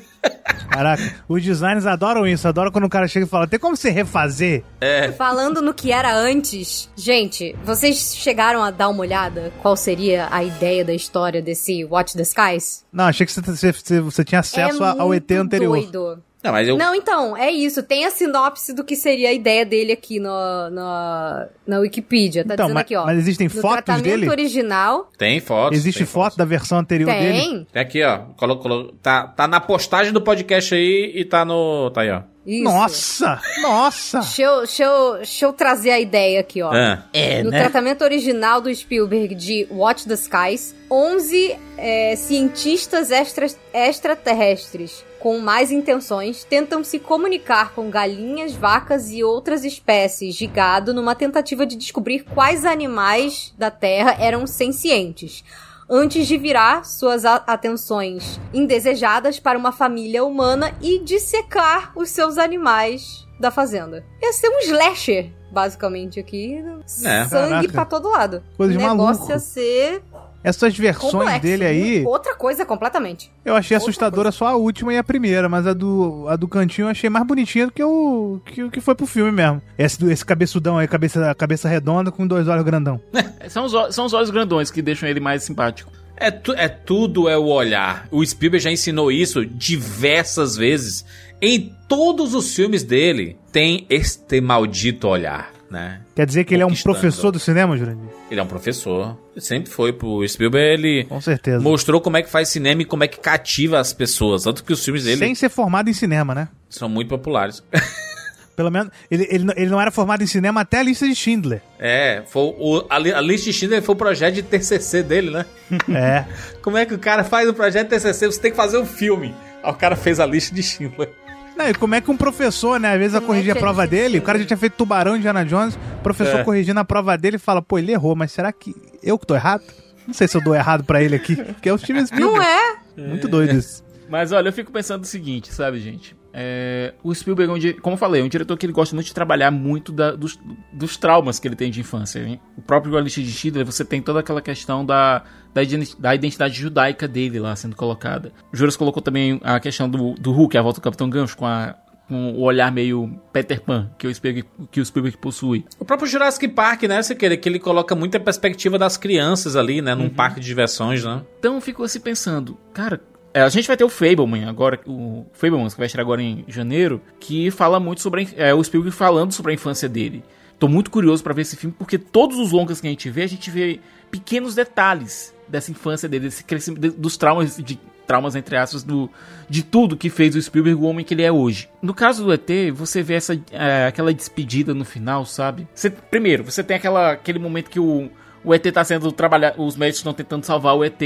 Speaker 4: Caraca, os designers adoram isso, adoram quando o cara chega e fala: tem como você refazer?
Speaker 2: É.
Speaker 5: Falando no que era antes, gente, vocês chegaram a dar uma olhada qual seria a ideia da história desse Watch the Skies?
Speaker 4: Não, achei que você, você, você- tinha acesso
Speaker 5: é
Speaker 4: ao ET anterior.
Speaker 5: doido.
Speaker 2: Não, mas eu.
Speaker 5: Não, então, é isso. Tem a sinopse do que seria a ideia dele aqui no, no, na Wikipedia. Tá
Speaker 4: Então,
Speaker 5: dizendo
Speaker 4: mas-
Speaker 5: aqui, ó.
Speaker 4: mas existem
Speaker 5: no
Speaker 4: fotos
Speaker 5: tratamento
Speaker 4: dele?
Speaker 5: original.
Speaker 2: Tem fotos.
Speaker 4: Existe
Speaker 2: tem
Speaker 4: foto da versão anterior dele?
Speaker 5: Tem.
Speaker 2: Tem aqui, ó. Colo, colo- tá, tá na postagem do podcast aí e tá no. Tá aí, ó.
Speaker 5: Isso.
Speaker 4: Nossa! Nossa!
Speaker 5: Deixa eu, deixa, eu, deixa eu trazer a ideia aqui, ó.
Speaker 2: Ah.
Speaker 3: É,
Speaker 5: no
Speaker 3: né?
Speaker 5: tratamento original do Spielberg de Watch the Skies, 11 é, cientistas extra- extraterrestres com mais intenções tentam se comunicar com galinhas, vacas e outras espécies de gado numa tentativa de descobrir quais animais da Terra eram sencientes. Antes de virar suas atenções indesejadas para uma família humana e dissecar os seus animais da fazenda. Ia ser um slasher, basicamente, aqui.
Speaker 2: É.
Speaker 5: Sangue
Speaker 4: Caraca.
Speaker 5: pra todo lado.
Speaker 4: Coisa de
Speaker 5: o negócio
Speaker 4: maluco.
Speaker 5: ia ser
Speaker 4: Essas versões
Speaker 5: complexo.
Speaker 4: dele aí,
Speaker 5: Outra coisa completamente.
Speaker 4: eu achei assustadora só a última e a primeira, mas a do, a do cantinho eu achei mais bonitinha do que o que, o que foi pro filme mesmo. Esse, do- esse cabeçudão aí, cabeça, cabeça redonda com dois olhos grandão.
Speaker 3: São os, são os olhos grandões que deixam ele mais simpático.
Speaker 2: É, tu- é tudo é o olhar. O Spielberg já ensinou isso diversas vezes. Em todos os filmes dele tem este maldito olhar, né?
Speaker 4: Quer dizer que ele é um professor do cinema, Jurandir?
Speaker 2: Ele é um professor. Sempre foi pro Spielberg, ele
Speaker 4: Com certeza.
Speaker 2: mostrou como é que faz cinema e como é que cativa as pessoas. Tanto que os filmes dele
Speaker 4: Sem ser formado em cinema, né?
Speaker 2: são muito populares.
Speaker 4: Pelo menos, ele, ele, não- ele não era formado em cinema até a lista de Schindler.
Speaker 2: É, foi o, a, li- a lista de Schindler foi o projeto de TCC dele, né?
Speaker 4: É.
Speaker 2: Como é que o cara faz o projeto de TCC? Você tem que fazer um filme. Aí o cara fez a lista de Schindler.
Speaker 4: Não, e como é que um professor, né, às vezes a
Speaker 5: é
Speaker 4: corrigir a prova
Speaker 5: ele
Speaker 4: dele, o cara já tinha feito Tubarão, Indiana Jones, o professor
Speaker 2: É.
Speaker 4: corrigindo a prova dele e fala, pô, ele errou, mas será que eu que tô errado? Não sei se eu dou errado pra ele aqui, porque é o Steven Spielberg.
Speaker 5: Não é?
Speaker 4: Muito doido isso.
Speaker 3: Mas olha, eu fico pensando o seguinte, sabe, gente? É, o Spielberg, é como eu falei, é um diretor que ele gosta muito de trabalhar muito da- dos, dos traumas que ele tem de infância. hein? O próprio Alice de Schindler, você tem toda aquela questão da, da, identi- da identidade judaica dele lá sendo colocada. O Juras colocou também a questão do, do Hulk, a volta do Capitão Gancho, com, a, com o olhar meio Peter Pan que o Spielberg, que o Spielberg possui.
Speaker 2: O próprio Jurassic Park, né? Você quer que ele coloca muita perspectiva das crianças ali, né? Num parque de diversões, né?
Speaker 3: Então eu fico assim pensando, cara, é, a gente vai ter o Fableman agora, o Fableman que vai estrear agora em janeiro, que fala muito sobre a é, o Spielberg falando sobre a infância dele. Tô muito curioso pra ver esse filme porque todos os longas que a gente vê, a gente vê pequenos detalhes dessa infância dele, desse crescimento dos traumas de traumas entre aspas do de tudo que fez o Spielberg o homem que ele é hoje. No caso do ET, você vê essa é, aquela despedida no final, sabe? Você- primeiro, você tem aquela aquele momento que o o ET tá sendo trabalhado, os médicos estão tentando salvar o ET,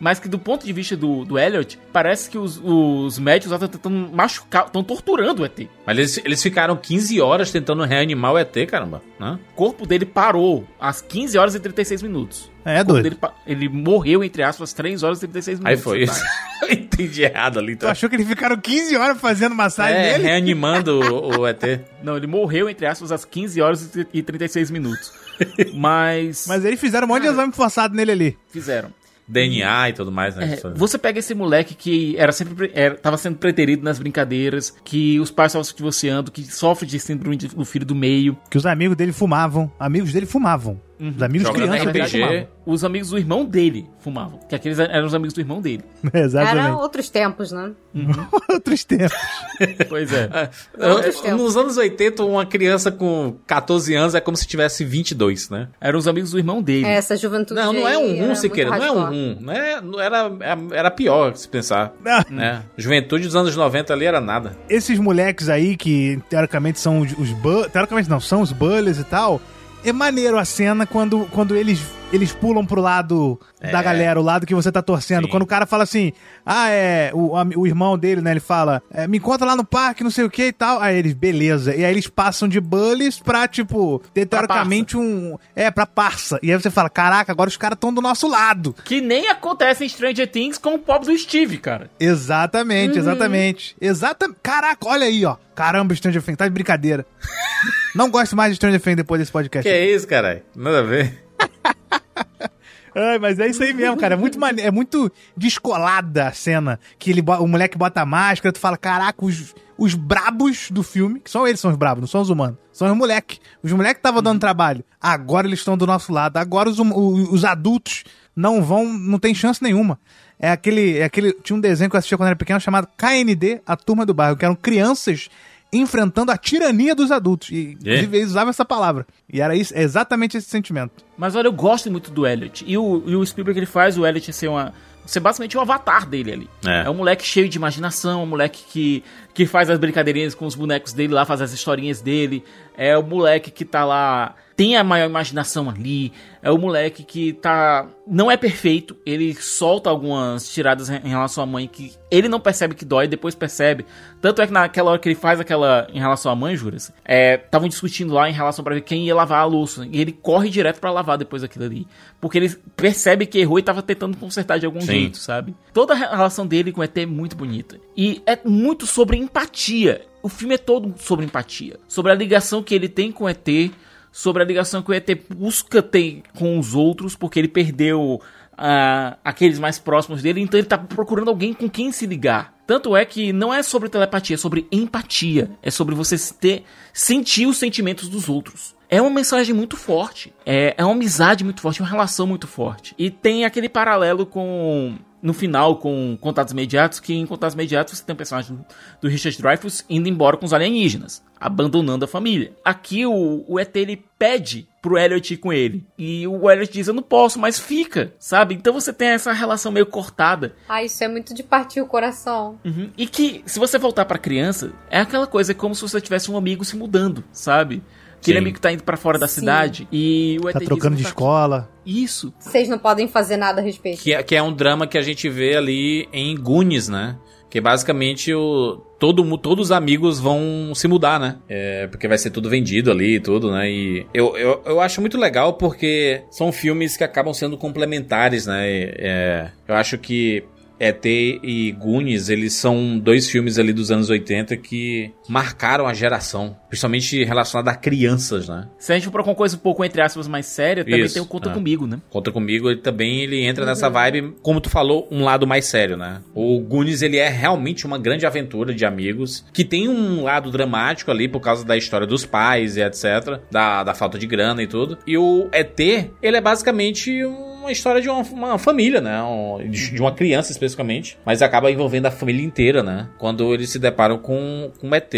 Speaker 3: mas que do ponto de vista do, do Elliot, parece que os, os médicos estão tentando machucar, estão torturando o ET.
Speaker 2: Mas eles, eles ficaram 15 horas tentando reanimar o ET, caramba. Né?
Speaker 3: O corpo dele parou às 15 horas e 36 minutos.
Speaker 4: É, doido.
Speaker 3: dele pa- ele morreu, entre aspas, às 3 horas e 36 minutos.
Speaker 2: Aí foi isso. Eu entendi errado ali.
Speaker 4: Tu
Speaker 2: Tá?
Speaker 4: achou que eles ficaram 15 horas fazendo massagem
Speaker 2: É,
Speaker 4: nele?
Speaker 2: reanimando o, o ET.
Speaker 3: Não, ele morreu, entre aspas, às 15 horas e 36 minutos. Mas,
Speaker 4: Mas eles fizeram um monte de exame forçado nele ali.
Speaker 3: fizeram.
Speaker 2: DNA e tudo mais, né?
Speaker 3: É, você pega esse moleque que era sempre pre- era, tava sendo preterido nas brincadeiras, que os pais estavam se divorciando, que sofre de síndrome do filho do meio.
Speaker 4: Que os amigos dele fumavam. Amigos dele fumavam. Os amigos crianças
Speaker 2: RPG.
Speaker 4: fumavam.
Speaker 3: Os amigos do irmão dele fumavam. Que aqueles eram os amigos do irmão dele.
Speaker 5: Era
Speaker 4: Exatamente.
Speaker 5: outros tempos, né?
Speaker 4: Outros tempos.
Speaker 3: Pois é.
Speaker 5: Outros tempos.
Speaker 2: Nos anos 80, uma criança com 14 anos é como se tivesse 22, né?
Speaker 3: Eram os amigos do irmão dele.
Speaker 5: Essa juventude.
Speaker 2: Não, não é um
Speaker 5: era
Speaker 2: rum, Siqueira. Não é um rum. Não é, não era, era pior, se pensar.
Speaker 4: Ah.
Speaker 2: né? Juventude dos anos 90 ali era nada.
Speaker 4: Esses moleques aí, que teoricamente são os, os Teoricamente não, são os bullies e tal. É maneiro a cena quando, quando eles, eles pulam pro lado da galera, o lado que você tá torcendo.
Speaker 2: Sim.
Speaker 4: Quando o cara fala assim, ah, é. O, o irmão dele, né? Ele fala, é, me encontra lá no parque, não sei o que e tal. Aí eles, beleza. E aí eles passam de bullies pra, tipo, ter teoricamente um. É, pra parça. E aí você fala, caraca, agora os caras estão do nosso lado.
Speaker 3: Que nem acontece em Stranger Things com o pobre do Steve, cara.
Speaker 4: Exatamente, exatamente. Exatamente. Caraca, olha aí, ó. Caramba, Stranger Things, tá de brincadeira. Não gosto mais de Stranger Things depois desse podcast.
Speaker 2: Que é isso, caralho? Nada a ver.
Speaker 4: Ai, mas é isso aí mesmo, cara. É muito mane... é muito descolada a cena. Que ele, o moleque bota a máscara, tu fala, caraca, os, os brabos do filme, que são eles são os brabos, não são os humanos. São os moleques. Os moleques estavam dando trabalho. Agora eles estão do nosso lado. Agora os, hum- o- os adultos não vão, não tem chance nenhuma. é aquele, é aquele. Tinha um desenho que eu assistia quando era pequeno chamado KND, A Turma do Bairro, que eram crianças enfrentando a tirania dos adultos. E, inclusive, eles usavam essa palavra. E era isso, é exatamente esse sentimento.
Speaker 3: Mas olha, eu gosto muito do Elliot. E o, e o Spielberg ele faz o Elliot ser uma. Ser basicamente o avatar dele ali.
Speaker 2: É.
Speaker 3: É um moleque cheio de imaginação, um moleque que, que faz as brincadeirinhas com os bonecos dele lá, faz as historinhas dele. É o moleque que tá lá, tem a maior imaginação ali. É o moleque que tá. Não é perfeito, ele solta algumas tiradas em relação à mãe que ele não percebe que dói, depois percebe. Tanto é que naquela hora que ele faz aquela em relação à mãe, Juras, estavam discutindo lá em relação pra ver quem ia lavar a louça. E ele corre direto pra lavar depois daquilo ali. Porque ele percebe que errou e tava tentando consertar de algum
Speaker 2: Sim.
Speaker 3: jeito, sabe? Toda a relação dele com o ET é muito bonita. E é muito sobre empatia. O filme é todo sobre empatia. Sobre a ligação que ele tem com o ET. Sobre a ligação que o ET busca ter com os outros. Porque ele perdeu ah, aqueles mais próximos dele. Então ele tá procurando alguém com quem se ligar. Tanto é que não é sobre telepatia, é sobre empatia. É sobre você ter, sentir os sentimentos dos outros. É uma mensagem muito forte. É, é uma amizade muito forte, uma relação muito forte. E tem aquele paralelo com. No final, com Contatos Imediatos, que em Contatos Imediatos você tem o personagem do Richard Dreyfuss indo embora com os alienígenas, abandonando a família. Aqui o, o ET ele pede pro Elliot ir com ele. E o Elliot diz: Eu não posso, mas fica, sabe? Então você tem essa relação meio cortada.
Speaker 5: Ah, isso é muito de partir o coração.
Speaker 3: Uhum. E que, se você voltar pra criança, é aquela coisa, é como se você tivesse um amigo se mudando, sabe? Aquele amigo que tá indo pra fora da
Speaker 5: Sim.
Speaker 3: cidade e o ET
Speaker 4: Tá trocando
Speaker 3: "Não
Speaker 4: de
Speaker 3: tá
Speaker 4: escola.
Speaker 3: aqui." Isso.
Speaker 5: Vocês não podem fazer nada a respeito.
Speaker 2: Que é, que é um drama que a gente vê ali em Goonies, né? Que basicamente o, todo, todos os amigos vão se mudar, né? É, porque vai ser tudo vendido ali e tudo, né? E eu, eu, eu acho muito legal porque são filmes que acabam sendo complementares, né? E, é, eu acho que ET e Goonies, eles são dois filmes ali dos anos 80 que marcaram a geração. Principalmente relacionado a crianças, né?
Speaker 3: Se a gente for pra uma coisa um pouco, entre aspas, mais séria, também
Speaker 2: Isso,
Speaker 3: tem o Conta
Speaker 2: é.
Speaker 3: Comigo, né?
Speaker 2: Conta comigo, ele também ele entra nessa vibe, como tu falou, um lado mais sério, né? O Goonies, ele é realmente uma grande aventura de amigos, que tem um lado dramático ali por causa da história dos pais e etc, da, da falta de grana e tudo. E o ET, ele é basicamente uma história de uma, uma família, né? Um- de, uma criança especificamente, mas acaba envolvendo a família inteira, né? Quando eles se deparam com, com o ET.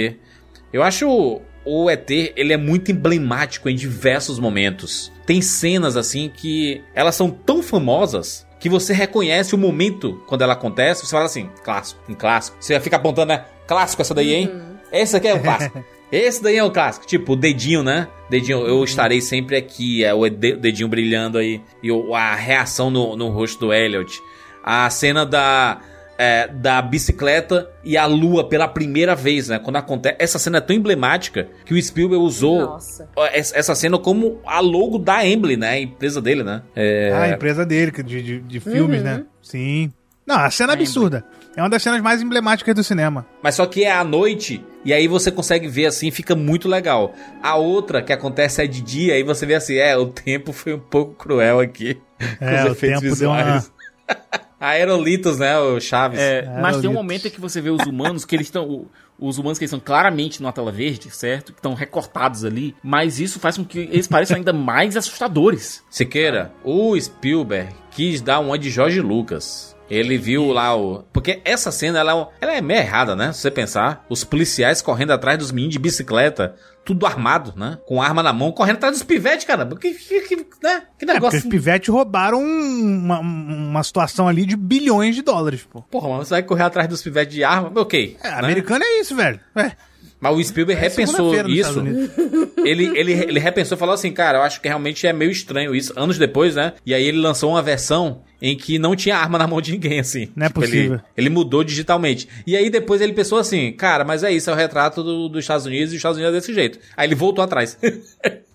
Speaker 2: Eu acho o ET, ele é muito emblemático em diversos momentos. Tem cenas assim que elas são tão famosas que você reconhece o momento quando ela acontece, você fala assim, clássico, um clássico. Você fica apontando, né? Clássico essa daí, hein? Esse aqui é o clássico. Esse daí é o clássico. Tipo, o dedinho, né? Dedinho, eu estarei sempre aqui. É o de- dedinho brilhando aí. E a reação no, no rosto do Elliot. A cena da. é, da bicicleta e a lua pela primeira vez, né? Quando acontece. Essa cena é tão emblemática que o Spielberg usou
Speaker 5: Nossa.
Speaker 2: essa cena como a logo da Emblem, né? A empresa dele, né? É,
Speaker 4: Ah, a empresa dele, de, de, de filmes,
Speaker 5: Uhum.
Speaker 4: né? Sim. Não, a cena é absurda. É uma das cenas mais emblemáticas do cinema.
Speaker 2: Mas só que é à noite e aí você consegue ver assim, fica muito legal. A outra que acontece é de dia, aí você vê assim, é, o tempo foi um pouco cruel aqui.
Speaker 4: É,
Speaker 2: com
Speaker 4: o
Speaker 2: os efeitos
Speaker 4: tempo deu uma-
Speaker 2: visuais. Aerolitos, né, o Chaves.
Speaker 3: É, mas tem um momento em que você vê os humanos que eles estão. Os humanos que eles são claramente numa tela verde, certo? Que estão recortados ali. Mas isso faz com que eles pareçam ainda mais assustadores.
Speaker 2: Siqueira, o Spielberg quis dar uma de Jorge Lucas. Ele viu lá o. Porque essa cena ela, é ela é meio errada, né? Se você pensar. Os policiais correndo atrás dos meninos de bicicleta, tudo armado, né? Com arma na mão, correndo atrás dos pivetes, cara. Que, que, que, né? que
Speaker 4: É,
Speaker 2: negócio.
Speaker 4: os pivetes roubaram uma, uma situação ali de bilhões de dólares, pô.
Speaker 2: Porra, mas você vai correr atrás dos pivetes de arma? Ok.
Speaker 4: É,
Speaker 2: né?
Speaker 4: americano é isso, velho. É.
Speaker 2: Mas o Spielberg
Speaker 4: É
Speaker 2: repensou isso. Ele, ele, ele repensou e falou assim, cara, eu acho que realmente é meio estranho isso. Anos depois, né? E aí ele lançou uma versão em que não tinha arma na mão de ninguém, assim.
Speaker 4: Não é possível.
Speaker 2: Ele, ele mudou digitalmente. E aí depois ele pensou assim, cara, mas é isso, é o retrato do- dos Estados Unidos e os Estados Unidos é desse jeito. Aí ele voltou atrás.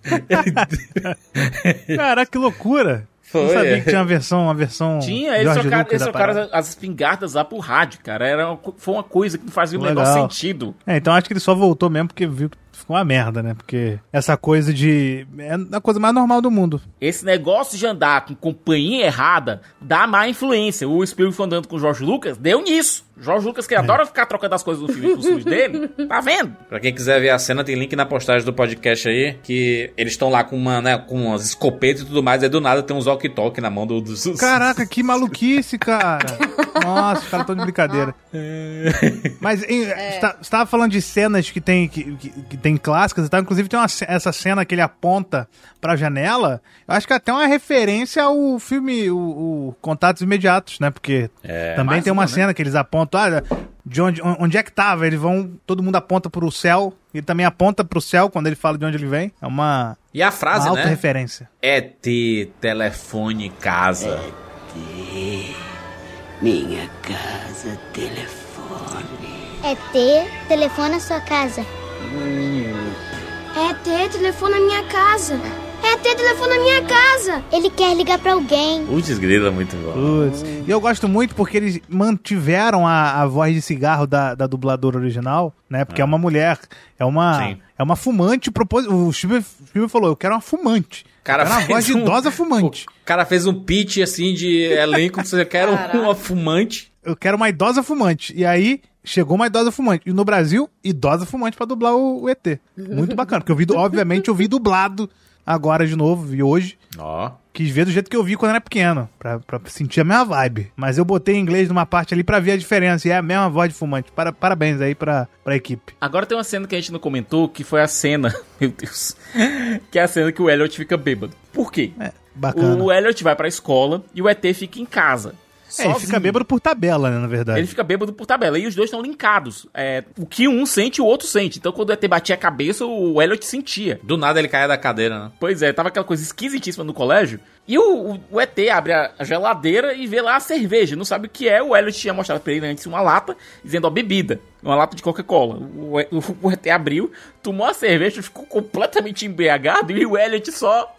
Speaker 4: Caraca, que loucura. Não
Speaker 2: Foi,
Speaker 4: sabia
Speaker 2: é.
Speaker 4: que tinha uma versão, uma versão.
Speaker 3: Tinha, eles
Speaker 4: George
Speaker 3: trocaram, eles
Speaker 4: parada.
Speaker 3: as espingardas lá pro rádio, cara. Era foi uma coisa que não fazia o menor
Speaker 4: Legal.
Speaker 3: sentido.
Speaker 4: É, então acho que ele só voltou mesmo porque viu que ficou uma merda, né? Porque essa coisa de. É a coisa mais normal do mundo.
Speaker 3: Esse negócio de andar com companhia errada dá má influência. O Spielberg foi andando com o Jorge Lucas, deu nisso. Jorge Lucas, que adora ficar trocando as coisas do filme com os filmes dele, tá vendo?
Speaker 2: Pra quem quiser ver a cena, tem link na postagem do podcast aí, que eles estão lá com uma, né, com umas escopetas e tudo mais, aí do nada tem uns walkie-talkie na mão do, dos...
Speaker 4: Caraca, que maluquice, cara. Nossa, os caras estão de brincadeira. Mas em, você tá- você tava falando de cenas que tem, que, que, que tem clássicas e tal. Inclusive tem uma, essa cena que ele aponta pra janela. Eu acho que é até uma referência ao filme o, o Contatos Imediatos, né? Porque
Speaker 2: É,
Speaker 4: também tem uma
Speaker 2: uma, né?
Speaker 4: cena que eles apontam. Ah, de onde, onde é que tava? Eles vão. Todo mundo aponta pro céu. Ele também aponta pro céu quando ele fala de onde ele vem. É uma,
Speaker 2: E a frase,
Speaker 4: uma alta
Speaker 2: né?
Speaker 4: referência.
Speaker 2: ET, telefone, casa.
Speaker 11: Minha casa, telefone.
Speaker 7: É ter, telefona a sua casa. É ter, telefona a minha casa. É ter, telefona a minha casa. Ele quer ligar pra alguém.
Speaker 2: Putz, grila, muito bom.
Speaker 4: Putz. E eu gosto muito porque eles mantiveram a, a voz de cigarro da, da dubladora original, né? Porque é uma mulher, é uma,
Speaker 2: Sim.
Speaker 4: é uma fumante. Propos... O Spielberg falou: Eu quero uma fumante.
Speaker 2: Cara
Speaker 4: uma voz de
Speaker 2: um-
Speaker 4: idosa fumante.
Speaker 2: O cara fez um pitch, assim, de elenco, você quer um- uma fumante.
Speaker 4: Eu quero uma idosa fumante. E aí chegou uma idosa fumante. E no Brasil, idosa fumante pra dublar o, o ET. Muito bacana. Porque eu vi, obviamente, eu vi dublado agora de novo, vi hoje.
Speaker 2: Ó.
Speaker 4: Quis ver do jeito que eu vi quando era pequeno, pra, pra sentir a mesma vibe. Mas eu botei em inglês numa parte ali pra ver a diferença. E é a mesma voz de fumante. Para, parabéns aí pra, pra equipe.
Speaker 3: Agora tem uma cena que a gente não comentou, que foi a cena, meu Deus, que é a cena que o Elliot fica bêbado. Por quê?
Speaker 4: bacana.
Speaker 3: O Elliot vai pra escola e o ET fica em casa.
Speaker 4: É, ele fica bêbado por tabela, né, na verdade.
Speaker 3: Ele fica bêbado por tabela. E os dois estão linkados. É, o que um sente, o outro sente. Então, quando o ET batia a cabeça, o Elliot sentia.
Speaker 2: Do nada ele caia da cadeira, né?
Speaker 3: Pois é, tava aquela coisa esquisitíssima no colégio. E o, o- ET abre a a geladeira e vê lá a cerveja. Não sabe o que é. O Elliot tinha mostrado pra ele antes uma lata, dizendo, ó, bebida. Uma lata de Coca-Cola. O, o- o ET abriu, tomou a cerveja, ficou completamente embriagado. E o Elliot só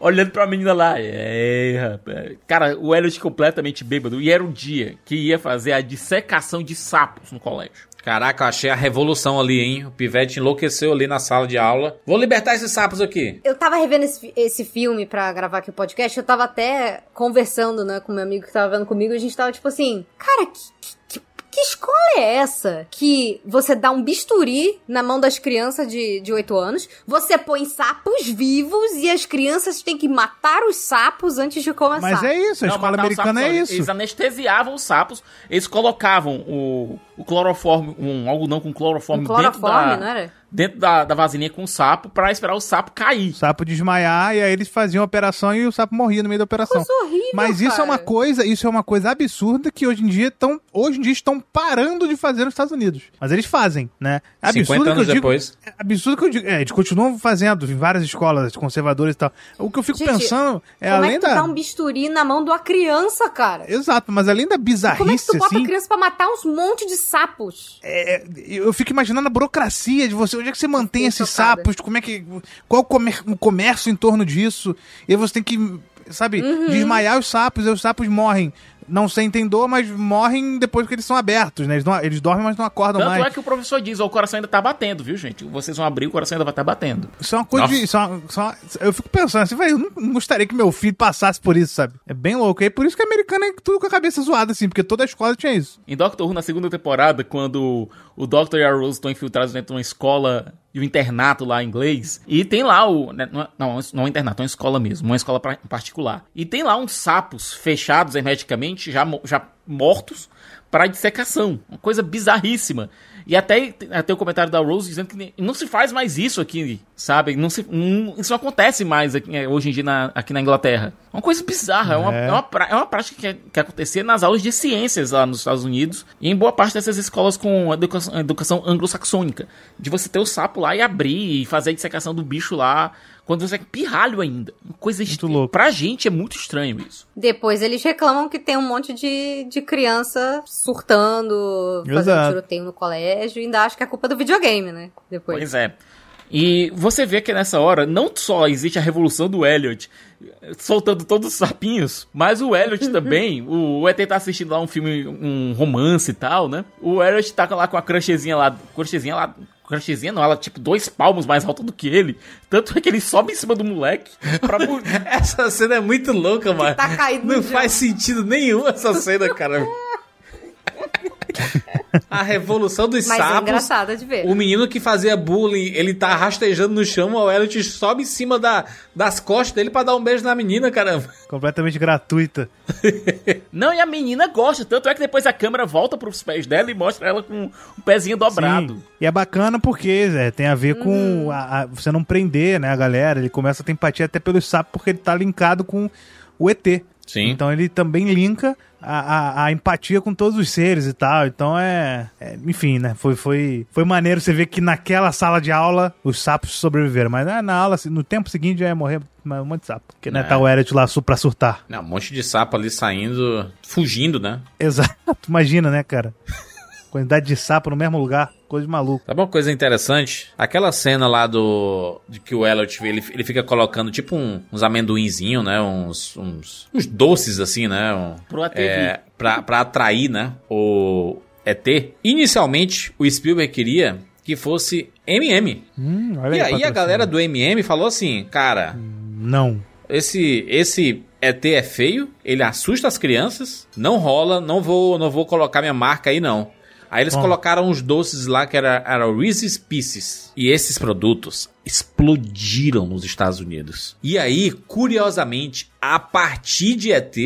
Speaker 3: olhando pra menina lá. É, rapaz. Cara, o Elliot completamente bêbado. E era o dia que ia fazer a dissecação de sapos no colégio.
Speaker 2: Caraca, eu achei a revolução ali, hein? O pivete enlouqueceu ali na sala de aula. Vou libertar esses sapos aqui.
Speaker 5: Eu tava revendo esse, esse filme pra gravar aqui o podcast, eu tava até conversando, né, com meu amigo que tava vendo comigo, e a gente tava tipo assim, cara, que, que, que- escola é essa? Que você dá um bisturi na mão das crianças de, de 8 anos, você põe sapos vivos e as crianças têm que matar os sapos antes de começar.
Speaker 4: Mas é isso, a
Speaker 3: Não,
Speaker 4: escola americana
Speaker 3: sapos,
Speaker 4: é isso.
Speaker 3: Eles anestesiavam os sapos, eles colocavam o, o cloroforme, um algodão com cloroforme,
Speaker 5: Um cloroforme,
Speaker 3: dentro, da,
Speaker 5: não era?
Speaker 3: dentro da, da vasilhinha com o sapo pra esperar o sapo cair.
Speaker 4: O sapo desmaiar e aí eles faziam a operação e o sapo morria no meio da operação.
Speaker 5: Coisa horrível,
Speaker 4: Mas isso é uma
Speaker 5: cara.
Speaker 4: coisa, isso é uma coisa absurda que hoje em dia estão, hoje em dia estão parando de fazer nos Estados Unidos. Mas eles fazem, né? É
Speaker 2: 50
Speaker 4: absurdo que eu
Speaker 2: anos
Speaker 4: digo,
Speaker 2: depois.
Speaker 4: é absurdo que eu digo, é, eles continuam fazendo em várias escolas conservadoras e tal. O que eu fico
Speaker 5: Gente,
Speaker 4: pensando é
Speaker 5: Como
Speaker 4: além
Speaker 5: é que tu
Speaker 4: da
Speaker 5: dá um bisturi na mão de uma criança, cara?
Speaker 4: Exato, mas além da
Speaker 5: Como é que
Speaker 4: bizarrice
Speaker 5: tu bota
Speaker 4: assim,
Speaker 5: a criança pra matar uns monte de sapos?
Speaker 4: é, eu fico imaginando a burocracia de você, onde é que você mantém
Speaker 5: Fiquei
Speaker 4: esses
Speaker 5: chocada.
Speaker 4: sapos, como é que qual o, comércio em torno disso? E você tem que, sabe,
Speaker 5: Uhum.
Speaker 4: desmaiar os sapos, e os sapos morrem. Não sentem dor, mas morrem depois que eles são abertos, né? Eles, não- eles dormem, mas não acordam
Speaker 3: Tanto
Speaker 4: mais.
Speaker 3: é que o professor diz, ó, o coração ainda tá batendo, viu, gente? Vocês vão abrir, o coração ainda vai estar batendo.
Speaker 4: Isso é uma coisa
Speaker 3: Nossa.
Speaker 4: de. Isso é uma- isso é uma- eu fico pensando assim, velho, eu não, não gostaria que meu filho passasse por isso, sabe? É bem louco. E é por isso que americano é tudo com a cabeça zoada, assim, porque toda a escola tinha isso.
Speaker 3: Em Doctor Who, na segunda temporada, quando o Doctor e a Rose estão infiltrados dentro de uma escola e um internato lá em inglês, e tem lá o. né, Não, não, não é um internato, é uma escola mesmo, uma escola particular. E tem lá uns sapos fechados hermeticamente, já, já mortos, para dissecação. Uma coisa bizarríssima. E até, até o comentário da Rose dizendo que não se faz mais isso aqui, sabe? Não se, não- isso não acontece mais aqui, é, hoje em dia na- aqui na Inglaterra. Uma coisa bizarra, é, uma,
Speaker 4: É.
Speaker 3: é uma, pra- é uma prática que, que acontecia nas aulas de ciências lá nos Estados Unidos e em boa parte dessas escolas com educação, educação anglo-saxônica. De você ter o sapo lá e abrir e fazer a dissecação do bicho lá quando você é pirralho ainda. Coisa estranha. Pra gente é muito estranho isso.
Speaker 5: Depois eles reclamam que tem um monte de, de criança surtando, fazendo
Speaker 3: Exato.
Speaker 5: tiroteio no colégio, e ainda acho que é culpa do videogame, né? Depois.
Speaker 3: Pois é. E você vê que nessa hora não só existe a revolução do Elliot soltando todos os sapinhos, mas o Elliot também, o, o ET tá assistindo lá um filme, um romance e tal, né? O Elliot tá lá com a crushzinha lá, crushzinha lá, crushzinha não, ela tipo dois palmos mais alta do que ele. Tanto é que ele sobe em cima do moleque pra...
Speaker 2: Essa cena é muito louca, mano.
Speaker 5: tá
Speaker 2: Não faz sentido nenhum essa cena, cara. A revolução dos
Speaker 5: Mas é
Speaker 2: sapos.
Speaker 5: engraçada de ver.
Speaker 2: O menino que fazia bullying, ele tá rastejando no chão, o Elliot sobe em cima da, das costas dele pra dar um beijo na menina, caramba.
Speaker 4: Completamente gratuita.
Speaker 3: Não, e a menina gosta, tanto é que depois a câmera volta pros pés dela e mostra ela com o pezinho dobrado.
Speaker 4: Sim. E é bacana porque, Zé, tem a ver com a- a- você não prender, né, a galera. Ele começa a ter empatia até pelos sapos porque ele tá linkado com o ET.
Speaker 2: Sim.
Speaker 4: Então ele também linka a, a, a empatia com todos os seres e tal. Então é. é, enfim, né? Foi, foi, foi maneiro você ver que naquela sala de aula os sapos sobreviveram. Mas ah, na aula, assim, no tempo seguinte já ia morrer um monte de sapo. Porque né,
Speaker 2: É.
Speaker 4: tá o Elliot lá pra surtar.
Speaker 2: Não, um monte de sapo ali saindo, fugindo, né?
Speaker 4: Exato. Imagina, né, cara? Quantidade de sapo no mesmo lugar. Coisa de maluco.
Speaker 2: Sabe uma coisa interessante? Aquela cena lá do. de que o Elliot ele, ele fica colocando tipo um- uns amendoinzinhos, né? Uns, uns, uns doces assim, né? Um,
Speaker 3: Pro ET
Speaker 2: é, pra, pra atrair, né? O ET. Inicialmente, o Spielberg queria que fosse MM.
Speaker 4: Hum, olha
Speaker 2: E aí a
Speaker 4: patrocínio.
Speaker 2: galera do MM falou assim: cara,
Speaker 4: Não.
Speaker 2: esse esse ET é feio, ele assusta as crianças, não rola, não vou não vou colocar minha marca aí não. Aí eles
Speaker 4: Bom.
Speaker 2: colocaram uns doces lá que era, era Reese's Pieces. E esses produtos explodiram nos Estados Unidos. E aí, curiosamente, a partir de ET,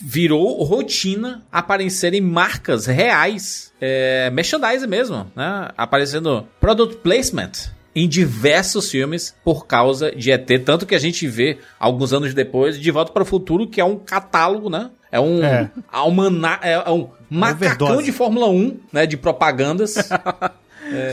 Speaker 2: virou rotina aparecerem marcas reais, é, merchandising mesmo, né? Aparecendo product placement em diversos filmes por causa de ET, tanto que a gente vê alguns anos depois De Volta para o Futuro, que é um catálogo, né? É um
Speaker 4: É.
Speaker 2: almana- é, é um macacão
Speaker 4: overdose.
Speaker 2: de Fórmula 1, né, de propagandas.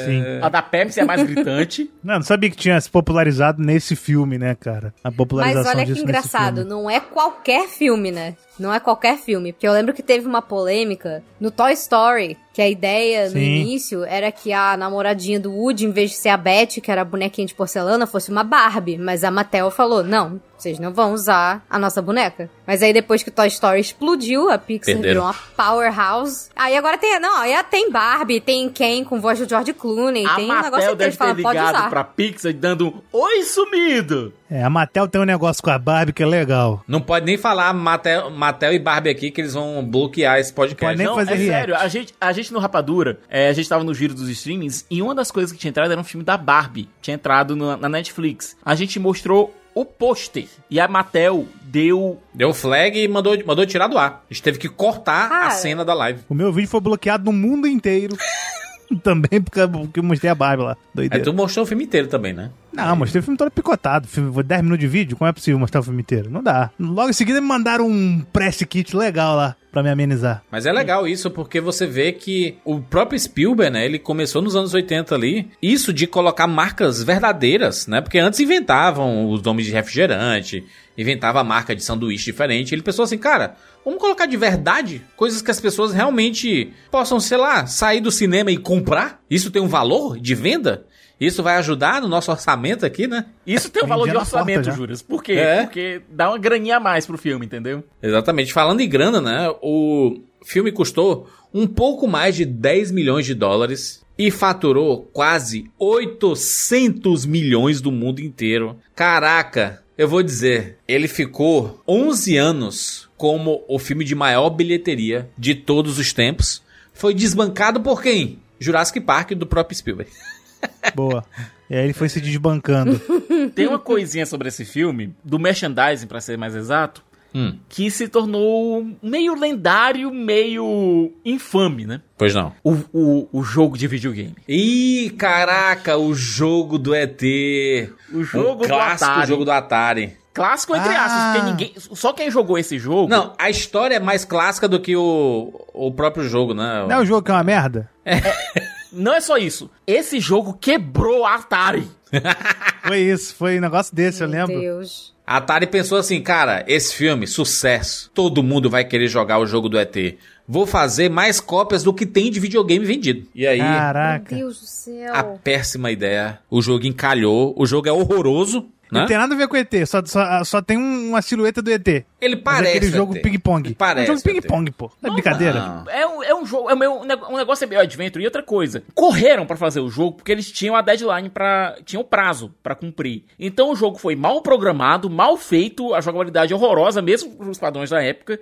Speaker 4: Sim.
Speaker 3: A da Pepsi é mais gritante.
Speaker 4: Não, não sabia que tinha se popularizado nesse filme, né, cara? A popularização
Speaker 5: Mas olha que engraçado, não é qualquer filme, né? Não é qualquer filme. Porque eu lembro que teve uma polêmica no Toy Story, que a ideia no
Speaker 4: Sim.
Speaker 5: início era que a namoradinha do Woody, em vez de ser a Beth, que era a bonequinha de porcelana, fosse uma Barbie. Mas a Mattel falou: não, vocês não vão usar a nossa boneca. Mas aí depois que o Toy Story explodiu, a Pixar
Speaker 2: Perderam.
Speaker 5: virou uma powerhouse. Aí agora tem, não, aí tem Barbie, tem Ken com voz do George Clooney,
Speaker 3: a
Speaker 5: tem um negócio
Speaker 3: Mattel
Speaker 5: que eles
Speaker 3: deve ter
Speaker 5: falam, pode
Speaker 3: ligado
Speaker 5: usar.
Speaker 3: pra Pixar dando um Oi, sumido!
Speaker 4: É, a Mattel tem um negócio com a Barbie que é legal.
Speaker 2: Não pode nem falar Mattel, Mattel e Barbie aqui, que eles vão bloquear esse podcast.
Speaker 4: Pode nem
Speaker 3: Não,
Speaker 4: fazer
Speaker 3: é
Speaker 4: react.
Speaker 3: sério, a gente, a gente no Rapadura, é, a gente tava no giro dos streamings e uma das coisas que tinha entrado era um filme da Barbie. Tinha entrado na, na Netflix. A gente mostrou o pôster e a Mattel deu.
Speaker 2: Deu flag e mandou, mandou tirar do ar. A gente teve que cortar
Speaker 5: Cara.
Speaker 2: a cena da live.
Speaker 4: O meu vídeo foi bloqueado no mundo inteiro. Também porque porque eu mostrei a Barbie lá.
Speaker 2: Aí
Speaker 4: Doideira.
Speaker 2: tu mostrou o filme inteiro também, né?
Speaker 4: Não, mostrei o filme todo picotado. Filme, 10 minutos de vídeo, como é possível mostrar o filme inteiro? Não dá. Logo em seguida me mandaram um press kit legal lá pra me amenizar.
Speaker 2: Mas é legal isso, porque você vê que o próprio Spielberg, né, ele começou nos anos 80 ali, isso de colocar marcas verdadeiras, né, porque antes inventavam os nomes de refrigerante, inventava a marca de sanduíche diferente, ele pensou assim, cara, vamos colocar de verdade coisas que as pessoas realmente possam, sei lá, sair do cinema e comprar? Isso tem um valor de venda? Isso vai ajudar no nosso orçamento aqui, né?
Speaker 3: Isso tem um valor de orçamento. Juras. Por quê?
Speaker 2: É.
Speaker 3: Porque dá uma graninha a mais pro filme, entendeu?
Speaker 2: Exatamente. Falando em grana, né? O filme custou um pouco mais de 10 milhões de dólares e faturou quase 800 milhões do mundo inteiro. Caraca, eu vou dizer, ele ficou 11 anos como o filme de maior bilheteria de todos os tempos. Foi desbancado por quem? Jurassic Park do próprio Spielberg.
Speaker 4: Boa. E aí ele foi se desbancando.
Speaker 3: Tem uma coisinha sobre esse filme, do merchandising, pra ser mais exato,
Speaker 2: Hum,
Speaker 3: que se tornou meio lendário, meio infame, né?
Speaker 2: pois não.
Speaker 3: O, o, o jogo de videogame.
Speaker 2: Ih, caraca, o jogo do ET.
Speaker 3: O jogo
Speaker 2: o
Speaker 3: do
Speaker 2: clássico
Speaker 3: Atari.
Speaker 2: jogo do Atari.
Speaker 3: Clássico entre
Speaker 4: Ah.
Speaker 3: aspas, porque ninguém. Só quem jogou esse jogo.
Speaker 2: Não, a história é mais clássica do que o, o próprio jogo, né?
Speaker 4: Não é o jogo que é uma merda?
Speaker 3: Não é só isso. Esse jogo quebrou a Atari.
Speaker 4: Foi isso, foi um negócio desse, eu
Speaker 5: Meu
Speaker 4: lembro.
Speaker 5: Deus.
Speaker 2: A Atari pensou assim, cara, esse filme, sucesso. Todo mundo vai querer jogar o jogo do ET. vou fazer mais cópias do que tem de videogame vendido. E aí,
Speaker 4: Caraca.
Speaker 5: Meu Deus do céu.
Speaker 2: a péssima ideia. O jogo encalhou, o jogo é horroroso?
Speaker 4: Não tem nada a ver com ET, só, só, só tem um- uma silhueta do ET.
Speaker 2: Ele
Speaker 4: Mas
Speaker 2: parece.
Speaker 4: é aquele jogo ping-pong.
Speaker 2: Parece
Speaker 4: É um jogo ping-pong, pô. Não é brincadeira.
Speaker 2: Não.
Speaker 3: É um, é um jogo, é um, um um negócio é meio adventure. E outra coisa, correram pra fazer o jogo porque eles tinham a deadline para tinham prazo pra cumprir. Então o jogo foi mal programado, mal feito, a jogabilidade horrorosa, mesmo pros padrões da época.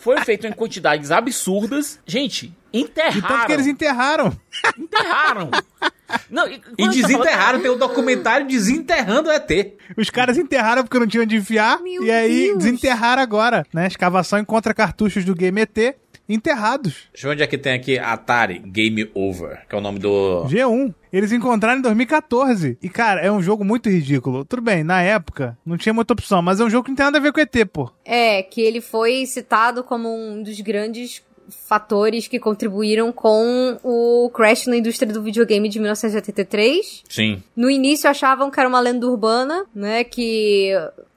Speaker 3: Foi feito em quantidades absurdas. Gente, enterraram.
Speaker 4: E tanto que eles enterraram.
Speaker 3: enterraram. Não, e,
Speaker 2: E
Speaker 3: gente tá
Speaker 2: desenterraram,
Speaker 3: falando-
Speaker 2: tem um documentário desenterrando o ET.
Speaker 4: Os caras enterraram porque não tinham onde enfiar.
Speaker 5: Meu
Speaker 4: e aí
Speaker 5: Deus.
Speaker 4: desenterraram agora, né? Escavação encontra cartuchos do Game ET enterrados.
Speaker 2: Deixa eu ver onde é que tem aqui Atari Game Over, que é o nome do.
Speaker 4: G1. Eles encontraram em 2014. E, cara, é um jogo muito ridículo. Tudo bem, na época não tinha muita opção, mas é um jogo que não tem nada a ver com ET, pô.
Speaker 5: É, que ele foi citado como um dos grandes fatores que contribuíram com o crash na indústria do videogame de 1983.
Speaker 2: Sim.
Speaker 5: No início achavam que era uma lenda urbana, né, que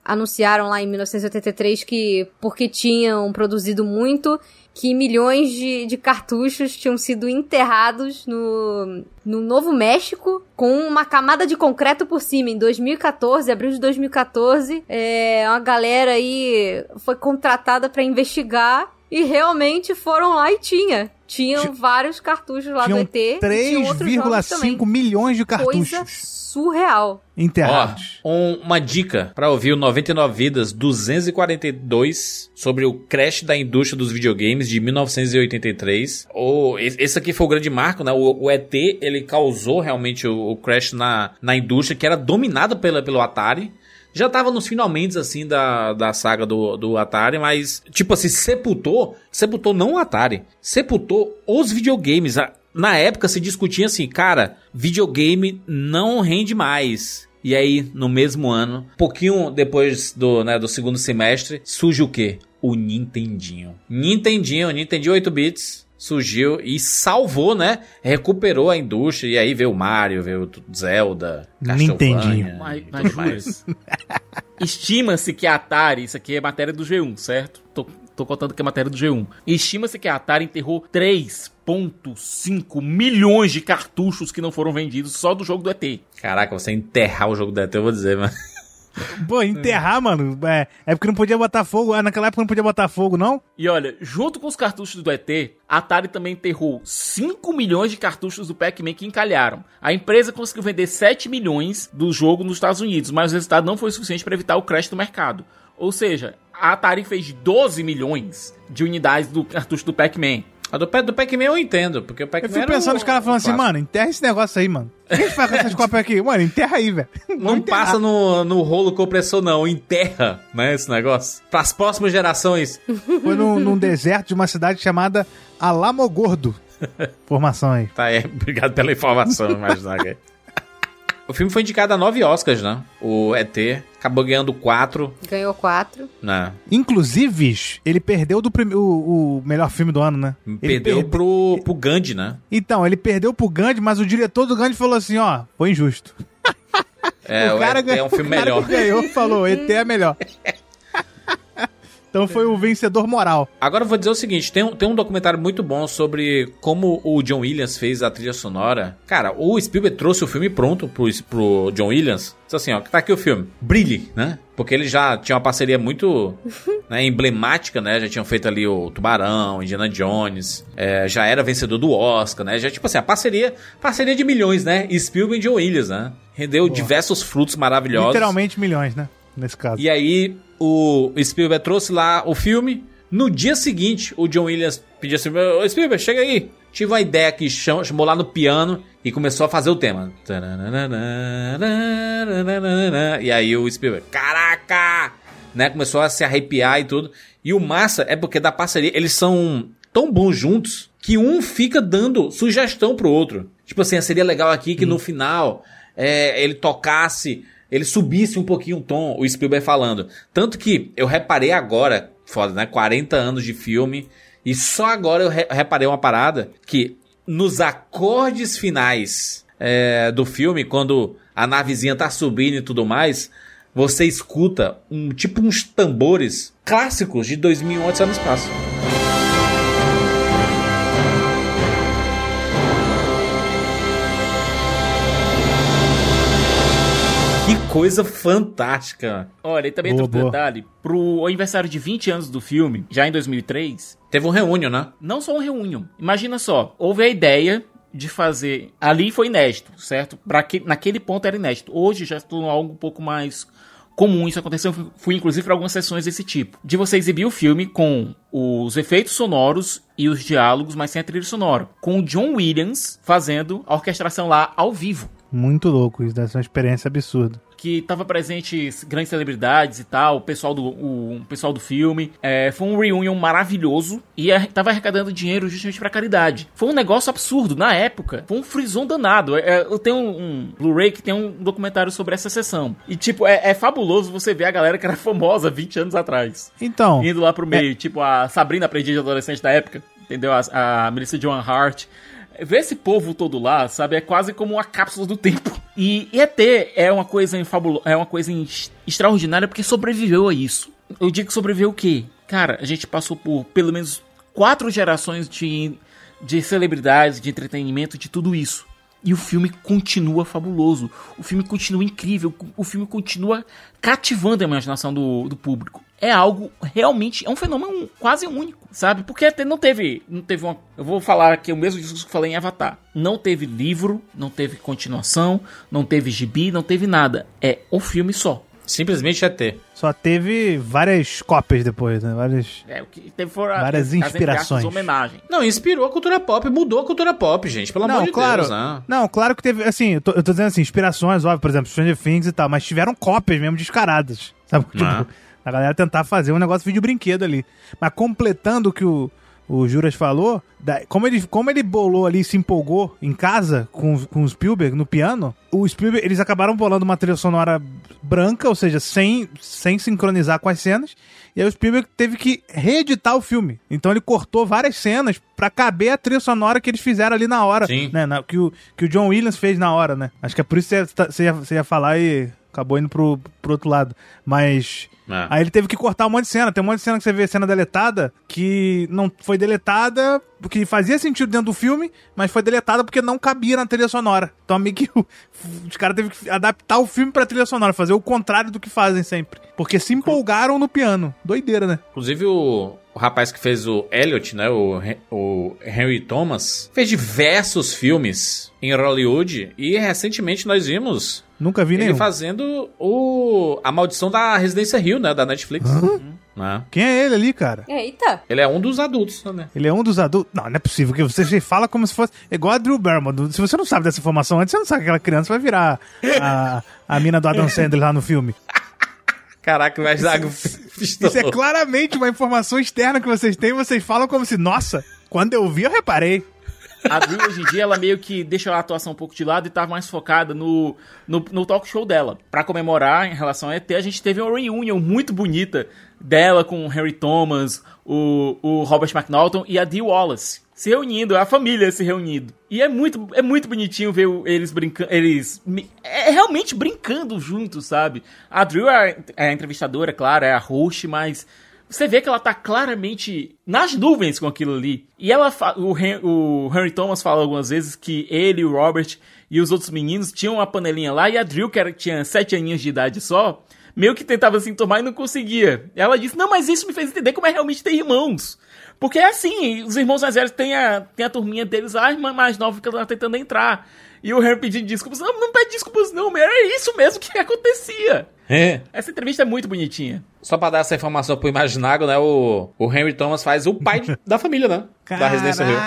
Speaker 5: anunciaram lá em 1983 que porque tinham produzido muito, que milhões de, de cartuchos tinham sido enterrados no, no Novo México com uma camada de concreto por cima. Em 2014, abril de 2014, é, uma galera aí foi contratada para investigar e realmente foram lá e tinha. Tinham vários cartuchos lá
Speaker 4: Tinham
Speaker 5: do ET. e tinham outros jogos também.
Speaker 4: 3,5 milhões de
Speaker 5: Coisa
Speaker 4: cartuchos
Speaker 5: surreal.
Speaker 4: enterrados.
Speaker 2: Ó, um- uma dica pra ouvir o 99 Vidas 242 sobre o crash da indústria dos videogames de 1983. O, esse esse aqui foi o grande marco, né? O, o ET, ele causou realmente o, o crash na, na indústria que era dominada pela, pelo Atari. Já tava nos finalmente, assim, da, da saga do, do Atari, mas, tipo assim, sepultou, sepultou não o Atari, sepultou os videogames. Na época se discutia assim, cara, videogame não rende mais. E aí, no mesmo ano, pouquinho depois do, né, do segundo semestre, surge o quê? O Nintendinho. Nintendinho, Nintendinho 8 bits, surgiu e salvou, né? Recuperou a indústria. E aí veio o Mario, veio o Zelda,
Speaker 4: Nintendinho.
Speaker 2: Castlevania,
Speaker 3: Mas, mas
Speaker 2: mais.
Speaker 3: Estima-se que a Atari, isso aqui é matéria do G1, certo? Tô, tô contando que é matéria do G1. Estima-se que a Atari enterrou 3,5 milhões de cartuchos que não foram vendidos só do jogo do ET.
Speaker 2: Caraca, você enterrar o jogo da ET, eu vou dizer, mano.
Speaker 4: Pô, enterrar, mano. É, é porque não podia botar fogo. Ah, naquela época não podia botar fogo, não?
Speaker 3: E olha, junto com os cartuchos do ET, a Atari também enterrou 5 milhões de cartuchos do Pac-Man que encalharam. A empresa conseguiu vender 7 milhões do jogo nos Estados Unidos, mas o resultado não foi suficiente para evitar o crash do mercado. Ou seja, a Atari fez 12 milhões de unidades do cartucho do Pac-Man.
Speaker 2: A do, do Pac-Man eu entendo, porque o Pac-Man
Speaker 4: Eu fico pensando
Speaker 2: um-
Speaker 4: os caras falando assim, mano, enterra esse negócio aí, mano. O que a gente faz com essas cópias aqui? Mano, enterra aí, velho.
Speaker 2: Não passa no, no rolo compressor, não. Enterra, né, esse negócio. Pras próximas gerações.
Speaker 4: Foi num, num deserto de uma cidade chamada Alamogordo. Formação aí.
Speaker 2: Tá aí, obrigado pela informação, imaginar que... O filme foi indicado a nove Oscars, né? O ET acabou ganhando quatro,
Speaker 5: Ganhou quatro.
Speaker 2: né?
Speaker 4: Inclusive, ele perdeu do prime... o, o melhor filme do ano, né? Ele
Speaker 2: Perdeu
Speaker 4: perde-
Speaker 2: pro, pro Gandhi, né?
Speaker 4: Então, ele perdeu pro Gandhi, mas o diretor do Gandhi falou assim, ó, foi injusto.
Speaker 2: É, o, ET é um filme
Speaker 4: o cara
Speaker 2: melhor.
Speaker 4: que ganhou falou, ET é melhor. então foi o vencedor moral.
Speaker 2: Agora eu vou dizer o seguinte: tem um, tem um documentário muito bom sobre como o John Williams fez a trilha sonora. Cara, o Spielberg trouxe o filme pronto pro, pro John Williams. Disse assim: ó, tá aqui o filme. Brilhe, né? Porque ele já tinha uma parceria muito né, emblemática, né? Já tinham feito ali o Tubarão, Indiana Jones, é, já era vencedor do Oscar, né? Já, tipo assim, a parceria, parceria de milhões, né? Spielberg e John Williams, né? Rendeu diversos frutos maravilhosos.
Speaker 4: Literalmente milhões, né? Nesse caso.
Speaker 2: E aí o Spielberg trouxe lá o filme. No dia seguinte, o John Williams pediu assim: Ô Spielberg, chega aí. Tive uma ideia aqui, cham- chamou lá no piano e começou a fazer o tema. E aí o Spielberg, caraca! Né? Começou a se arrepiar e tudo. E o massa é porque da parceria, eles são tão bons juntos que um fica dando sugestão pro outro. Tipo assim, seria legal aqui que no final é, ele tocasse, ele subisse um pouquinho o tom, o Spielberg falando. Tanto que eu reparei agora, foda, né? 40 anos de filme, e só agora eu re- reparei uma parada que nos acordes finais é, do filme, quando a navezinha tá subindo e tudo mais, você escuta um tipo uns tambores clássicos de 2001 Odisseia no Espaço. Coisa fantástica.
Speaker 3: Olha, e também
Speaker 4: Boa,
Speaker 3: outro
Speaker 4: boa.
Speaker 3: detalhe, pro aniversário de 20 anos do filme, já em 2003,
Speaker 2: Teve um reunião, né?
Speaker 3: não só um reunion. Imagina só, houve a ideia de fazer. Ali foi inédito, certo? Pra que, naquele ponto era inédito. Hoje já tornou algo um pouco mais comum. Isso aconteceu, fui- fui inclusive para algumas sessões desse tipo. De você exibir o filme com os efeitos sonoros e os diálogos, mas sem a trilha sonora. Com o John Williams fazendo a orquestração lá ao vivo
Speaker 4: Muito louco, isso deve ser uma experiência absurda.
Speaker 3: Que tava presente grandes celebridades e tal, o pessoal do, o, o pessoal do filme. É, foi um reunion maravilhoso e a- tava arrecadando dinheiro justamente pra caridade. Foi um negócio absurdo na época. Foi um frisão danado. É, é, eu tenho um, um Blu-ray que tem um documentário sobre essa sessão. E, tipo, é, é fabuloso você ver a galera que era famosa 20 anos atrás.
Speaker 4: Então,
Speaker 3: Indo lá pro meio, tipo a Sabrina Aprendiz de Adolescente da época, entendeu? A, a Melissa Joan Hart. Ver esse povo todo lá, sabe, é quase como uma cápsula do tempo. E ET é uma coisa é uma coisa ex- extraordinária porque sobreviveu a isso. Eu digo que sobreviveu o quê? Cara, a gente passou por pelo menos quatro gerações de, de celebridades, de entretenimento, de tudo isso. E o filme continua fabuloso. O filme continua incrível. O filme continua cativando a imaginação do, do público. É algo realmente. É um fenômeno quase único, sabe? Porque até não teve. Não teve uma. Eu vou falar aqui o mesmo discurso que eu falei em Avatar. Não teve livro, não teve continuação, não teve gibi, não teve nada. É um filme só.
Speaker 2: Simplesmente é ter.
Speaker 4: só teve várias cópias depois, né? Várias...
Speaker 3: É, o que teve foram
Speaker 4: Várias
Speaker 3: as,
Speaker 4: inspirações.
Speaker 3: aspas, homenagem.
Speaker 2: Não, inspirou a cultura pop, mudou a cultura pop, gente. Pelo amor
Speaker 4: não,
Speaker 2: de
Speaker 4: claro.
Speaker 2: Deus, né?
Speaker 4: Não, claro que teve, assim, eu tô, eu tô dizendo assim, inspirações, óbvio, por exemplo, Stranger Things e tal, mas tiveram cópias mesmo descaradas. Sabe? Tipo,
Speaker 2: Ah.
Speaker 4: A galera tentar fazer um negócio vídeo brinquedo ali. Mas completando o que o, o Juras falou, da- como, ele, como ele bolou ali, se empolgou em casa com, com o Spielberg no piano, o Spielberg, eles acabaram bolando uma trilha sonora branca, ou seja, sem, sem sincronizar com as cenas, e aí o Spielberg teve que reeditar o filme. Então ele cortou várias cenas pra caber a trilha sonora que eles fizeram ali na hora,
Speaker 2: Sim.
Speaker 4: né? na- que, o, que o John Williams fez na hora, né? Acho que é por isso que você, tá- você ia, você ia falar e acabou indo pro, pro outro lado. Mas
Speaker 2: É.
Speaker 4: Aí ele teve que cortar um monte de cena. Tem um monte de cena que você vê cena deletada que não foi deletada porque fazia sentido dentro do filme, mas foi deletada porque não cabia na trilha sonora. Então meio que o- os caras teve que adaptar o filme pra trilha sonora, fazer o contrário do que fazem sempre. Porque se empolgaram no piano. Doideira, né?
Speaker 2: Inclusive o, o rapaz que fez o Elliot, né? O, o Henry Thomas, fez diversos filmes em Hollywood e recentemente nós vimos
Speaker 4: Nunca vi
Speaker 2: ele
Speaker 4: nenhum.
Speaker 2: fazendo o A Maldição da Residência Rio, né? Da Netflix. Né?
Speaker 4: Quem é ele ali, cara?
Speaker 5: Eita.
Speaker 2: Ele é um dos adultos, né?
Speaker 4: Ele é um dos adultos. Não, não é possível que você fala como se fosse. é Igual a Drew Barrymore. Se você não sabe dessa informação antes, você não sabe que aquela criança vai virar a, a mina do Adam Sandler lá no filme.
Speaker 2: Caraca, mas água
Speaker 4: Isso é claramente uma informação externa que vocês têm. Vocês falam como se, nossa, quando eu vi, eu reparei.
Speaker 3: A Drew, hoje em dia, ela meio que deixa a atuação um pouco de lado e tá mais focada no, no, no talk show dela. Pra comemorar em relação a ET, a gente teve uma reunião muito bonita dela com o Harry Thomas, o, o Robert McNaughton e a Dee Wallace. Se reunindo, a família se reunindo. E é muito, é muito bonitinho ver eles brincando. Eles. me- É realmente brincando juntos, sabe? A Drew é, é a entrevistadora, claro, é a host, mas você vê que ela tá claramente nas nuvens com aquilo ali. E ela o, Hen- o Henry Thomas fala algumas vezes que ele, o Robert e os outros meninos tinham uma panelinha lá e a Drill, que era, tinha sete aninhos de idade só, meio que tentava se tomar e não conseguia. Ela disse: Não, mas isso me fez entender como é realmente ter irmãos. Porque é assim, os irmãos mais velhos têm a, têm a turminha deles, a irmã mais nova que ela tá tentando entrar. E o Henry pedindo desculpas. Não, não pede desculpas, não, era isso mesmo que acontecia.
Speaker 2: É.
Speaker 3: Essa entrevista é muito bonitinha.
Speaker 2: Só pra dar essa informação pro Imaginário, né? O, o Henry Thomas faz o pai da família, né? Da Residência Rio.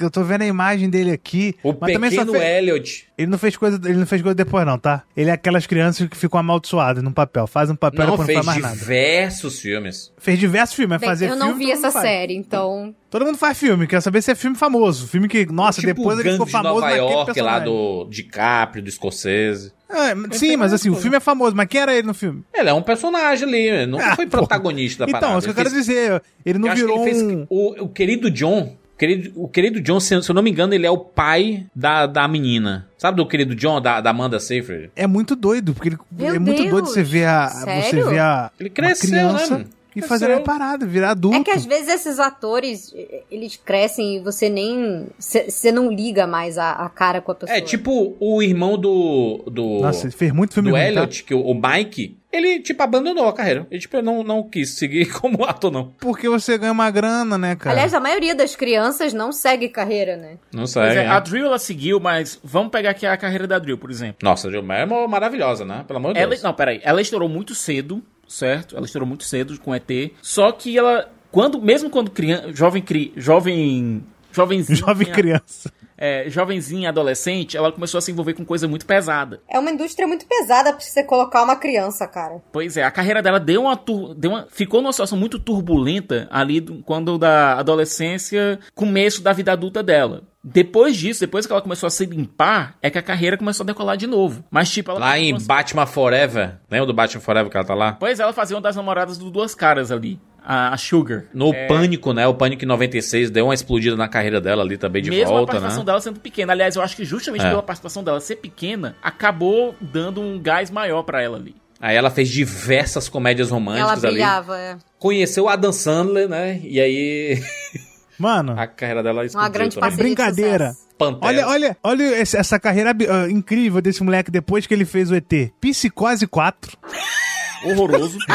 Speaker 4: Caraca, eu tô vendo a imagem dele aqui.
Speaker 2: O
Speaker 4: mas também só
Speaker 2: pequeno
Speaker 4: fez-
Speaker 2: Elliot.
Speaker 4: Ele não fez coisa, ele não fez coisa depois não, tá? Ele é aquelas crianças que ficam amaldiçoadas num papel, faz um papel e
Speaker 2: Não,
Speaker 4: depois não
Speaker 2: fez
Speaker 4: faz mais nada.
Speaker 2: diversos filmes.
Speaker 4: Fez diversos filmes, mas
Speaker 5: Bem,
Speaker 4: fazer
Speaker 5: eu não
Speaker 4: filme
Speaker 5: vi essa série, então.
Speaker 4: Todo mundo faz filme, quer saber se é filme famoso. Filme que, nossa,
Speaker 2: tipo
Speaker 4: depois ele ficou
Speaker 2: de
Speaker 4: famoso
Speaker 2: Nova
Speaker 4: naquele
Speaker 2: York, lá
Speaker 4: personagem.
Speaker 2: do DiCaprio, do Scorsese.
Speaker 4: É, sim, mas assim, o filme é famoso, mas quem era ele no filme?
Speaker 2: Ele é um personagem ali, ele nunca
Speaker 4: Ah,
Speaker 2: foi
Speaker 4: pô.
Speaker 2: protagonista da
Speaker 4: Então,
Speaker 2: parada.
Speaker 4: é isso que eu quero
Speaker 2: fez-
Speaker 4: dizer. Ele não
Speaker 2: eu acho que
Speaker 4: virou
Speaker 2: ele fez
Speaker 4: um...
Speaker 2: o, o querido John. O Querido, o querido John, se, eu não me engano, ele é o pai da, da menina. Sabe do querido John, da, da Amanda Seyfried?
Speaker 4: É muito doido, porque ele,
Speaker 5: Meu
Speaker 4: é muito
Speaker 5: Deus,
Speaker 4: doido você ver a. Você
Speaker 5: sério?
Speaker 4: ver a.
Speaker 2: Ele
Speaker 4: uma
Speaker 2: cresceu,
Speaker 4: criança,
Speaker 2: né?
Speaker 4: e fazer uma parada, virar adulto.
Speaker 5: É que às vezes esses atores, eles crescem e você nem. Você não liga mais a, a cara com a pessoa.
Speaker 2: É, tipo o irmão do. do
Speaker 4: Nossa, ele fez muito filme
Speaker 2: do
Speaker 4: tá?
Speaker 2: Elliot, que o, o Mike, ele, tipo, abandonou a carreira. Ele, tipo, não, não quis seguir como ator, não.
Speaker 4: Porque você ganha uma grana, né, cara?
Speaker 5: Aliás, a maioria das crianças não segue carreira, né?
Speaker 2: Não
Speaker 3: Pois
Speaker 2: segue.
Speaker 3: é,
Speaker 2: né?
Speaker 3: a Drill ela seguiu, mas vamos pegar aqui a carreira da Drill, por exemplo.
Speaker 2: Nossa, a Gilmar é maravilhosa, né? Pelo amor de
Speaker 3: Ela,
Speaker 2: Deus.
Speaker 3: não, peraí. Ela estourou muito cedo, certo? Ela estourou muito cedo com ET. Só que ela, quando, mesmo quando criança, jovem, cri, jovem, jovenzinha,
Speaker 4: Jovem criança.
Speaker 3: É, jovenzinha, adolescente, ela começou a se envolver com coisa muito pesada.
Speaker 5: É uma indústria muito pesada pra você colocar uma criança, cara.
Speaker 3: Pois é, a carreira dela deu uma, tur- deu uma ficou numa situação muito turbulenta ali do- quando da adolescência, começo da vida adulta dela. Depois disso, depois que ela começou a se limpar, é que a carreira começou a decolar de novo. Mas tipo, ela
Speaker 2: Lá em Batman Forever. Lembra do Batman Forever que ela tá lá?
Speaker 3: Pois é, ela fazia uma das namoradas do Duas Caras ali, a, a Sugar.
Speaker 2: No
Speaker 3: É,
Speaker 2: Pânico, né? O Pânico em 96 deu uma explodida na carreira dela ali também de
Speaker 3: mesmo a
Speaker 2: volta,
Speaker 3: participação
Speaker 2: né?
Speaker 3: dela sendo pequena. Aliás, eu acho que justamente
Speaker 2: É.
Speaker 3: pela participação dela ser pequena, acabou dando um gás maior pra ela ali.
Speaker 2: Aí ela fez diversas comédias
Speaker 5: Ela
Speaker 2: românticas ali.
Speaker 5: brilhava, é.
Speaker 2: Conheceu o Adam Sandler, né? E aí
Speaker 4: Mano,
Speaker 2: a carreira dela explodiu
Speaker 5: grande
Speaker 2: também.
Speaker 4: brincadeira.
Speaker 2: Pantera.
Speaker 4: Olha, olha, olha essa carreira ah, incrível desse moleque depois que ele fez o ET. Psicose 4.
Speaker 3: Horroroso.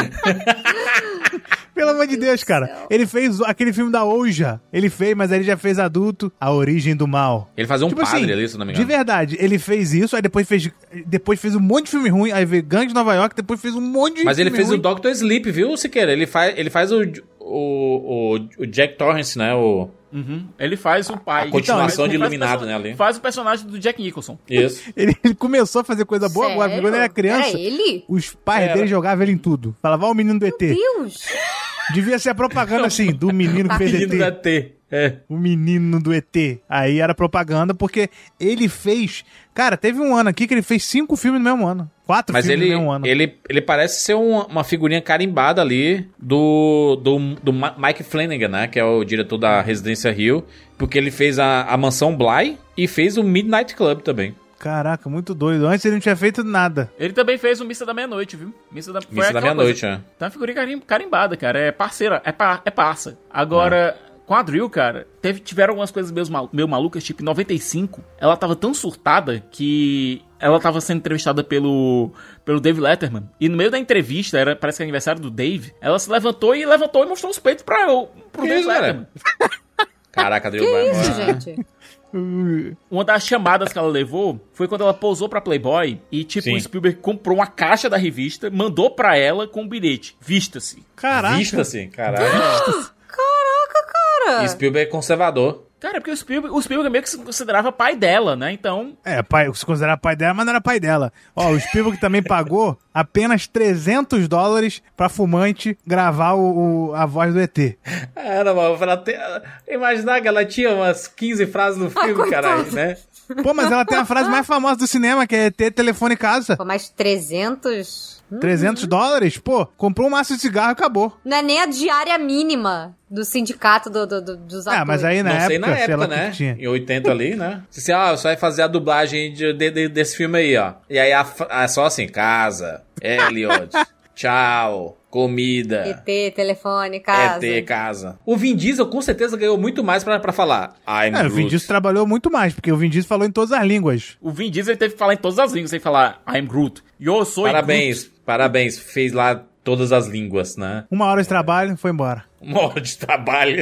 Speaker 4: Pelo amor de Deus, cara. Ele fez aquele filme da Ouija. Ele fez, mas aí ele já fez adulto. A Origem do Mal.
Speaker 2: Ele fazia um
Speaker 4: Tipo
Speaker 2: padre
Speaker 4: assim,
Speaker 2: ali, se não me
Speaker 4: De
Speaker 2: engano.
Speaker 4: verdade, ele fez isso, aí depois fez, depois fez um monte de filme ruim, aí veio Gangue de Nova York, depois fez um monte de
Speaker 2: Mas ele
Speaker 4: filme
Speaker 2: fez
Speaker 4: ruim.
Speaker 2: o Dr. Sleep, viu, Siqueira? Ele faz, ele faz o, o, o, o Jack Torrance, né? O,
Speaker 3: Uhum. Ele faz o pai.
Speaker 2: A continuação
Speaker 3: Ele
Speaker 2: de
Speaker 3: faz o
Speaker 2: Iluminado, né, ali.
Speaker 3: Faz o personagem do Jack Nicholson.
Speaker 2: isso.
Speaker 4: Ele, ele começou a fazer coisa boa agora, porque quando ele era criança,
Speaker 5: Era ele?
Speaker 4: os pais
Speaker 2: Era.
Speaker 4: dele jogavam ele em tudo. Falava, ó, o menino do ET.
Speaker 5: Deus!
Speaker 4: Devia ser a propaganda assim, do menino que fez
Speaker 2: Menino da
Speaker 4: ET.
Speaker 2: T. É.
Speaker 4: O menino do ET. Aí era propaganda, porque ele fez. Cara, teve um ano aqui que ele fez cinco filmes no mesmo ano. Quatro
Speaker 2: Mas
Speaker 4: filmes
Speaker 2: ele,
Speaker 4: no mesmo ano.
Speaker 2: ele, ele parece ser uma, uma figurinha carimbada ali do, do, do Mike Flanagan, né? Que é o diretor da Residência Rio. Porque ele fez a, a Mansão Bly e fez o Midnight Club também.
Speaker 4: Caraca, muito doido. Antes ele não tinha feito nada.
Speaker 3: Ele também fez o Missa da Meia-Noite, viu? Missa da,
Speaker 2: Missa da Meia-Noite, é.
Speaker 3: Tá uma figurinha carim- carimbada, cara. É parceira, é, pa, é parça. Agora, com a Drill, cara, teve, tiveram algumas coisas meio, mal, meio malucas. Tipo, em 95, ela tava tão surtada que ela tava sendo entrevistada pelo, pelo Dave Letterman. E no meio da entrevista, era, parece que é aniversário do Dave, ela se levantou e levantou e mostrou os peitos pra, o- pro
Speaker 2: Que
Speaker 3: Dave
Speaker 2: isso, cara?
Speaker 3: Letterman.
Speaker 2: Caraca, Drew
Speaker 5: Que
Speaker 2: Barrymore.
Speaker 5: isso, gente?
Speaker 3: Uma das chamadas que ela levou foi quando ela pousou pra Playboy e, tipo,
Speaker 2: Sim.
Speaker 3: o Spielberg comprou uma caixa da revista, mandou pra ela com um bilhete. Vista-se.
Speaker 4: Caraca.
Speaker 2: Vista-se, caralho.
Speaker 5: Caraca, cara!
Speaker 2: E Spielberg é conservador.
Speaker 3: Cara, é porque o Spielberg, o Spielberg meio que se considerava pai dela, né? Então,
Speaker 4: É, pai, se considerar pai dela, mas não era pai dela. Ó, o Spielberg também pagou apenas 300 dólares pra fumante gravar o, o- a voz do ET.
Speaker 2: Era, mano, pra ter... Imaginar que ela tinha umas 15 frases no filme,
Speaker 5: coitada.
Speaker 2: caralho, né?
Speaker 4: Pô, mas ela tem a frase mais famosa do cinema, que é ET telefone casa.
Speaker 5: Pô, mais 300?
Speaker 4: 300 dólares? Pô, comprou um maço de cigarro e acabou.
Speaker 5: Não é nem a diária mínima do sindicato do, do- do- dos atores.
Speaker 4: Ah, mas aí na
Speaker 2: não
Speaker 4: época,
Speaker 2: sei na
Speaker 4: sei lá
Speaker 2: época,
Speaker 4: o que
Speaker 2: né?
Speaker 4: tinha.
Speaker 2: Em 80 ali, né? Você, ah, você vai fazer a dublagem de- de- de- desse filme aí, ó. E aí a, fa- é só assim, casa, Elliot, tchau, comida,
Speaker 5: ET, telefone, casa.
Speaker 2: ET, casa. O Vin Diesel com certeza ganhou muito mais pra, pra falar. I'm
Speaker 4: É, o Vin. Diesel trabalhou muito mais, porque o Vin Diesel falou em todas as línguas.
Speaker 3: o Vin Diesel teve que falar em todas as línguas sem falar I'm Groot. Eu sou
Speaker 2: Parabéns, parabéns. Fez lá todas as línguas, né?
Speaker 4: Uma hora de trabalho, foi embora.
Speaker 2: Uma hora de trabalho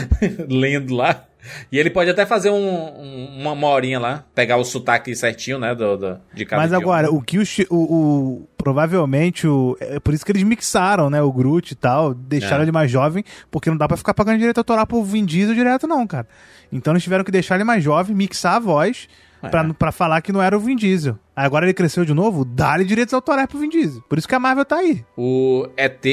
Speaker 2: lendo lá. E ele pode até fazer um, um- uma, uma horinha lá, pegar o sotaque certinho, né, do, do- de cada
Speaker 4: Mas agora, o que o, o, o- Provavelmente, o, é por isso que eles mixaram, né? O Groot e tal, deixaram
Speaker 2: É.
Speaker 4: ele mais jovem, porque não dá pra ficar pagando direito autoral pro Vin Diesel direto, não, cara. Então eles tiveram que deixar ele mais jovem, mixar a voz,
Speaker 2: É.
Speaker 4: pra, pra falar que não era o Vin Diesel. Aí Agora ele cresceu de novo, dá-lhe direitos autorais pro Vin Diesel. Por isso que a Marvel tá aí.
Speaker 2: O ET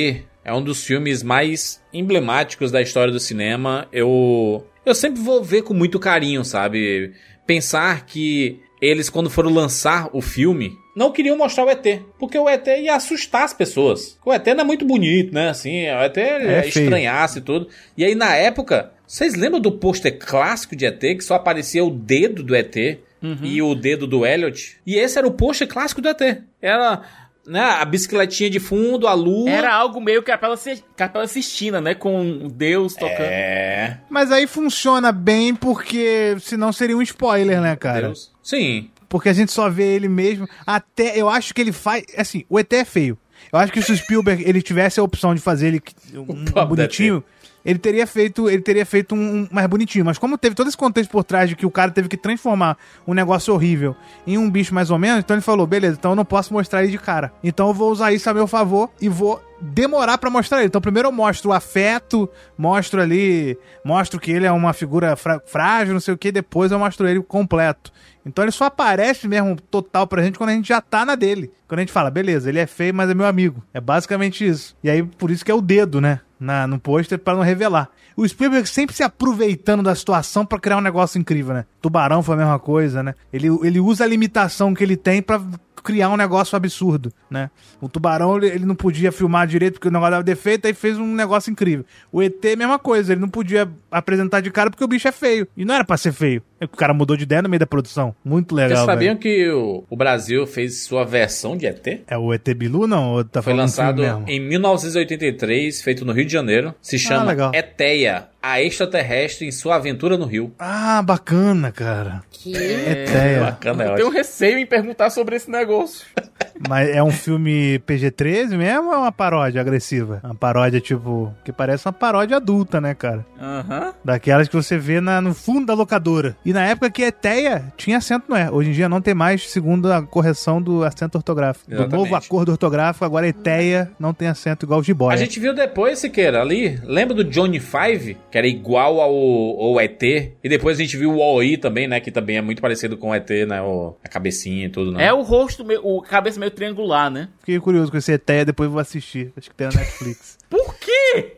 Speaker 2: é um dos filmes mais emblemáticos da história do cinema. Eu, eu sempre vou ver com muito carinho, sabe? Pensar que eles, quando foram lançar o filme, não queriam mostrar o ET. Porque o ET ia assustar as pessoas. O ET não é muito bonito, né? Assim, o ET é,
Speaker 4: feio.
Speaker 2: estranhasse e tudo. E aí, na época, vocês lembram do pôster clássico de ET, que só aparecia o dedo do ET? E o dedo do Elliot. E esse era o pôster clássico do ET. Era né, a bicicletinha de fundo, a lua.
Speaker 3: Era algo meio Capela, Capela Sistina, né? Com Deus tocando.
Speaker 2: É.
Speaker 4: Mas aí funciona bem porque senão seria um spoiler, né, cara?
Speaker 2: Deus. Sim.
Speaker 4: Porque a gente só vê ele mesmo. Até eu acho que ele faz. Assim, o ET é feio. Eu acho que se o Spielberg ele tivesse a opção de fazer ele um,
Speaker 2: pobre
Speaker 4: bonitinho, ele teria feito, ele teria feito um, um mais bonitinho. Mas como teve todo esse contexto por trás de que o cara teve que transformar um negócio horrível em um bicho mais ou menos, então ele falou: beleza, então eu não posso mostrar ele de cara. Então eu vou usar isso a meu favor e vou demorar pra mostrar ele. Então primeiro eu mostro o afeto, mostro ali, mostro que ele é uma figura frágil, não sei o que, depois eu mostro ele completo. Então ele só aparece mesmo total pra gente quando a gente já tá na dele. Quando a gente fala, beleza, ele é feio, mas é meu amigo. É basicamente isso. E aí, por isso que é o dedo, né? Na, no pôster pra não revelar. O Spielberg sempre se aproveitando da situação pra criar um negócio incrível, né? Tubarão foi a mesma coisa, né? Ele, ele usa a limitação que ele tem pra criar um negócio absurdo, né? O Tubarão, ele, ele não podia filmar direito porque o negócio dava defeito, aí fez um negócio incrível. O ET, mesma coisa, ele não podia apresentar de cara porque o bicho é feio. E não era pra ser feio. O cara mudou de ideia no meio da produção. Muito legal,
Speaker 2: Vocês sabiam
Speaker 4: velho.
Speaker 2: que o, o Brasil fez sua versão de ET?
Speaker 4: É o ET Bilu, não? Tá
Speaker 2: Foi lançado em 1983, feito no Rio de Janeiro. Se chama
Speaker 4: legal.
Speaker 2: Eteia, a extraterrestre em sua aventura no Rio.
Speaker 4: Ah, bacana, cara.
Speaker 5: Que...
Speaker 4: Eteia.
Speaker 2: Bacana, é
Speaker 3: Eu tenho
Speaker 2: ótimo.
Speaker 3: receio em perguntar sobre esse negócio.
Speaker 4: Mas é um filme PG-13 mesmo ou é uma paródia agressiva? Uma paródia, tipo, que parece uma paródia adulta, né, cara?
Speaker 3: Aham.
Speaker 4: Daquelas que você vê na- no fundo da locadora. E na época que Eteia tinha acento no E. Hoje em dia não tem mais, segundo a correção do acento ortográfico. Do
Speaker 2: Exatamente.
Speaker 4: novo acordo ortográfico, agora Eteia não tem acento igual o Jiboia.
Speaker 2: A gente viu depois, Siqueira, ali. Lembra do Johnny Five? Que era igual ao, ao ET. E depois a gente viu o OI também, né? Que também é muito parecido com o ET, né? O, a cabecinha e tudo, né?
Speaker 3: É o rosto, meio, o cabeça meio triangular, né?
Speaker 4: Fiquei curioso com esse Eteia, depois vou assistir. Acho que tem na Netflix.
Speaker 3: Por quê?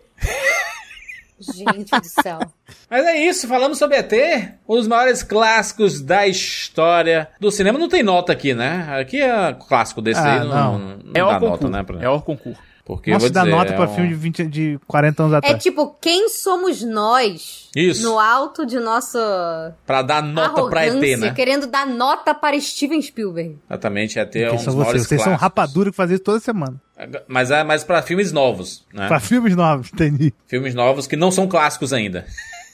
Speaker 5: Gente do céu.
Speaker 2: Mas é isso, falamos sobre ET, um dos maiores clássicos da história do cinema. Não tem nota aqui, né? Aqui é clássico desse
Speaker 4: Ah,
Speaker 2: aí, não,
Speaker 4: não.
Speaker 2: não,
Speaker 3: É
Speaker 2: dá
Speaker 3: o
Speaker 2: nota,
Speaker 3: concurso.
Speaker 2: né? pra-
Speaker 3: É o concurso.
Speaker 2: Porque
Speaker 4: Nossa,
Speaker 2: eu vou
Speaker 4: dá
Speaker 2: dizer,
Speaker 4: nota
Speaker 2: é
Speaker 4: pra
Speaker 2: um-
Speaker 4: filme de, 20, de 40 anos
Speaker 5: É
Speaker 4: atrás.
Speaker 5: tipo, quem somos nós
Speaker 2: Isso.
Speaker 5: no alto de nossa
Speaker 2: Pra dar nota pra ET, né?
Speaker 5: querendo dar nota para Steven Spielberg.
Speaker 2: Exatamente, ET é um dos
Speaker 4: são
Speaker 2: maiores
Speaker 4: vocês? Vocês são rapadura que fazem isso toda semana.
Speaker 2: Mas é mais pra filmes novos, né?
Speaker 4: Pra filmes novos, entendi.
Speaker 2: Filmes novos que não são clássicos ainda.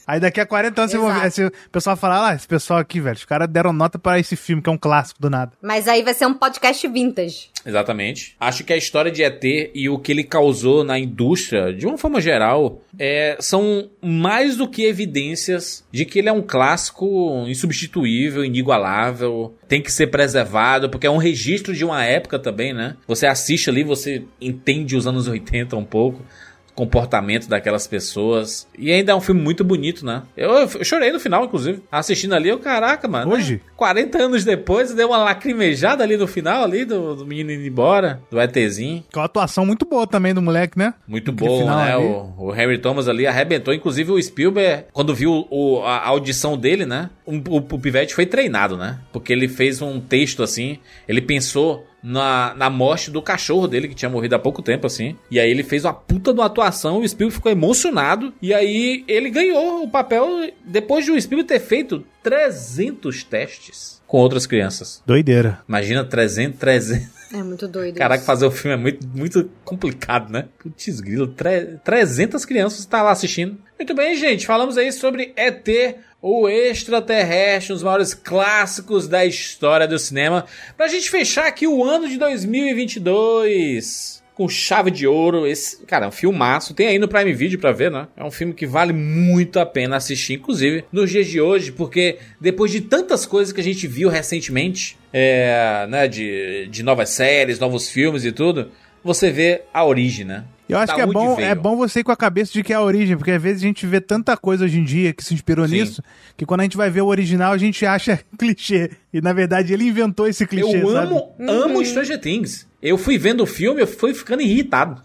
Speaker 4: Aí daqui a 40 anos você vai ver. Se o pessoal falar, ah, esse pessoal aqui, velho, os caras deram nota pra esse filme, que é um clássico do nada.
Speaker 5: Mas aí vai ser um podcast vintage.
Speaker 2: Exatamente. Acho que a história de ET e o que ele causou na indústria, de uma forma geral, é, são mais do que evidências de que ele é um clássico insubstituível, inigualável, tem que ser preservado, porque é um registro de uma época também, né? Você assiste ali, você entende os anos 80 um pouco. Comportamento daquelas pessoas. E ainda é um filme muito bonito, né? Eu, eu chorei no final, inclusive. Assistindo ali, eu, caraca, mano.
Speaker 4: Hoje?
Speaker 2: né? 40 anos depois, deu uma lacrimejada ali no final, ali, do, do menino indo embora, do ETzinho.
Speaker 4: Com a atuação muito boa também do moleque, né?
Speaker 2: Muito
Speaker 4: Aquele final
Speaker 2: né? O, o Henry Thomas ali arrebentou. Inclusive o Spielberg, quando viu o- a audição dele, né? Um, o, o Pivete foi treinado, né? Porque ele fez um texto assim. Ele pensou na, na morte do cachorro dele, que tinha morrido há pouco tempo, assim. E aí ele fez uma puta de uma atuação. O Spielberg ficou emocionado. E aí ele ganhou o papel depois de o Spielberg ter feito 300 testes com outras crianças.
Speaker 4: Doideira.
Speaker 2: Imagina 300, 300.
Speaker 5: É muito doido.
Speaker 2: Caraca,
Speaker 5: isso.
Speaker 2: fazer o filme é muito, muito complicado, né? Putz, grilo, tre 300 crianças estão lá assistindo. Muito bem, gente, falamos aí sobre ET, o extraterrestre, um dos maiores clássicos da história do cinema. Pra gente fechar aqui o ano de 2022 com chave de ouro. Esse, cara, é um filmaço. Tem aí no Prime Video pra ver, né? É um filme que vale muito a pena assistir, inclusive nos dias de hoje, porque depois de tantas coisas que a gente viu recentemente, é, né, de, de novas séries, novos filmes e tudo, você vê a origem, né?
Speaker 4: Eu acho
Speaker 2: Da
Speaker 4: que é bom,
Speaker 2: veio.
Speaker 4: é bom você ir com a cabeça de que é a origem, porque às vezes a gente vê tanta coisa hoje em dia que se inspirou
Speaker 2: Sim.
Speaker 4: nisso, que quando a gente vai ver o original a gente acha clichê. E na verdade ele inventou esse clichê,
Speaker 2: Eu
Speaker 4: sabe?
Speaker 2: amo, amo Stranger Things. Eu fui vendo o filme, eu fui ficando irritado.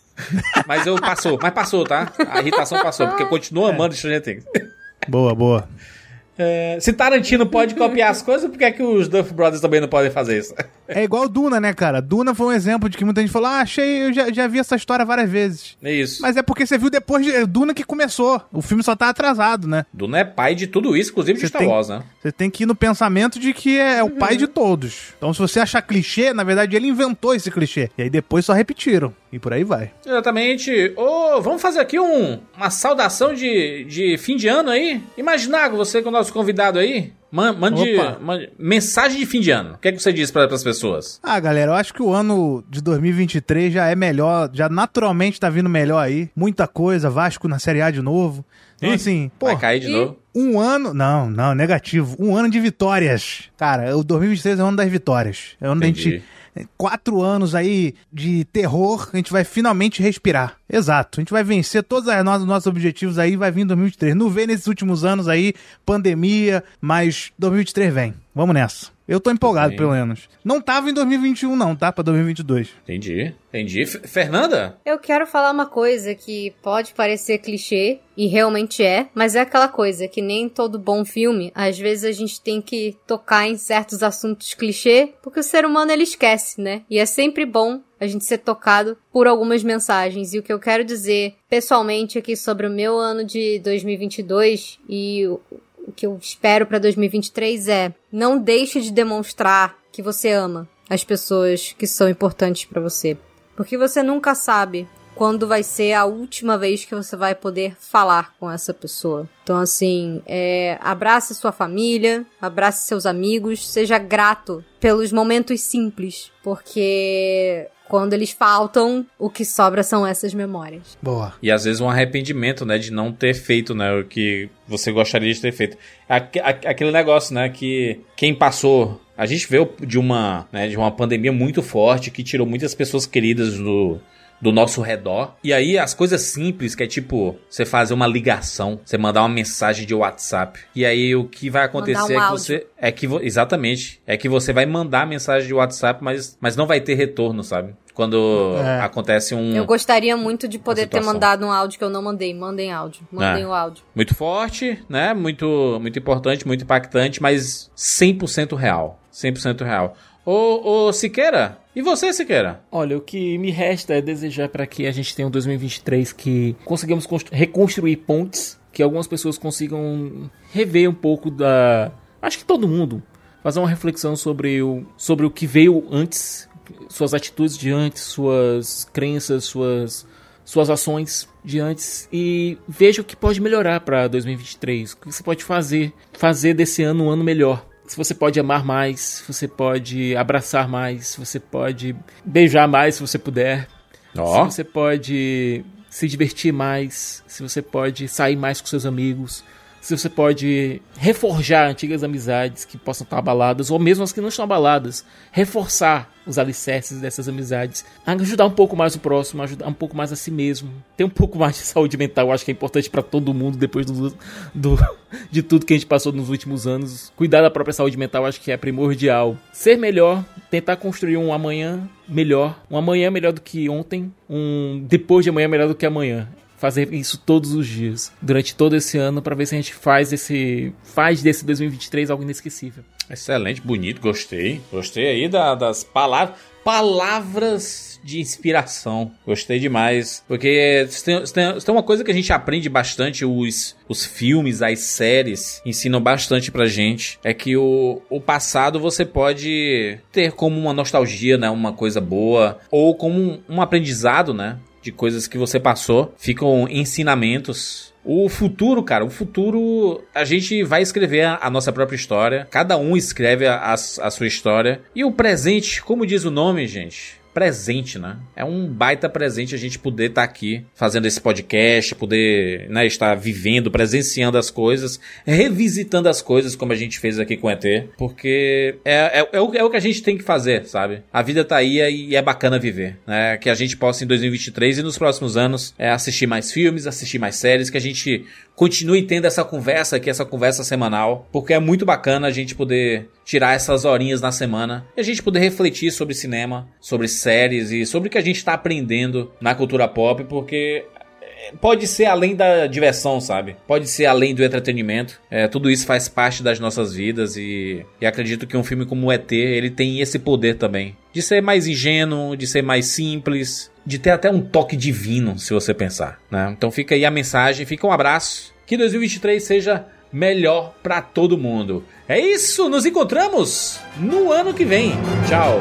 Speaker 2: mas eu passou, mas passou, tá? A irritação passou, porque eu continuo amando Stranger Things.
Speaker 4: Boa, boa.
Speaker 2: É, se Tarantino pode copiar as coisas, por que, é que os Duff Brothers também não podem fazer isso?
Speaker 4: É igual Duna, né, cara? Duna foi um exemplo de que muita gente falou: ah, achei, eu já, já vi essa história várias vezes.
Speaker 2: É isso.
Speaker 4: Mas é porque você viu depois de Duna que começou. O filme só tá atrasado, né?
Speaker 2: Duna é pai de tudo isso, inclusive de
Speaker 4: Você
Speaker 2: Star
Speaker 4: tem-
Speaker 2: Wars, né?
Speaker 4: Você tem que ir no pensamento de que é o pai de todos. Então, se você achar clichê, na verdade ele inventou esse clichê. E aí depois só repetiram. E por aí vai.
Speaker 2: Exatamente. Ô, vamos fazer aqui um, uma saudação de, de fim de ano aí? Imaginago, você com o nosso convidado aí. Man- Mande, mande mensagem de fim de ano. O que, é que você diz para as pessoas?
Speaker 4: Ah, galera, eu acho que o ano de 2023 já é melhor, já naturalmente tá vindo melhor aí. Muita coisa, Vasco na Série A de novo. Então,
Speaker 2: Ih,
Speaker 4: assim, pô,
Speaker 2: vai cair de novo.
Speaker 4: um ano. Não, não, negativo. Um ano de vitórias. Cara, o 2023 é o ano das vitórias. É o ano da
Speaker 2: Entendi.
Speaker 4: gente. Quatro anos aí de terror, a gente vai finalmente respirar. Exato. A gente vai vencer todos os nossos, objetivos aí, vai vir em 2023. Não vem nesses últimos anos aí, pandemia, mas 2023 vem. Vamos nessa. Eu tô empolgado,
Speaker 2: Sim.
Speaker 4: pelo menos. Não tava em 2021, não, tá? Pra 2022.
Speaker 2: Entendi. Entendi. F- Fernanda?
Speaker 5: Eu quero falar uma coisa que pode parecer clichê, e realmente é, mas é aquela coisa que nem todo bom filme, às vezes a gente tem que tocar em certos assuntos clichê, porque o ser humano ele esquece, né? E é sempre bom a gente ser tocado por algumas mensagens. E o que eu quero dizer pessoalmente aqui sobre o meu ano de 2022 e o que eu espero pra 2023 é não deixe de demonstrar que você ama as pessoas que são importantes pra você. Porque você nunca sabe quando vai ser a última vez que você vai poder falar com essa pessoa. Então, assim, é, abrace sua família, abrace seus amigos, seja grato pelos momentos simples, porque quando eles faltam, o que sobra são essas memórias.
Speaker 4: Boa.
Speaker 2: E às vezes um arrependimento, né, de não ter feito, né, o que você gostaria de ter feito. Aque- aque- Aquele negócio, né, que quem passou, a gente veio de uma, né, de uma pandemia muito forte que tirou muitas pessoas queridas do do nosso redor. E aí as coisas simples, que é tipo, você fazer uma ligação, você mandar uma mensagem de WhatsApp. E aí o que vai acontecer
Speaker 5: um
Speaker 2: é que
Speaker 5: áudio.
Speaker 2: você é que exatamente, é que você vai mandar mensagem de WhatsApp, mas mas não vai ter retorno, sabe? Quando
Speaker 4: É.
Speaker 2: acontece um
Speaker 5: Eu gostaria muito de poder ter mandado um áudio que eu não mandei. Mandem áudio. Mandem
Speaker 2: É.
Speaker 5: o áudio.
Speaker 2: muito forte, né? Muito, muito importante, muito impactante, mas 100% real. 100% real. Ô, ô, Siqueira, e você, Siqueira?
Speaker 3: Olha, o que me resta é desejar para que a gente tenha um 2023 que constru- reconstruir pontes, que algumas pessoas consigam rever um pouco da. Acho que todo mundo. Fazer uma reflexão sobre o, sobre o que veio antes, suas atitudes de antes, suas crenças, suas, suas ações de antes e veja o que pode melhorar para 2023. O que você pode fazer, fazer desse ano um ano melhor. Se você pode amar mais, se você pode abraçar mais, se você pode beijar mais se você puder.
Speaker 2: Ó.
Speaker 3: Se você pode se divertir mais, se você pode sair mais com seus amigos, se você pode reforjar antigas amizades que possam estar abaladas, ou mesmo as que não estão abaladas, reforçar os alicerces dessas amizades, ajudar um pouco mais o próximo, ajudar um pouco mais a si mesmo, ter um pouco mais de saúde mental, acho que é importante para todo mundo depois do, do- de tudo que a gente passou nos últimos anos. Cuidar da própria saúde mental, acho que é primordial. Ser melhor, tentar construir um amanhã melhor, um amanhã melhor do que ontem, um depois de amanhã melhor do que amanhã fazer isso todos os dias, durante todo esse ano, para ver se a gente faz esse faz desse 2023 algo inesquecível.
Speaker 2: Excelente, bonito, gostei. Gostei aí da- das palavras. Palavras de inspiração. Gostei demais. Porque tem, tem- tem uma coisa que a gente aprende bastante, os, os filmes, as séries ensinam bastante pra gente. É que o, o passado você pode ter como uma nostalgia, né? Uma coisa boa. Ou como um, um aprendizado, né? De coisas que você passou. Ficam ensinamentos o futuro, cara, o futuro a gente vai escrever a, nossa própria história. Cada um escreve a- a sua história. E o presente, como diz o nome, gente? Presente, né? É um baita presente a gente poder estar aqui fazendo esse podcast, poder né, estar vivendo, presenciando as coisas, revisitando as coisas como a gente fez aqui com o ET, porque é, é, é o, é o que a gente tem que fazer, sabe? A vida tá aí e é bacana viver, né? Que a gente possa em 2023 e nos próximos anos é, assistir mais filmes, assistir mais séries, que a gente continue tendo essa conversa aqui, essa conversa semanal, porque é muito bacana a gente poder tirar essas horinhas na semana e a gente poder refletir sobre cinema, sobre séries e sobre o que a gente tá aprendendo na cultura pop, porque pode ser além da diversão, sabe? Pode ser além do entretenimento. É, tudo isso faz parte das nossas vidas e, e acredito que um filme como o ET, ele tem esse poder também. De ser mais ingênuo, de ser mais simples, de ter até um toque divino, se você pensar, né? Então fica aí a mensagem, fica um abraço. Que 2023 seja melhor para todo mundo. É isso, nos encontramos no ano que vem. Tchau.